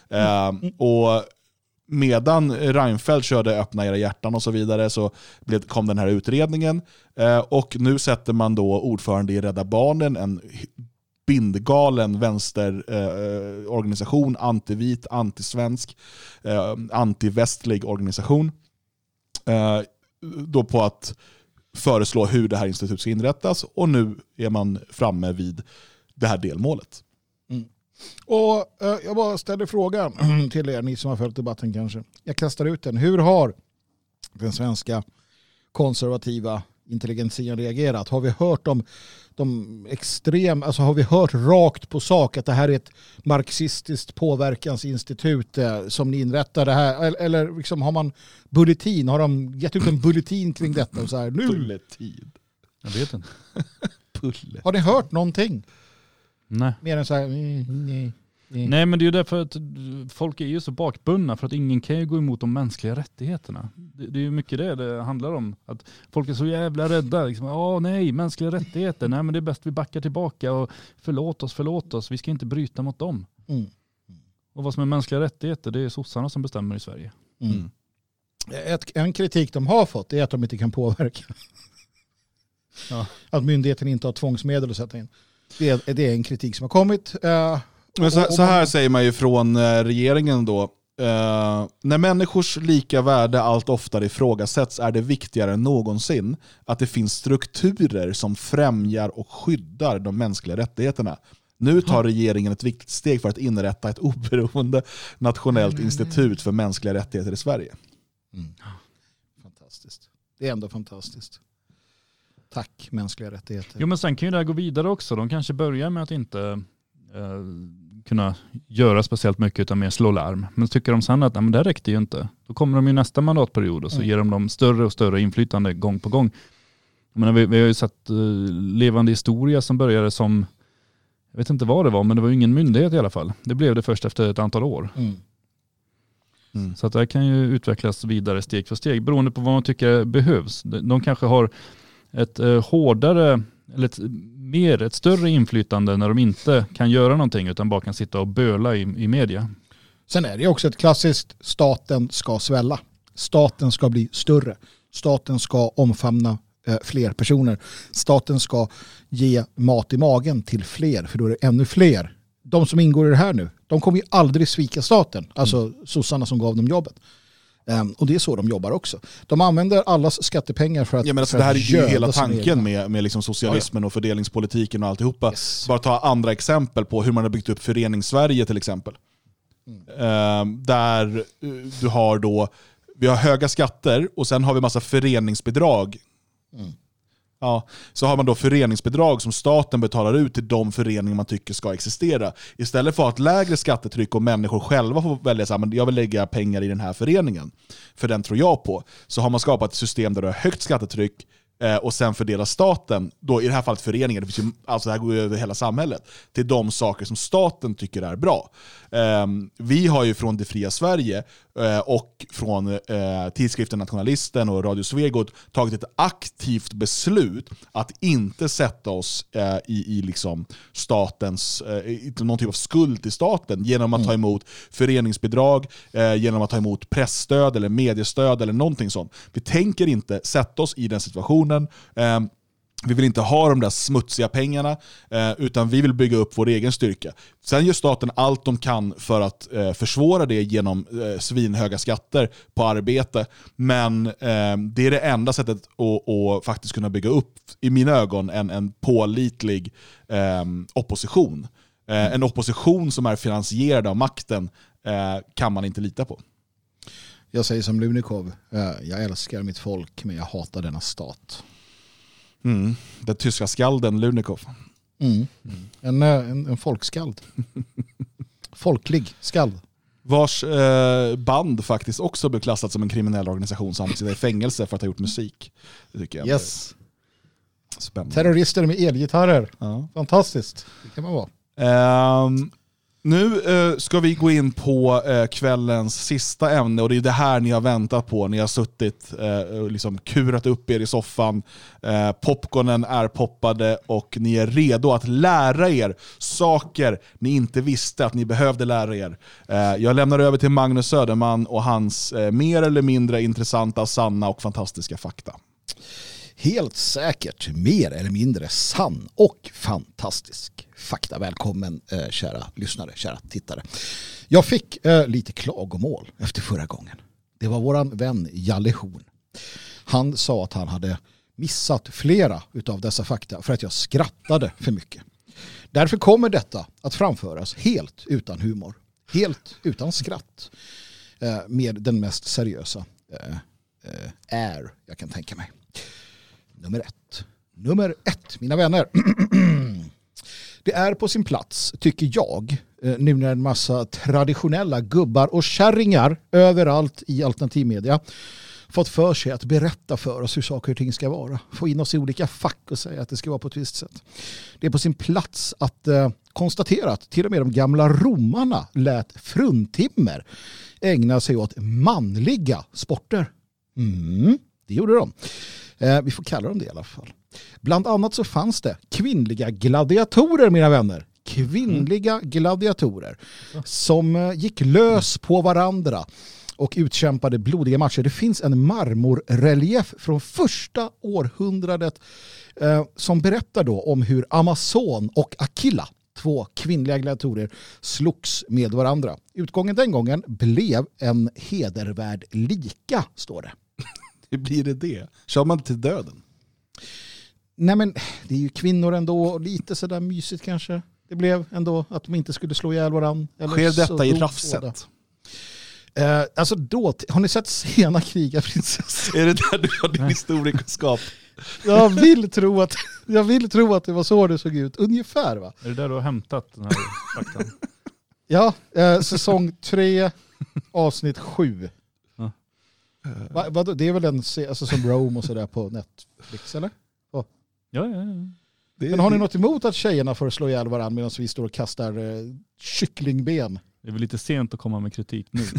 Eh, och medan Reinfeldt körde öppna era hjärtan och så vidare så kom den här utredningen. Eh, och nu sätter man då ordförande i Rädda Barnen, en bindgalen vänsterorganisation, eh, antivit, antisvensk, eh, antivästlig organisation. Eh, då på att föreslå hur det här institutet ska inrättas och nu är man framme vid det här delmålet. Och eh, jag bara ställer frågan till er, ni som har följt debatten kanske. Jag kastar ut den. Hur har den svenska konservativa intelligensian reagerat? Har vi hört om de extrem, alltså har vi hört rakt på sak att det här är ett marxistiskt påverkansinstitut eh, som ni inrättar det här? Eller, eller liksom har man bulletin, har de gett ut en bulletin kring detta? Och så här, nu, Bulletid. Jag vet inte. Pulle. har ni hört någonting? Nej. Mer än så här, mm, nej, nej. Nej men det är ju därför att folk är ju så bakbundna för att ingen kan ju gå emot de mänskliga rättigheterna. Det, det är ju mycket det det handlar om. Att folk är så jävla rädda. Liksom, Åh nej, mänskliga rättigheter. Nej men det är bäst vi backar tillbaka och förlåt oss, förlåt oss. Vi ska inte bryta mot dem. Mm. Och vad som är mänskliga rättigheter det är sossarna som bestämmer i Sverige. Mm. Ett, en kritik de har fått är att de inte kan påverka. Ja. Att myndigheten inte har tvångsmedel att sätta in. Det är, det är en kritik som har kommit. Eh, Men så, och- och så här säger man ju från eh, regeringen då. Eh, när människors lika värde allt oftare ifrågasätts är det viktigare än någonsin att det finns strukturer som främjar och skyddar de mänskliga rättigheterna. Nu tar regeringen ett viktigt steg för att inrätta ett oberoende nationellt institut för mänskliga rättigheter i Sverige. Mm. Fantastiskt. Det är ändå fantastiskt. Tack mänskliga rättigheter. Jo men sen kan ju det här gå vidare också. De kanske börjar med att inte eh, kunna göra speciellt mycket utan mer slå larm. Men så tycker de sen att nej, men det här räckte ju inte. Då kommer de ju nästa mandatperiod och så Mm. ger de dem större och större inflytande gång på gång. Jag menar, vi, vi har ju sett eh, Levande historia som började som, jag vet inte vad det var, men det var ju ingen myndighet i alla fall. Det blev det först efter ett antal år. Mm. Så att det här kan ju utvecklas vidare steg för steg beroende på vad man tycker behövs. De de kanske har ett eh, hårdare, eller ett, mer, ett större inflytande när de inte kan göra någonting utan bara kan sitta och böla i, i media. Sen är det också ett klassiskt staten ska svälla. Staten ska bli större. Staten ska omfamna eh, fler personer. Staten ska ge mat i magen till fler för då är det ännu fler. De som ingår i det här nu, de kommer ju aldrig svika staten. Alltså sossarna som gav dem jobbet. Ehm, och det är så de jobbar också. De använder allas skattepengar för att Ja, men alltså, det här är ju hela tanken med, med liksom socialismen och fördelningspolitiken och alltihopa. Yes. Bara ta andra exempel på hur man har byggt upp förenings-Sverige till exempel. Ehm, där eh, du har då, vi har höga skatter och sen har vi massa föreningsbidrag. Mm. Ja, så har man då föreningsbidrag som staten betalar ut till de föreningar man tycker ska existera. Istället för att ha ett lägre skattetryck och människor själva får välja så här, men jag vill lägga pengar i den här föreningen, för den tror jag på. Så har man skapat ett system där du har högt skattetryck eh, och sen fördelar staten, då i det här fallet föreningen, det, finns ju, alltså det här går ju över hela samhället, till de saker som staten tycker är bra. Eh, vi har ju från Det Fria Sverige och från eh, tidskriften Nationalisten och Radio Svegot tagit ett aktivt beslut att inte sätta oss eh, i, i liksom statens, eh, i någon typ av skuld till staten genom att ta emot föreningsbidrag, eh, genom att ta emot pressstöd eller mediestöd eller någonting sånt. Vi tänker inte sätta oss i den situationen. Vi vill inte ha de där smutsiga pengarna, eh, utan vi vill bygga upp vår egen styrka. Sen gör staten allt de kan för att eh, försvåra det genom eh, svinhöga skatter på arbete. Men det är det enda sättet att, faktiskt kunna bygga upp, i mina ögon, en, en pålitlig opposition. En opposition som är finansierad av makten kan man inte lita på. Jag säger som Lunikov, jag älskar mitt folk men jag hatar denna stat. Mm. Den tyska skalden Lunikov. Mm. En, eh, en, en folkskald. Folklig skald. Vars eh, band faktiskt också blev klassat som en kriminell organisation fick sitta i fängelse för att ha gjort musik. Det tycker jag Yes. spännande. Terrorister med elgitarrer. Ja. Fantastiskt. Det kan man vara. Ehm, nu eh, ska vi gå in på eh, kvällens sista ämne och det är det här ni har väntat på. Ni har suttit eh, och liksom kurat upp er i soffan, eh, popcornen är poppade och ni är redo att lära er saker ni inte visste att ni behövde lära er. Eh, jag lämnar över till Magnus Söderman och hans eh, mer eller mindre intressanta, sanna och fantastiska fakta. Helt säkert mer eller mindre sann och fantastisk fakta. Välkommen eh, kära lyssnare, kära tittare. Jag fick eh, lite klagomål efter förra gången. Det var våran vän Jalle Horn. Han sa att han hade missat flera av dessa fakta för att jag skrattade för mycket. Därför kommer detta att framföras helt utan humor, helt utan skratt eh, med den mest seriösa eh, eh, är jag kan tänka mig. Nummer ett. Nummer ett, mina vänner. Det är på sin plats, tycker jag, eh, nu när en massa traditionella gubbar och kärringar överallt i alternativmedia fått för sig att berätta för oss hur saker och ting ska vara. Få in oss i olika fack och säga att det ska vara på ett visst sätt. Det är på sin plats att eh, konstatera att till och med de gamla romarna lät fruntimmer ägna sig åt manliga sporter. Mm, det gjorde de. Eh, vi får kalla dem det i alla fall. Bland annat så fanns det kvinnliga gladiatorer mina vänner. Kvinnliga gladiatorer som eh, gick lös på varandra och utkämpade blodiga matcher. Det finns en marmorrelief från första århundradet eh, som berättar då om hur Amazon och Akilla, två kvinnliga gladiatorer, slogs med varandra. Utgången den gången blev en hedervärd lika, står det. Hur blir det det? Kör man till döden? Nej men det är ju kvinnor ändå, lite sådär mysigt kanske. Det blev ändå att de inte skulle slå ihjäl varandra. Sker detta i raffset? båda. Eh, alltså då, har ni sett sena krigarprinsessor? Är det där du har din historiekunskap? Jag vill, tro att, jag vill tro att det var så det såg ut, ungefär va? Är det där du har hämtat den här faktan? Ja, eh, säsong tre, avsnitt sju. Ja. Va, vadå? det är väl en alltså, som Rome och sådär på Netflix eller? Ja, ja, ja. Det, Men har ni något emot att tjejerna får slå ihjäl varandra medan vi står och kastar eh, kycklingben? Det är väl lite sent att komma med kritik nu.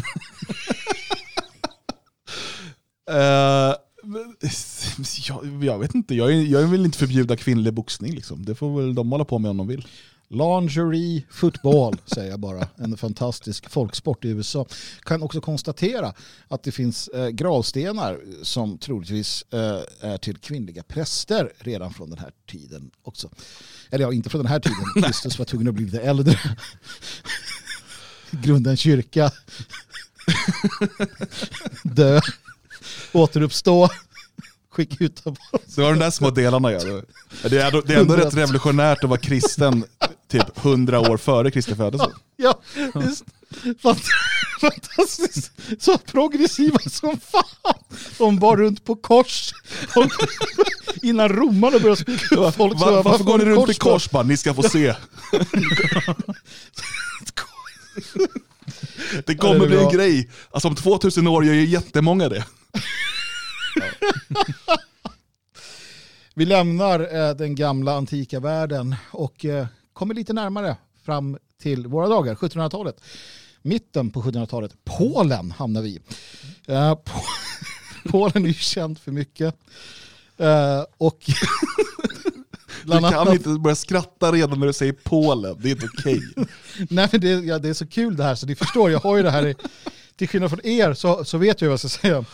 Eh, jag, jag vet inte, jag, jag vill inte förbjuda kvinnlig boxning. Liksom. Det får väl de hålla på med om de vill. Lingerie football säger jag bara. En fantastisk folksport i USA. Kan också konstatera att det finns eh, gravstenar som troligtvis eh, är till kvinnliga präster redan från den här tiden också. Eller ja, inte från den här tiden. Kristus var tvungen att bli lite äldre. Grunda en kyrka. Dö. Återuppstå. Skicka ut dem. Så var de där små delarna. Ja. Det, är, ändå- det är ändå rätt revolutionärt att vara kristen typ 100 år före Kristi födelse. Ja, just. Fant- Fantastiskt. Så progressiva som fan. De bar runt på kors. Innan romarna började spika upp folk var varför går ni runt i kors bara? Ni ska få se. Det kommer Ja, det är bli en grej. Alltså om 2000 år gör ju jättemånga det. Vi lämnar eh, den gamla antika världen och eh, kommer lite närmare fram till våra dagar, 1700-talet. Mitten på 1700-talet. Polen hamnar vi i. Po- Polen är ju känt för mycket. Eh, och Du kan annat- inte börja skratta redan när du säger Polen, det är inte okej. Nej men det, ja, det är så kul det här så ni förstår, jag har ju det här i, till skillnad från er så, så vet jag vad jag ska säga.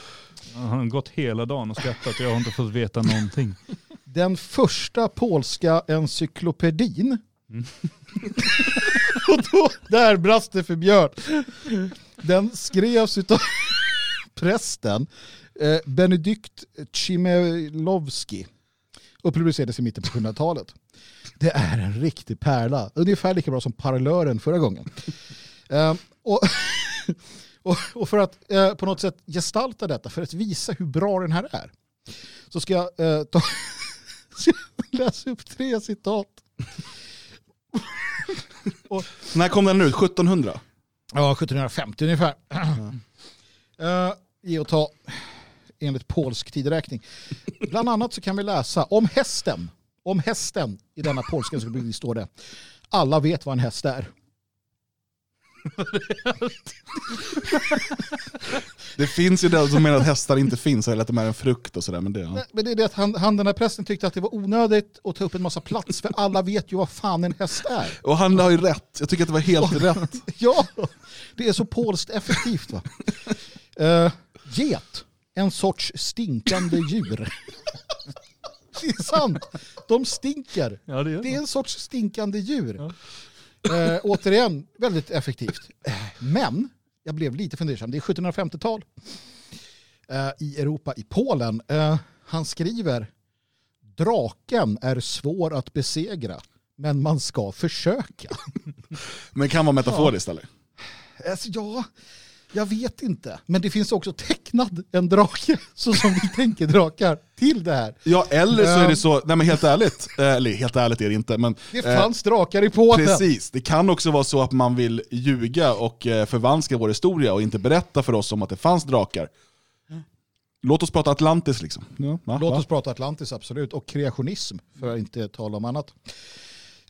Han har gått hela dagen och skrattat och jag har inte fått veta någonting. Den första polska encyklopedin, Mm. och då, där brast det för Björn, den skrevs av prästen eh, Benedikt Chimelovski och publicerades i mitten på 1700-talet. Det är en riktig pärla, ungefär lika bra som parlören förra gången. Eh, och, och, och för att eh, på något sätt gestalta detta, för att visa hur bra den här är, så ska jag, eh, ta, ska jag läsa upp tre citat. När kom den ut? 1700? Ja, 1750 ungefär. Uh, ge och ta enligt polsk tideräkning. Bland annat så kan vi läsa om hästen. Om hästen i denna polska encyklopedi står det. Alla vet vad en häst är. Det finns ju de som menar att hästar inte finns, eller att de är en frukt och sådär. Men det, ja. Men det är det att han, han, den här prästen tyckte att det var onödigt att ta upp en massa plats för alla vet ju vad fan en häst är. Och han har ju rätt, jag tycker att det var helt rätt. Ja, det är så polskt effektivt va. Uh, get, en sorts stinkande djur. Det är sant, de stinker. Ja, det Det är en sorts stinkande djur. Ja. Eh, återigen, väldigt effektivt. Men jag blev lite fundersam. Det är 1750-tal eh, i Europa, i Polen. Eh, han skriver Draken är svår att besegra, men man ska försöka. Men kan vara metaforiskt eller? Alltså, ja, jag vet inte. Men det finns också tecknad en drake, så som vi tänker drakar, till det här. Ja, eller så är det så, nej men helt ärligt, eh, eller helt ärligt är det inte, men Det eh, fanns drakar i påten. Precis, det kan också vara så att man vill ljuga och eh, förvanska vår historia och inte berätta för oss om att det fanns drakar. Låt oss prata Atlantis liksom. Ja? Låt oss prata Atlantis, absolut. Och kreationism, för att inte tala om annat.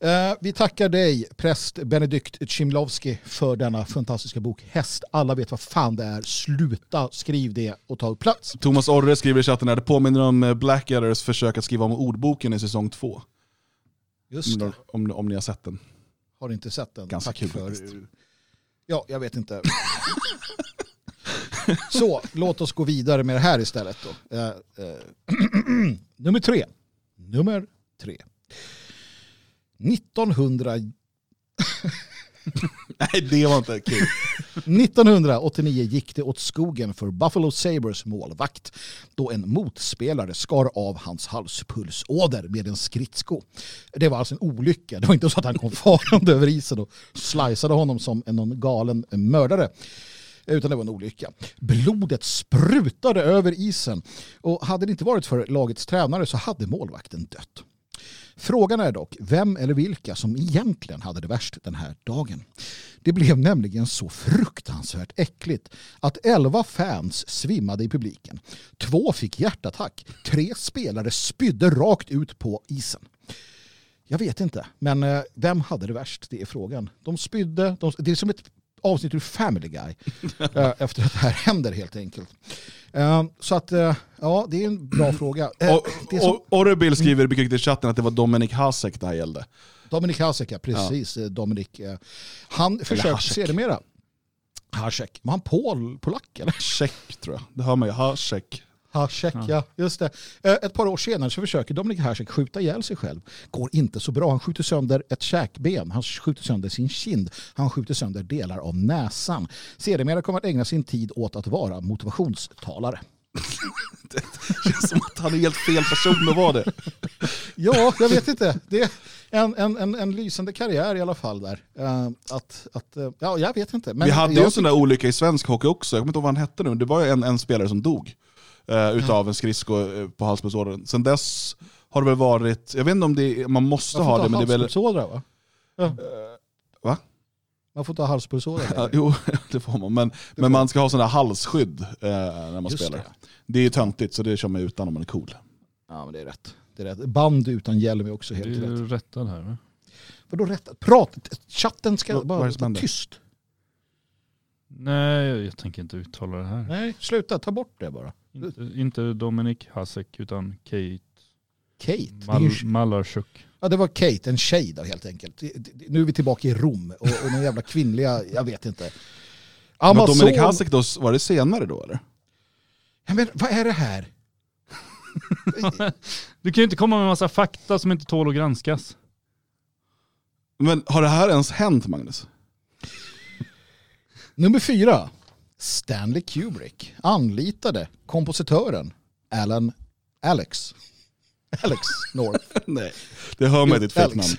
Eh, vi tackar dig, präst Benedikt Chimlovski, för denna fantastiska bok Häst. Alla vet vad fan det är. Sluta, skriv det och ta plats. Thomas Orre skriver i chatten här, det påminner om eh, Blackadders försök att skriva om ordboken i säsong två. Just. Om, om, om ni har sett den. Har inte sett den. Ganska Tack kul för... faktiskt. Ja, jag vet inte. Så, låt oss gå vidare med det här istället. Då. Eh, eh, Nummer tre. Nummer tre. 1900, Nej, det var inte kul. 1989 gick det åt skogen för Buffalo Sabres målvakt då en motspelare skar av hans halspulsåder med en skridsko. Det var alltså en olycka. Det var inte så att han kom farande över isen och sliceade honom som en någon galen mördare. Utan det var en olycka. Blodet sprutade över isen och hade det inte varit för lagets tränare så hade målvakten dött. Frågan är dock vem eller vilka som egentligen hade det värst den här dagen. Det blev nämligen så fruktansvärt äckligt att elva fans svimmade i publiken. Två fick hjärtattack. Tre spelare spydde rakt ut på isen. Jag vet inte, men eh, vem hade det värst? Det är frågan. De spydde, de, det är som ett avsnitt ur Family Guy eh, efter att det här händer helt enkelt. Eh, Så att, eh, ja, det är en bra fråga. Eh, som- Orrebill skriver mycket i chatten att det var Dominik Hasek det här gällde. Dominik Hasek, ja, precis. eh, Dominik. Han försökte Hasek. sedermera. Hasek. Var han pol, polack eller? Check tror jag. Det hör man ju. Hasek. Hasek, ja. Just det. Eh, Ett par år senare så försöker Dominik Hasek skjuta ihjäl sig själv. Går inte så bra. Han skjuter sönder ett käkben. Han skjuter sönder sin kind. Han skjuter sönder delar av näsan. Sedermera kommer att ägna sin tid åt att vara motivationstalare. Det känns som att han är helt fel person att vara det. Ja, jag vet inte. Det är en, en, en, en lysande karriär i alla fall där. Eh, att, att, eh, ja, jag vet inte. Men Vi hade ju en sån där olycka i svensk hockey också, jag kommer inte ihåg vad han hette nu, det var ju en, en spelare som dog eh, utav en skridsko eh, på halspulsådern. Sen dess har det väl varit, jag vet inte om det är, man måste Man får ha det, men det är väl... va? Ja. va? Man får ta halspulsådra. Ja, jo, det får man. Men, men man ska ha sån där halsskydd eh, när man Just spelar. det. Det. är ju töntigt, så det kör man utan om man är cool. Ja men det är rätt. Det är rätt. Band utan hjälm är också Det helt är rätt. ju rättad här. va? Vadå rätt? Prat! Chatten ska är bara vara tyst. Nej, jag tänker inte uttala det här. Nej, sluta. Ta bort det bara. Inte, inte Dominik Hasek utan Kate Kate. Mal ju, Malarchuk. ja, det var Kate, en tjej då helt enkelt. Nu är vi tillbaka i Rom och, och någon jävla kvinnliga, jag vet inte. Men Amazon. Dominik Hasek då, var det senare då eller? Ja, men vad är det här? Du kan ju inte komma med massa fakta som inte tål att granskas. Men har det här ens hänt Magnus? Nummer fyra. Stanley Kubrick anlitade kompositören Alan Alex. Alex North. Nej. Det hör man i ditt Alex. fejknamn.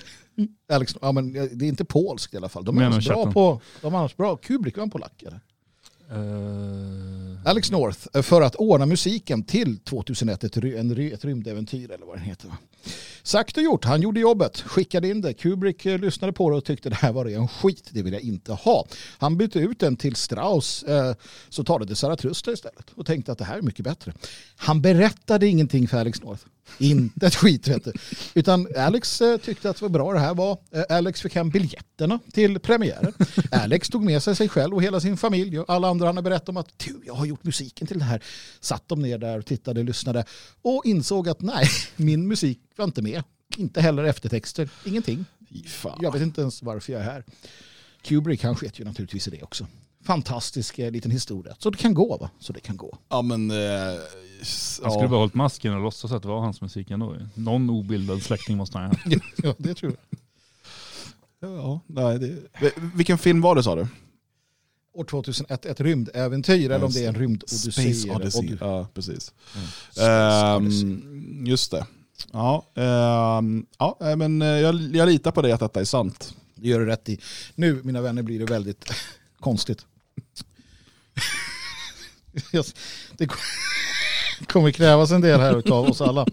Alex, ja, men det är inte polskt i alla fall. De är annars bra på... De är annars bra. Kubrick var en polack eller? Uh, Alex North eh, för att ordna musiken till 2001, ett, ry- en, ry- ett rymdäventyr eller vad den heter. Sagt och gjort, han gjorde jobbet, skickade in det. Kubrick eh, lyssnade på det och tyckte det här var en skit, det vill jag inte ha. Han bytte ut den till Strauss, eh, så talade Zarathustra istället och tänkte att det här är mycket bättre. Han berättade ingenting för Alex North. Inte ett skit vet du. Utan Alex eh, tyckte att vad bra det här var. Eh, Alex fick hem biljetterna till premiären. Alex tog med sig sig själv och hela sin familj och alla andra han har berättat om att du, jag har gjort musiken till det här. Satt de ner där och tittade, lyssnade och insåg att nej, min musik var inte med. Inte heller eftertexter, ingenting. Jag vet inte ens varför jag är här. Kubrick han sket ju naturligtvis i det också. Fantastisk eh, liten historia. Så det kan gå va? Så det kan gå. Ja men... Eh, han skulle ja. bara hållit masken och låtsas att det var hans musik ändå. Någon obildad släkting måste han ha. ja, det tror jag. Ja, nej, det... Vilken film var det sa du? År 2001, ett rymdäventyr eller om det är en rymdodyssé. Space Odyssey. Odys- Ja, precis. Space Odyssey. Ehm, just det. Ja, ehm, ja men eh, jag, jag litar på dig att detta är sant. Det gör du rätt i. Nu, mina vänner, blir det väldigt konstigt. Det kommer krävas en del här av oss alla.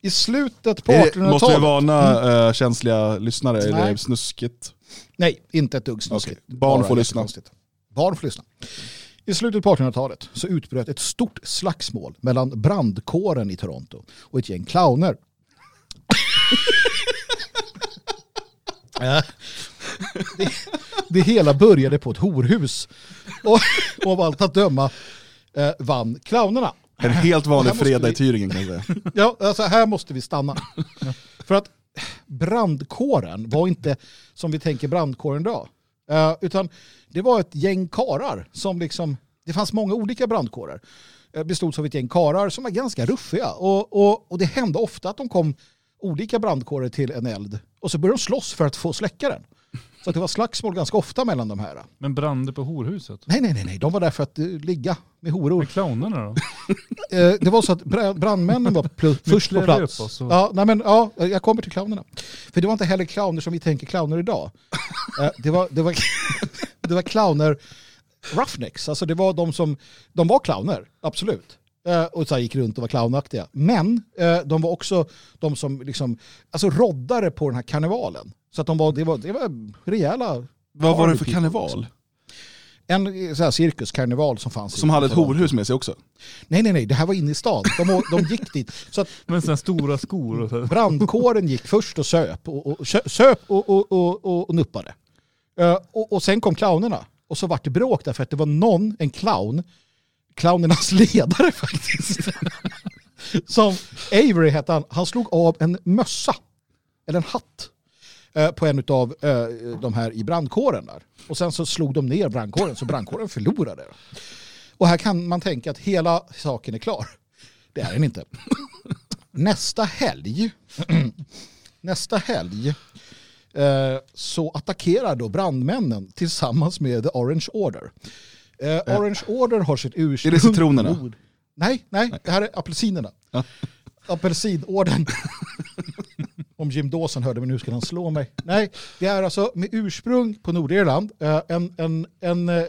I slutet på Är det- Måste vi 1800-talet. varna eh, känsliga lyssnare? Är Nej. det snuskigt? Nej, inte ett dugg snuskigt. Okej. Barn Bara får lyssna. jättekonstigt. Barn får lyssna. I slutet på 1800-talet så utbröt ett stort slagsmål mellan brandkåren i Toronto och ett gäng clowner. Det, det hela började på ett horhus och, och av allt att döma eh, vann clownerna. En helt vanlig fredag vi- i Tyringen kan jag säga. Ja, alltså här måste vi stanna. För att brandkåren var inte som vi tänker brandkåren idag. Eh, utan det var ett gäng karar som liksom, det fanns många olika brandkårer. Uh, bestods av ett gäng karar som var ganska ruffiga. Och, och, och det hände ofta att de kom olika brandkårer till en eld och så började de slåss för att få släcka den. Så att det var slagsmål ganska ofta mellan de här. Men brann det på horhuset? Nej, nej, nej, nej. de var där för att eh, ligga med horor. Men clownerna då? Eh, det var så att bra- brandmännen var först på plats. oss Ja, nej men, ja, jag kommer till clownerna. För det var inte heller clowner som vi tänker clowner idag. Eh, det, var, det, var, det var clowner roughnecks. Alltså det var de som, de var clowner, absolut. Eh, och så gick runt och var clownaktiga. Men eh, de var också de som liksom, alltså roddare på den här karnevalen. Så att de var, det var, det var rejäla, Vad var det för karneval? en eh, så här cirkuskarneval som fanns. Som hade ett horhus med sig också? Nej, nej, nej, det här var inne i stan. De, de gick dit. Så att Men sådana stora skor och så. brandkåren gick först och söp och, och, söp och, och, och, och, och nuppade. Eh, och, och sen kom clownerna. Och så vart det bråk därför att det var någon, en clown, clownernas ledare faktiskt, som Avery hette han, han slog av en mössa, eller en hatt, eh, på en av eh, de här i brandkåren där. Och sen så slog de ner brandkåren så brandkåren förlorade. Och här kan man tänka att hela saken är klar. Det är den inte. Nästa helg, nästa helg eh, så attackerar då brandmännen tillsammans med The Orange Order. Eh, Orange Order har sitt ursprung... Är det citronerna? nord. Nej, nej, det här är apelsinerna. Ja. Apelsinorden. Om Jim Dawson hörde mig nu skulle han slå mig. Nej, det är alltså med ursprung på Nordirland eh, en, en, en eh,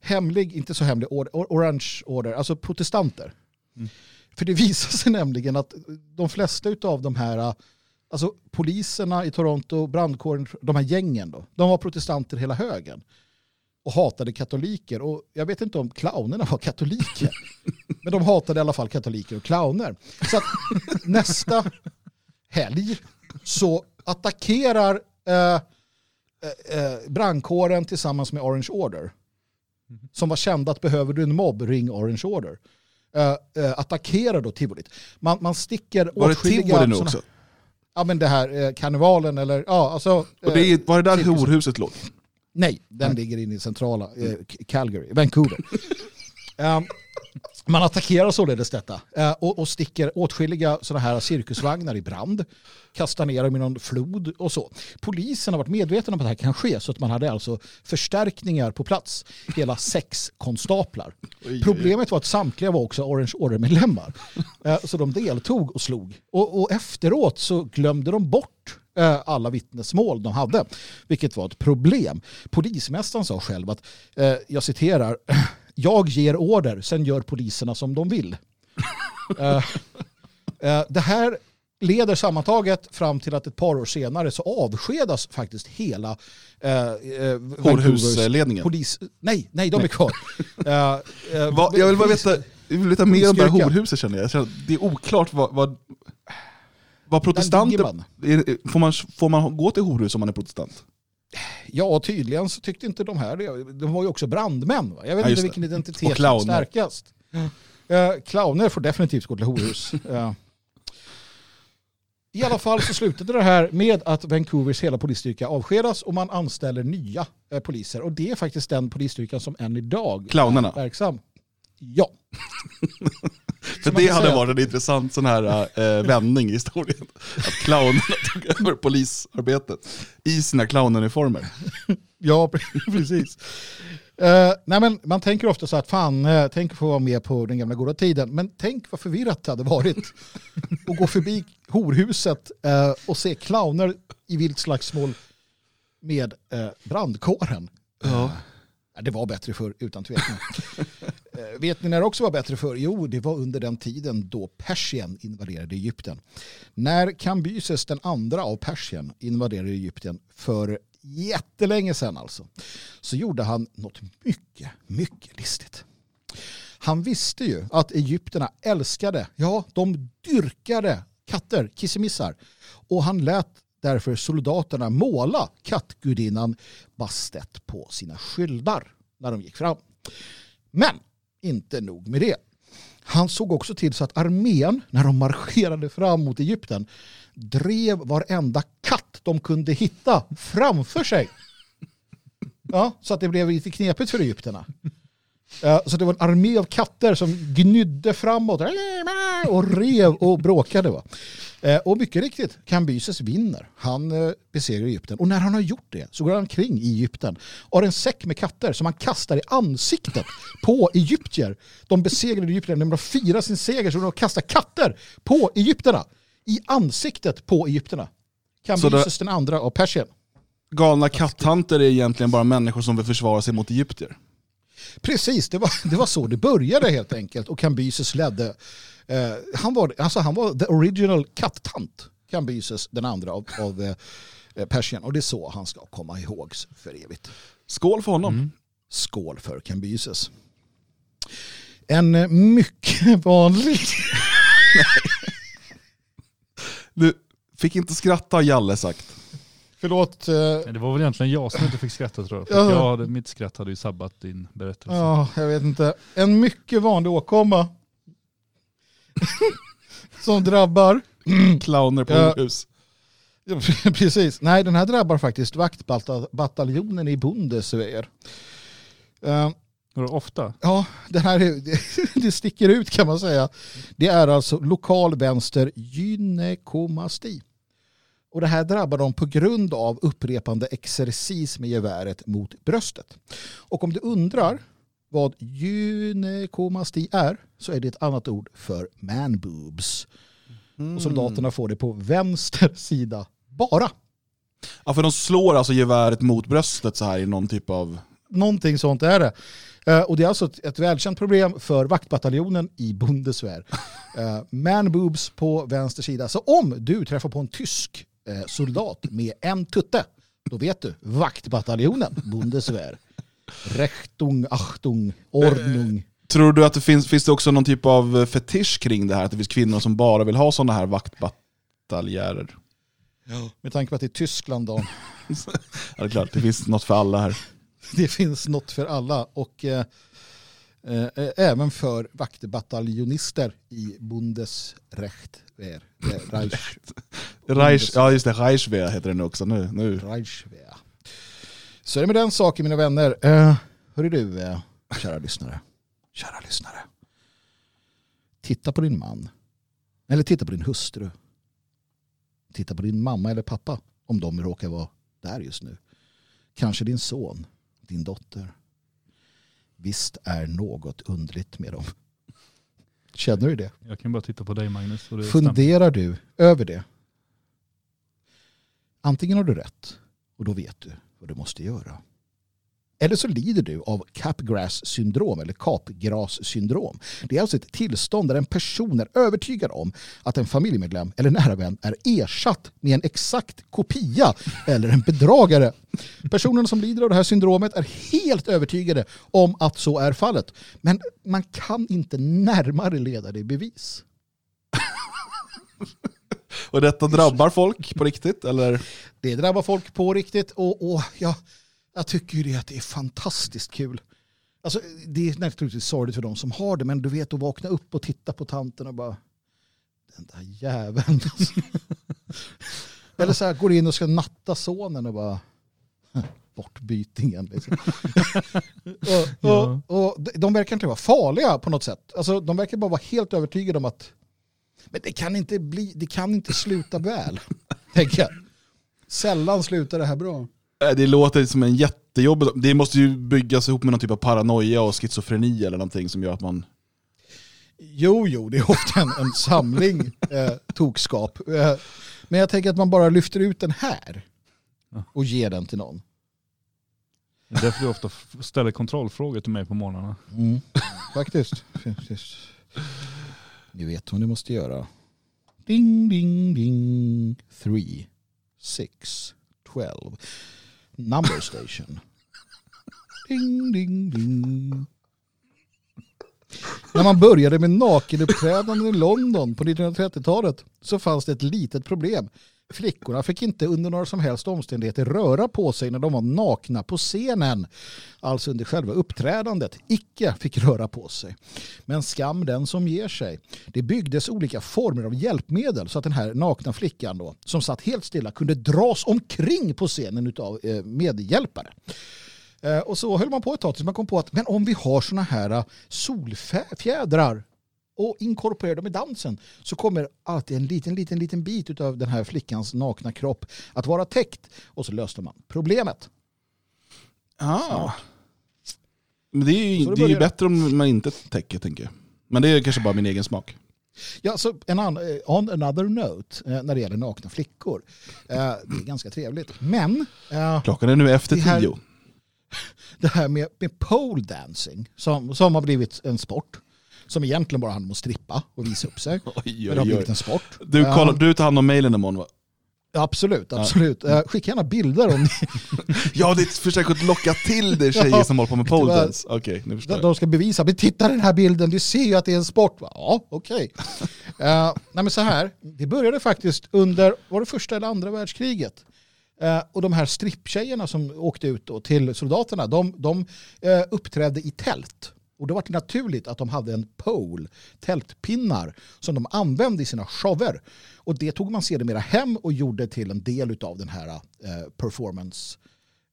hemlig, inte så hemlig, or- orange order, alltså protestanter. För det visar sig nämligen att de flesta av de här, eh, alltså poliserna i Toronto, brandkåren, de här gängen då, de var protestanter hela högen och hatade katoliker. Och jag vet inte om clownerna var katoliker. Men de hatade i alla fall katoliker och clowner. Så att nästa helg så attackerar eh, eh, eh, brandkåren tillsammans med Orange Order. Som var kända att behöver du en mobb, ring Orange Order. Eh, eh, attackerar då tivolit. Man, man sticker Var det åtskilliga tivoli nu också? Ja men det här eh, karnevalen eller ja alltså. Och det är, var det där horhuset låg? Nej, den ligger inne i centrala eh, Calgary, Vancouver. Ehm, man attackerar således detta eh, och, och sticker åtskilliga sådana här cirkusvagnar i brand, kastar ner dem i någon flod och så. Polisen har varit medveten om att det här kan ske så att man hade alltså förstärkningar på plats, hela sex konstaplar. oj. Problemet var att samtliga var också Orange Order-medlemmar. Eh, Så de deltog och slog. Och, och efteråt så glömde de bort eh, alla vittnesmål de hade, vilket var ett problem. Polismästaren sa själv att, eh, jag citerar, jag ger order, sen gör poliserna som de vill. Eh, eh, Det här leder sammantaget fram till att ett par år senare så avskedas faktiskt hela eh, eh, Horhusledningen? Polis, nej, nej, de är kvar. Eh, Va, jag vill bara veta, jag vill veta mer om det här horhuset känner jag. Det är oklart vad, vad, ligger protestanter... får, man, får man gå till horhus om man är protestant? Ja, tydligen så tyckte inte de här det. De var ju också brandmän. Va? Jag vet Ja, inte det. vilken Och identitet som är starkast. Eh, clowner får definitivt gå till horhus. Eh. I alla fall så slutade det här med att Vancouvers hela polisstyrka avskedas och man anställer nya eh, poliser. Och det är faktiskt den polisstyrkan som än idag Clownerna? är verksam. Ja. För det hade säga- varit en intressant sån här äh, vändning i historien. Att clownerna tog över polisarbetet i sina clownuniformer. Ja, precis. Eh, nej men man tänker ofta så att fan, uh, tänk att få vara med på den gamla goda tiden. Men tänk vad förvirrat det hade varit att gå förbi horhuset uh, och se clowner i vilt slagsmål med brandkåren. Ja. Det var bättre för utan tvekan. Vet ni när det också var bättre för? Jo, det var under den tiden då Persien invaderade Egypten. När Kambyses den andra av Persien invaderade Egypten för jättelänge sedan alltså, så gjorde han något mycket, mycket listigt. Han visste ju att egyptierna älskade, ja, de dyrkade katter, kissemissar. Och han lät därför soldaterna måla kattgudinnan Bastet på sina skyldar när de gick fram. Men inte nog med det. Han såg också till så att armén, när de marscherade fram mot Egypten, drev varenda katt de kunde hitta framför sig. Ja, så att det blev lite knepigt för egyptierna. Så det var en armé av katter som gnydde framåt och rev och bråkade. Va? Eh, och mycket riktigt, Kambyses vinner. Han eh, besegrar Egypten. Och när han har gjort det så går han kring i Egypten och har en säck med katter som han kastar i ansiktet på egyptier. De besegrade egyptierna, de firar sin seger så de kastar katter på egyptierna i ansiktet på egyptierna. Kambyses den andra av Persien. Galna katthanter är egentligen bara människor som vill försvara sig mot egyptier. Precis, det var, det var så det började helt enkelt. Och Kambyses ledde. Eh, han, var, alltså han var the original kattant. Kambyses, den andra av, av eh, Persien. Och det är så han ska komma ihåg för evigt. Skål för honom. Mm. Skål för Kambyses. En eh, mycket vanlig... Du fick inte skratta Jalle sagt. Förlåt. Eh... Det var väl egentligen jag som inte fick skratta tror jag. För ja. jag mitt skratt hade ju sabbat din berättelse. Ja, jag vet inte. En mycket vanlig åkomma. som drabbar... Clowner på ja. hus. Ja, precis. Nej, den här drabbar faktiskt vaktbataljonen i Bundeswehr. Uh, ofta? Ja, det här är, det sticker ut kan man säga. Det är alltså lokal vänster gynekomasti. Och det här drabbar dem på grund av upprepande exercis med geväret mot bröstet. Och om du undrar vad gynekomasti är så är det ett annat ord för man boobs. Mm. Och soldaterna får det på vänster sida bara. Ja, för de slår alltså geväret mot bröstet så här i någon typ av... Någonting sånt är det. Uh, och det är alltså ett, ett välkänt problem för vaktbataljonen i Bundeswehr. Uh, man boobs på vänster sida. Så om du träffar på en tysk uh, soldat med en tutte, då vet du, vaktbataljonen, Bundeswehr. Rechtung, Achtung, Ordnung. Tror du att det finns, finns det också någon typ av fetisch kring det här? Att det finns kvinnor som bara vill ha sådana här vaktbataljörer? Ja. Med tanke på att det är Tyskland då. ja, det är klart. Det finns något för alla här. Det finns något för alla. Och eh, eh, även för vaktbataljonister i Bundesrecht. Reich. Reich, ja just det, Reichswehr heter det nu också. Nu, nu. Reichswehr. Så är det med den saken mina vänner. Eh, hörru du, eh, kära lyssnare. Kära lyssnare. Titta på din man. Eller titta på din hustru. Titta på din mamma eller pappa. Om de råkar vara där just nu. Kanske din son, din dotter. Visst är något undligt med dem. Känner du det? Jag kan bara titta på dig Magnus. Funderar stämmer. du över det? Antingen har du rätt och då vet du vad du måste göra. Eller så lider du av capgras syndrom eller kapgras-syndrom. Det är alltså ett tillstånd där en person är övertygad om att en familjemedlem eller nära vän är ersatt med en exakt kopia eller en bedragare. Personerna som lider av det här syndromet är helt övertygade om att så är fallet. Men man kan inte närmare leda det i bevis. Och detta drabbar folk på riktigt? Eller? Det drabbar folk på riktigt och, och ja, jag tycker ju att det är fantastiskt kul. Alltså, det är naturligtvis sorgligt för de som har det, men du vet att vakna upp och titta på tanten och bara den där jäveln. Eller så här, går in och ska natta sonen och bara bortbytingen. Liksom. och, och, och, de verkar inte vara farliga på något sätt. Alltså, de verkar bara vara helt övertygade om att men det kan inte, bli, det kan inte sluta väl. tänker jag. Sällan slutar det här bra. Eh, det låter som en jätte jättejobbigt. Det måste ju byggas ihop med någon typ av paranoia och schizofreni eller någonting som gör att man... Jo, jo, det är ofta en, en samling eh, tokskap. Eh, men jag tänker att man bara lyfter ut den här och ger den till någon. Det är därför du ofta ställer kontrollfrågor till mig på morgnarna. Mm. Faktiskt. Faktiskt. Ni vet vad ni måste göra. Ding, ding, ding. Three, six, twelve. Number station. Ding, ding, ding. När man började med nakenuppträdanden i London på 1930-talet så fanns det ett litet problem. Flickorna fick inte under några som helst omständigheter röra på sig när de var nakna på scenen. Alltså under själva uppträdandet. Icke fick röra på sig. Men skam den som ger sig. Det byggdes olika former av hjälpmedel så att den här nakna flickan då, som satt helt stilla kunde dras omkring på scenen av eh, medhjälpare. Eh, och så höll man på ett tag tills man kom på att men om vi har såna här eh, solfjädrar och inkorporerar dem i dansen så kommer alltid en liten, liten, liten bit av den här flickans nakna kropp att vara täckt. Och så löste man problemet. Ah. Men det är ju, det det är ju bättre om man inte täcker, tänker jag. Men det är kanske bara min egen smak. Ja, så en annan, eh, on another note eh, när det gäller nakna flickor. Eh, Det är ganska trevligt. Men Klockan är nu efter här- tio. det här med, med pole dancing som, som har blivit en sport som egentligen bara handlar om att strippa och visa upp sig. Oj, Men det har oj, blivit oj. en sport. Du, Ja. kollar, du tar hand om mejlen imorgon va? Absolut, absolut. Eh, Skicka gärna bilder om ni, Ja, det är ett försök att locka till dig tjejer Ja, som håller på med pole tyvärr. dance. Okej, förstår jag. de ska bevisa. Men titta den här bilden, du ser ju att det är en sport. Va? Ja, okej. Eh, nej men så här, det började faktiskt under, var det första eller andra världskriget? Eh, och de här stripptjejerna som åkte ut till soldaterna, de, de eh, uppträdde i tält. Och då var det naturligt att de hade en pole, tältpinnar, som de använde i sina shower. Och det tog man sedermera hem och gjorde till en del av den här eh, performance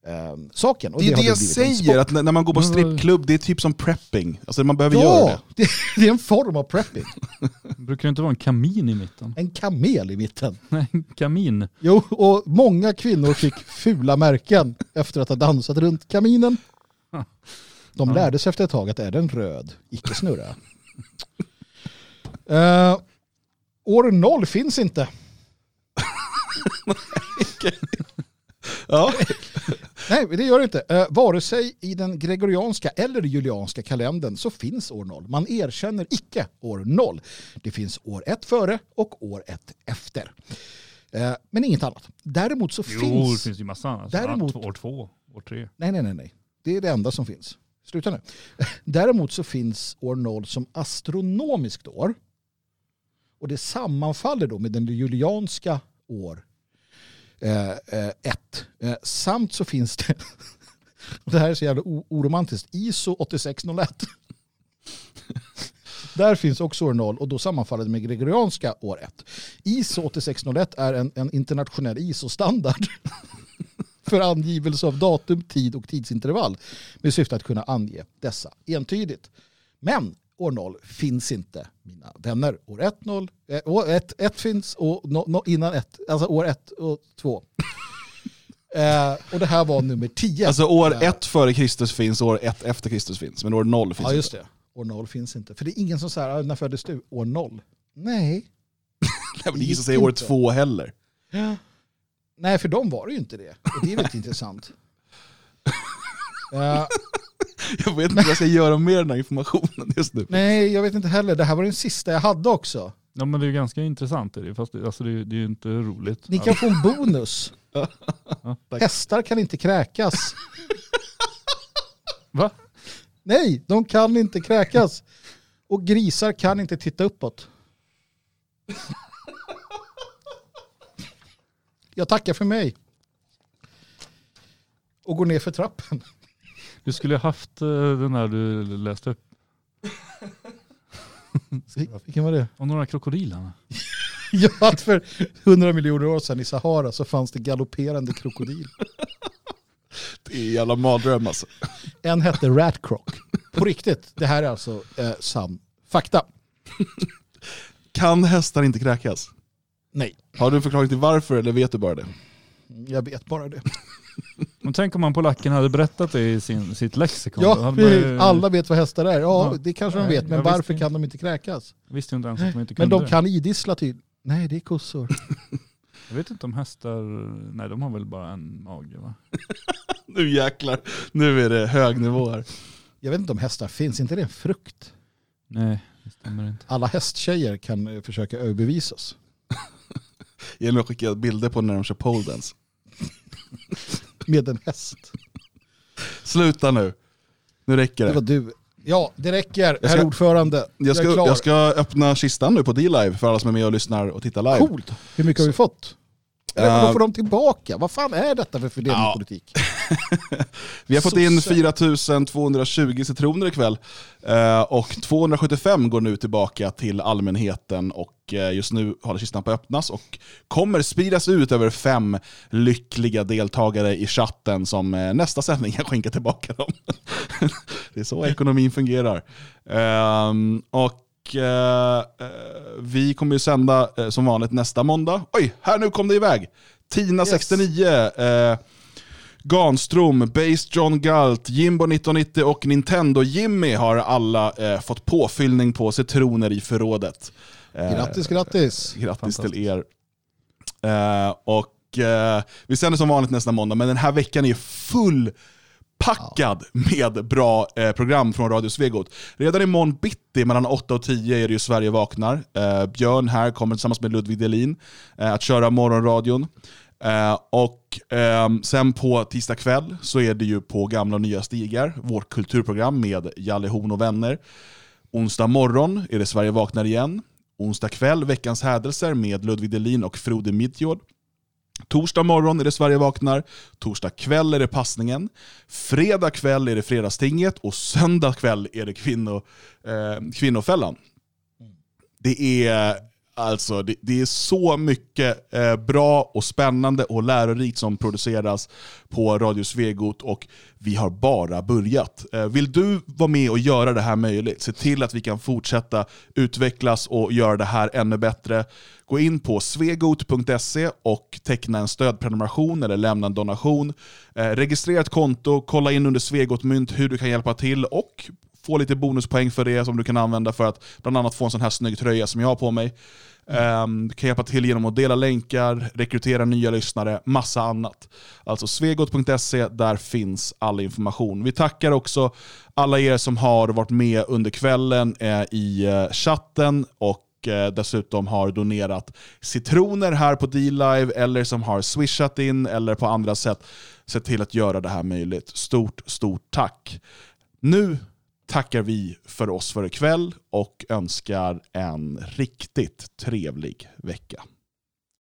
eh, saken. Och Det är det jag säger, att när man går på strippklubb, det är typ som prepping. Alltså man behöver göra det. Ja, det, det är en form av prepping. Brukar det inte vara en kamin i mitten? En kamel i mitten. Nej, en kamin. Jo, och många kvinnor fick fula märken efter att ha dansat runt kaminen. De Ja. lärde sig efter ett tag att är den röd, icke snurra. Eh, år noll finns inte. Ja. Nej, det gör det inte. Uh, vare sig i den gregorianska eller julianska kalendern så finns år noll. Man erkänner icke år noll. Det finns år ett före och år ett efter. Eh, men inget annat. Däremot så Jo, finns... det finns ju massa annat. Däremot- år två, år tre. Nej, nej, nej, nej. Det är det enda som finns. Sluta nu. Däremot så finns år 0 som astronomiskt år. Och det sammanfaller då med den julianska år 1. eh. Eh, eh, samt så finns det, det här är så jävla oromantiskt, ISO 8601. Där finns också år 0 och då sammanfaller det med gregorianska år 1. ISO 8601 är en, en internationell ISO-standard för angivelse av datum, tid och tidsintervall med syfte att kunna ange dessa entydigt. Men år 0 finns inte, mina vänner. År 1, 0, eh, år 1, 1 finns och no, no, innan 1, alltså år 1 och 2. eh, och det här var nummer 10. Alltså år Eh, ett före Kristus finns, år ett efter Kristus finns. Men år noll finns Ja, just inte. det. År 0 finns inte. För det är ingen som säger, "Ah, när föddes du? År 0. Nej. Det är ingen som säger år Inte. två heller. Nej, för dem var det ju inte det. Och det är väldigt intressant. Eh, Jag vet inte vad jag ska göra med den här informationen just nu. nej, jag vet inte heller. Det här var den sista jag hade också. Ja men det är ju ganska intressant. är det, Fast det, alltså det, är- det är ju inte roligt. Ni kan få en bonus. Hästar kan inte kräkas. Va? Nej, de kan inte kräkas. Och grisar kan inte titta uppåt. Jag tackar för mig. Och går ner för trappen. Du skulle ha haft eh, den här du läste upp. Vilken var det? Om några krokodilerna. Ja, att för hundra miljoner år sedan i Sahara så fanns det galopperande krokodil. Det är en jävla mardröm alltså. En hette Ratcroc. På riktigt, det här är alltså eh, sann fakta. Kan hästar inte kräkas? Nej, Har du en förklaring till varför eller vet du bara det? jag vet bara det. Men tänk om man polacken hade berättat det i sin, sitt lexikon. Ja, hade man ju- alla vet vad hästar är. Ja, Ja. det kanske de vet, men jag varför visste kan de inte kräkas? Jag visste inte ens att man inte Men kunde de kan idissla till. Nej, det är kossor. Jag vet inte om hästar, nej de har väl bara en mage va? Nu jäklar, nu är det hög nivå här. Jag vet inte om hästar finns, inte det en frukt? Nej, det stämmer inte. Alla hästtjejer kan eh, försöka överbevisas. Genom att skicka bilder på när de kör pole dance. Med en häst. Sluta nu. Nu räcker Det det. var du. Ja, det räcker, Jag ska- herr ordförande. Jag ska, klar. jag ska öppna kistan nu på D-Live för alla som är med och lyssnar och tittar live. Coolt. Hur mycket har vi fått? Eller Eh, vad får de tillbaka? Vad fan är detta för fördelningspolitik? Vi har fått in Sosse. 4220 citroner ikväll eh, och 275 går nu tillbaka till allmänheten och eh, just nu håller kistan på att öppnas och kommer spridas ut över fem lyckliga deltagare i chatten som eh, nästa sändning kan skänka tillbaka dem. Det är så ekonomin fungerar. Ehm, och vi kommer ju sända som vanligt nästa måndag. Oj, här nu kom det iväg! Tina69, eh, Ganstrom, Base John Galt, Jimbo 1990 och Nintendo Jimmy har alla eh, fått påfyllning på citroner i förrådet. Eh, Grattis, grattis. Grattis till er. Eh, och eh, Vi sänder som vanligt nästa måndag, men den här veckan är full packad med bra eh, program från Radio Svegot. Redan imorgon bitti mellan 8 och 10 är det ju Sverige vaknar. Eh, Björn här kommer tillsammans med Ludvig Delin eh, att köra morgonradion. Eh, och eh, sen på tisdag kväll så är det ju på gamla och nya stigar, vårt kulturprogram med Jalle Horn och vänner. Onsdag morgon är det Sverige vaknar igen. Onsdag kväll veckans hädelser med Ludvig Delin och Frode Midtjord. Torsdag morgon är det Sverige vaknar, torsdag kväll är det passningen, fredag kväll är det fredagstinget och söndag kväll är det kvinno, eh, kvinnofällan. Det är, alltså, det, det är så mycket eh, bra och spännande och lärorikt som produceras på Radio Svegot och vi har bara börjat. Eh, vill du vara med och göra det här möjligt, se till att vi kan fortsätta utvecklas och göra det här ännu bättre, gå in på svegot.se och teckna en stödprenumeration eller lämna en donation. Eh, registrera ett konto, kolla in under Svegot-mynt hur du kan hjälpa till och få lite bonuspoäng för det som du kan använda för att bland annat få en sån här snygg tröja som jag har på mig. Um, du kan hjälpa till genom att dela länkar, rekrytera nya lyssnare, massa annat. Alltså svegot.se, där finns all information. Vi tackar också alla er som har varit med under kvällen eh, i eh, chatten och eh, dessutom har donerat citroner här på D-Live eller som har swishat in eller på andra sätt sett till att göra det här möjligt. Stort, stort tack. Nu tackar vi för oss för ikväll och önskar en riktigt trevlig vecka.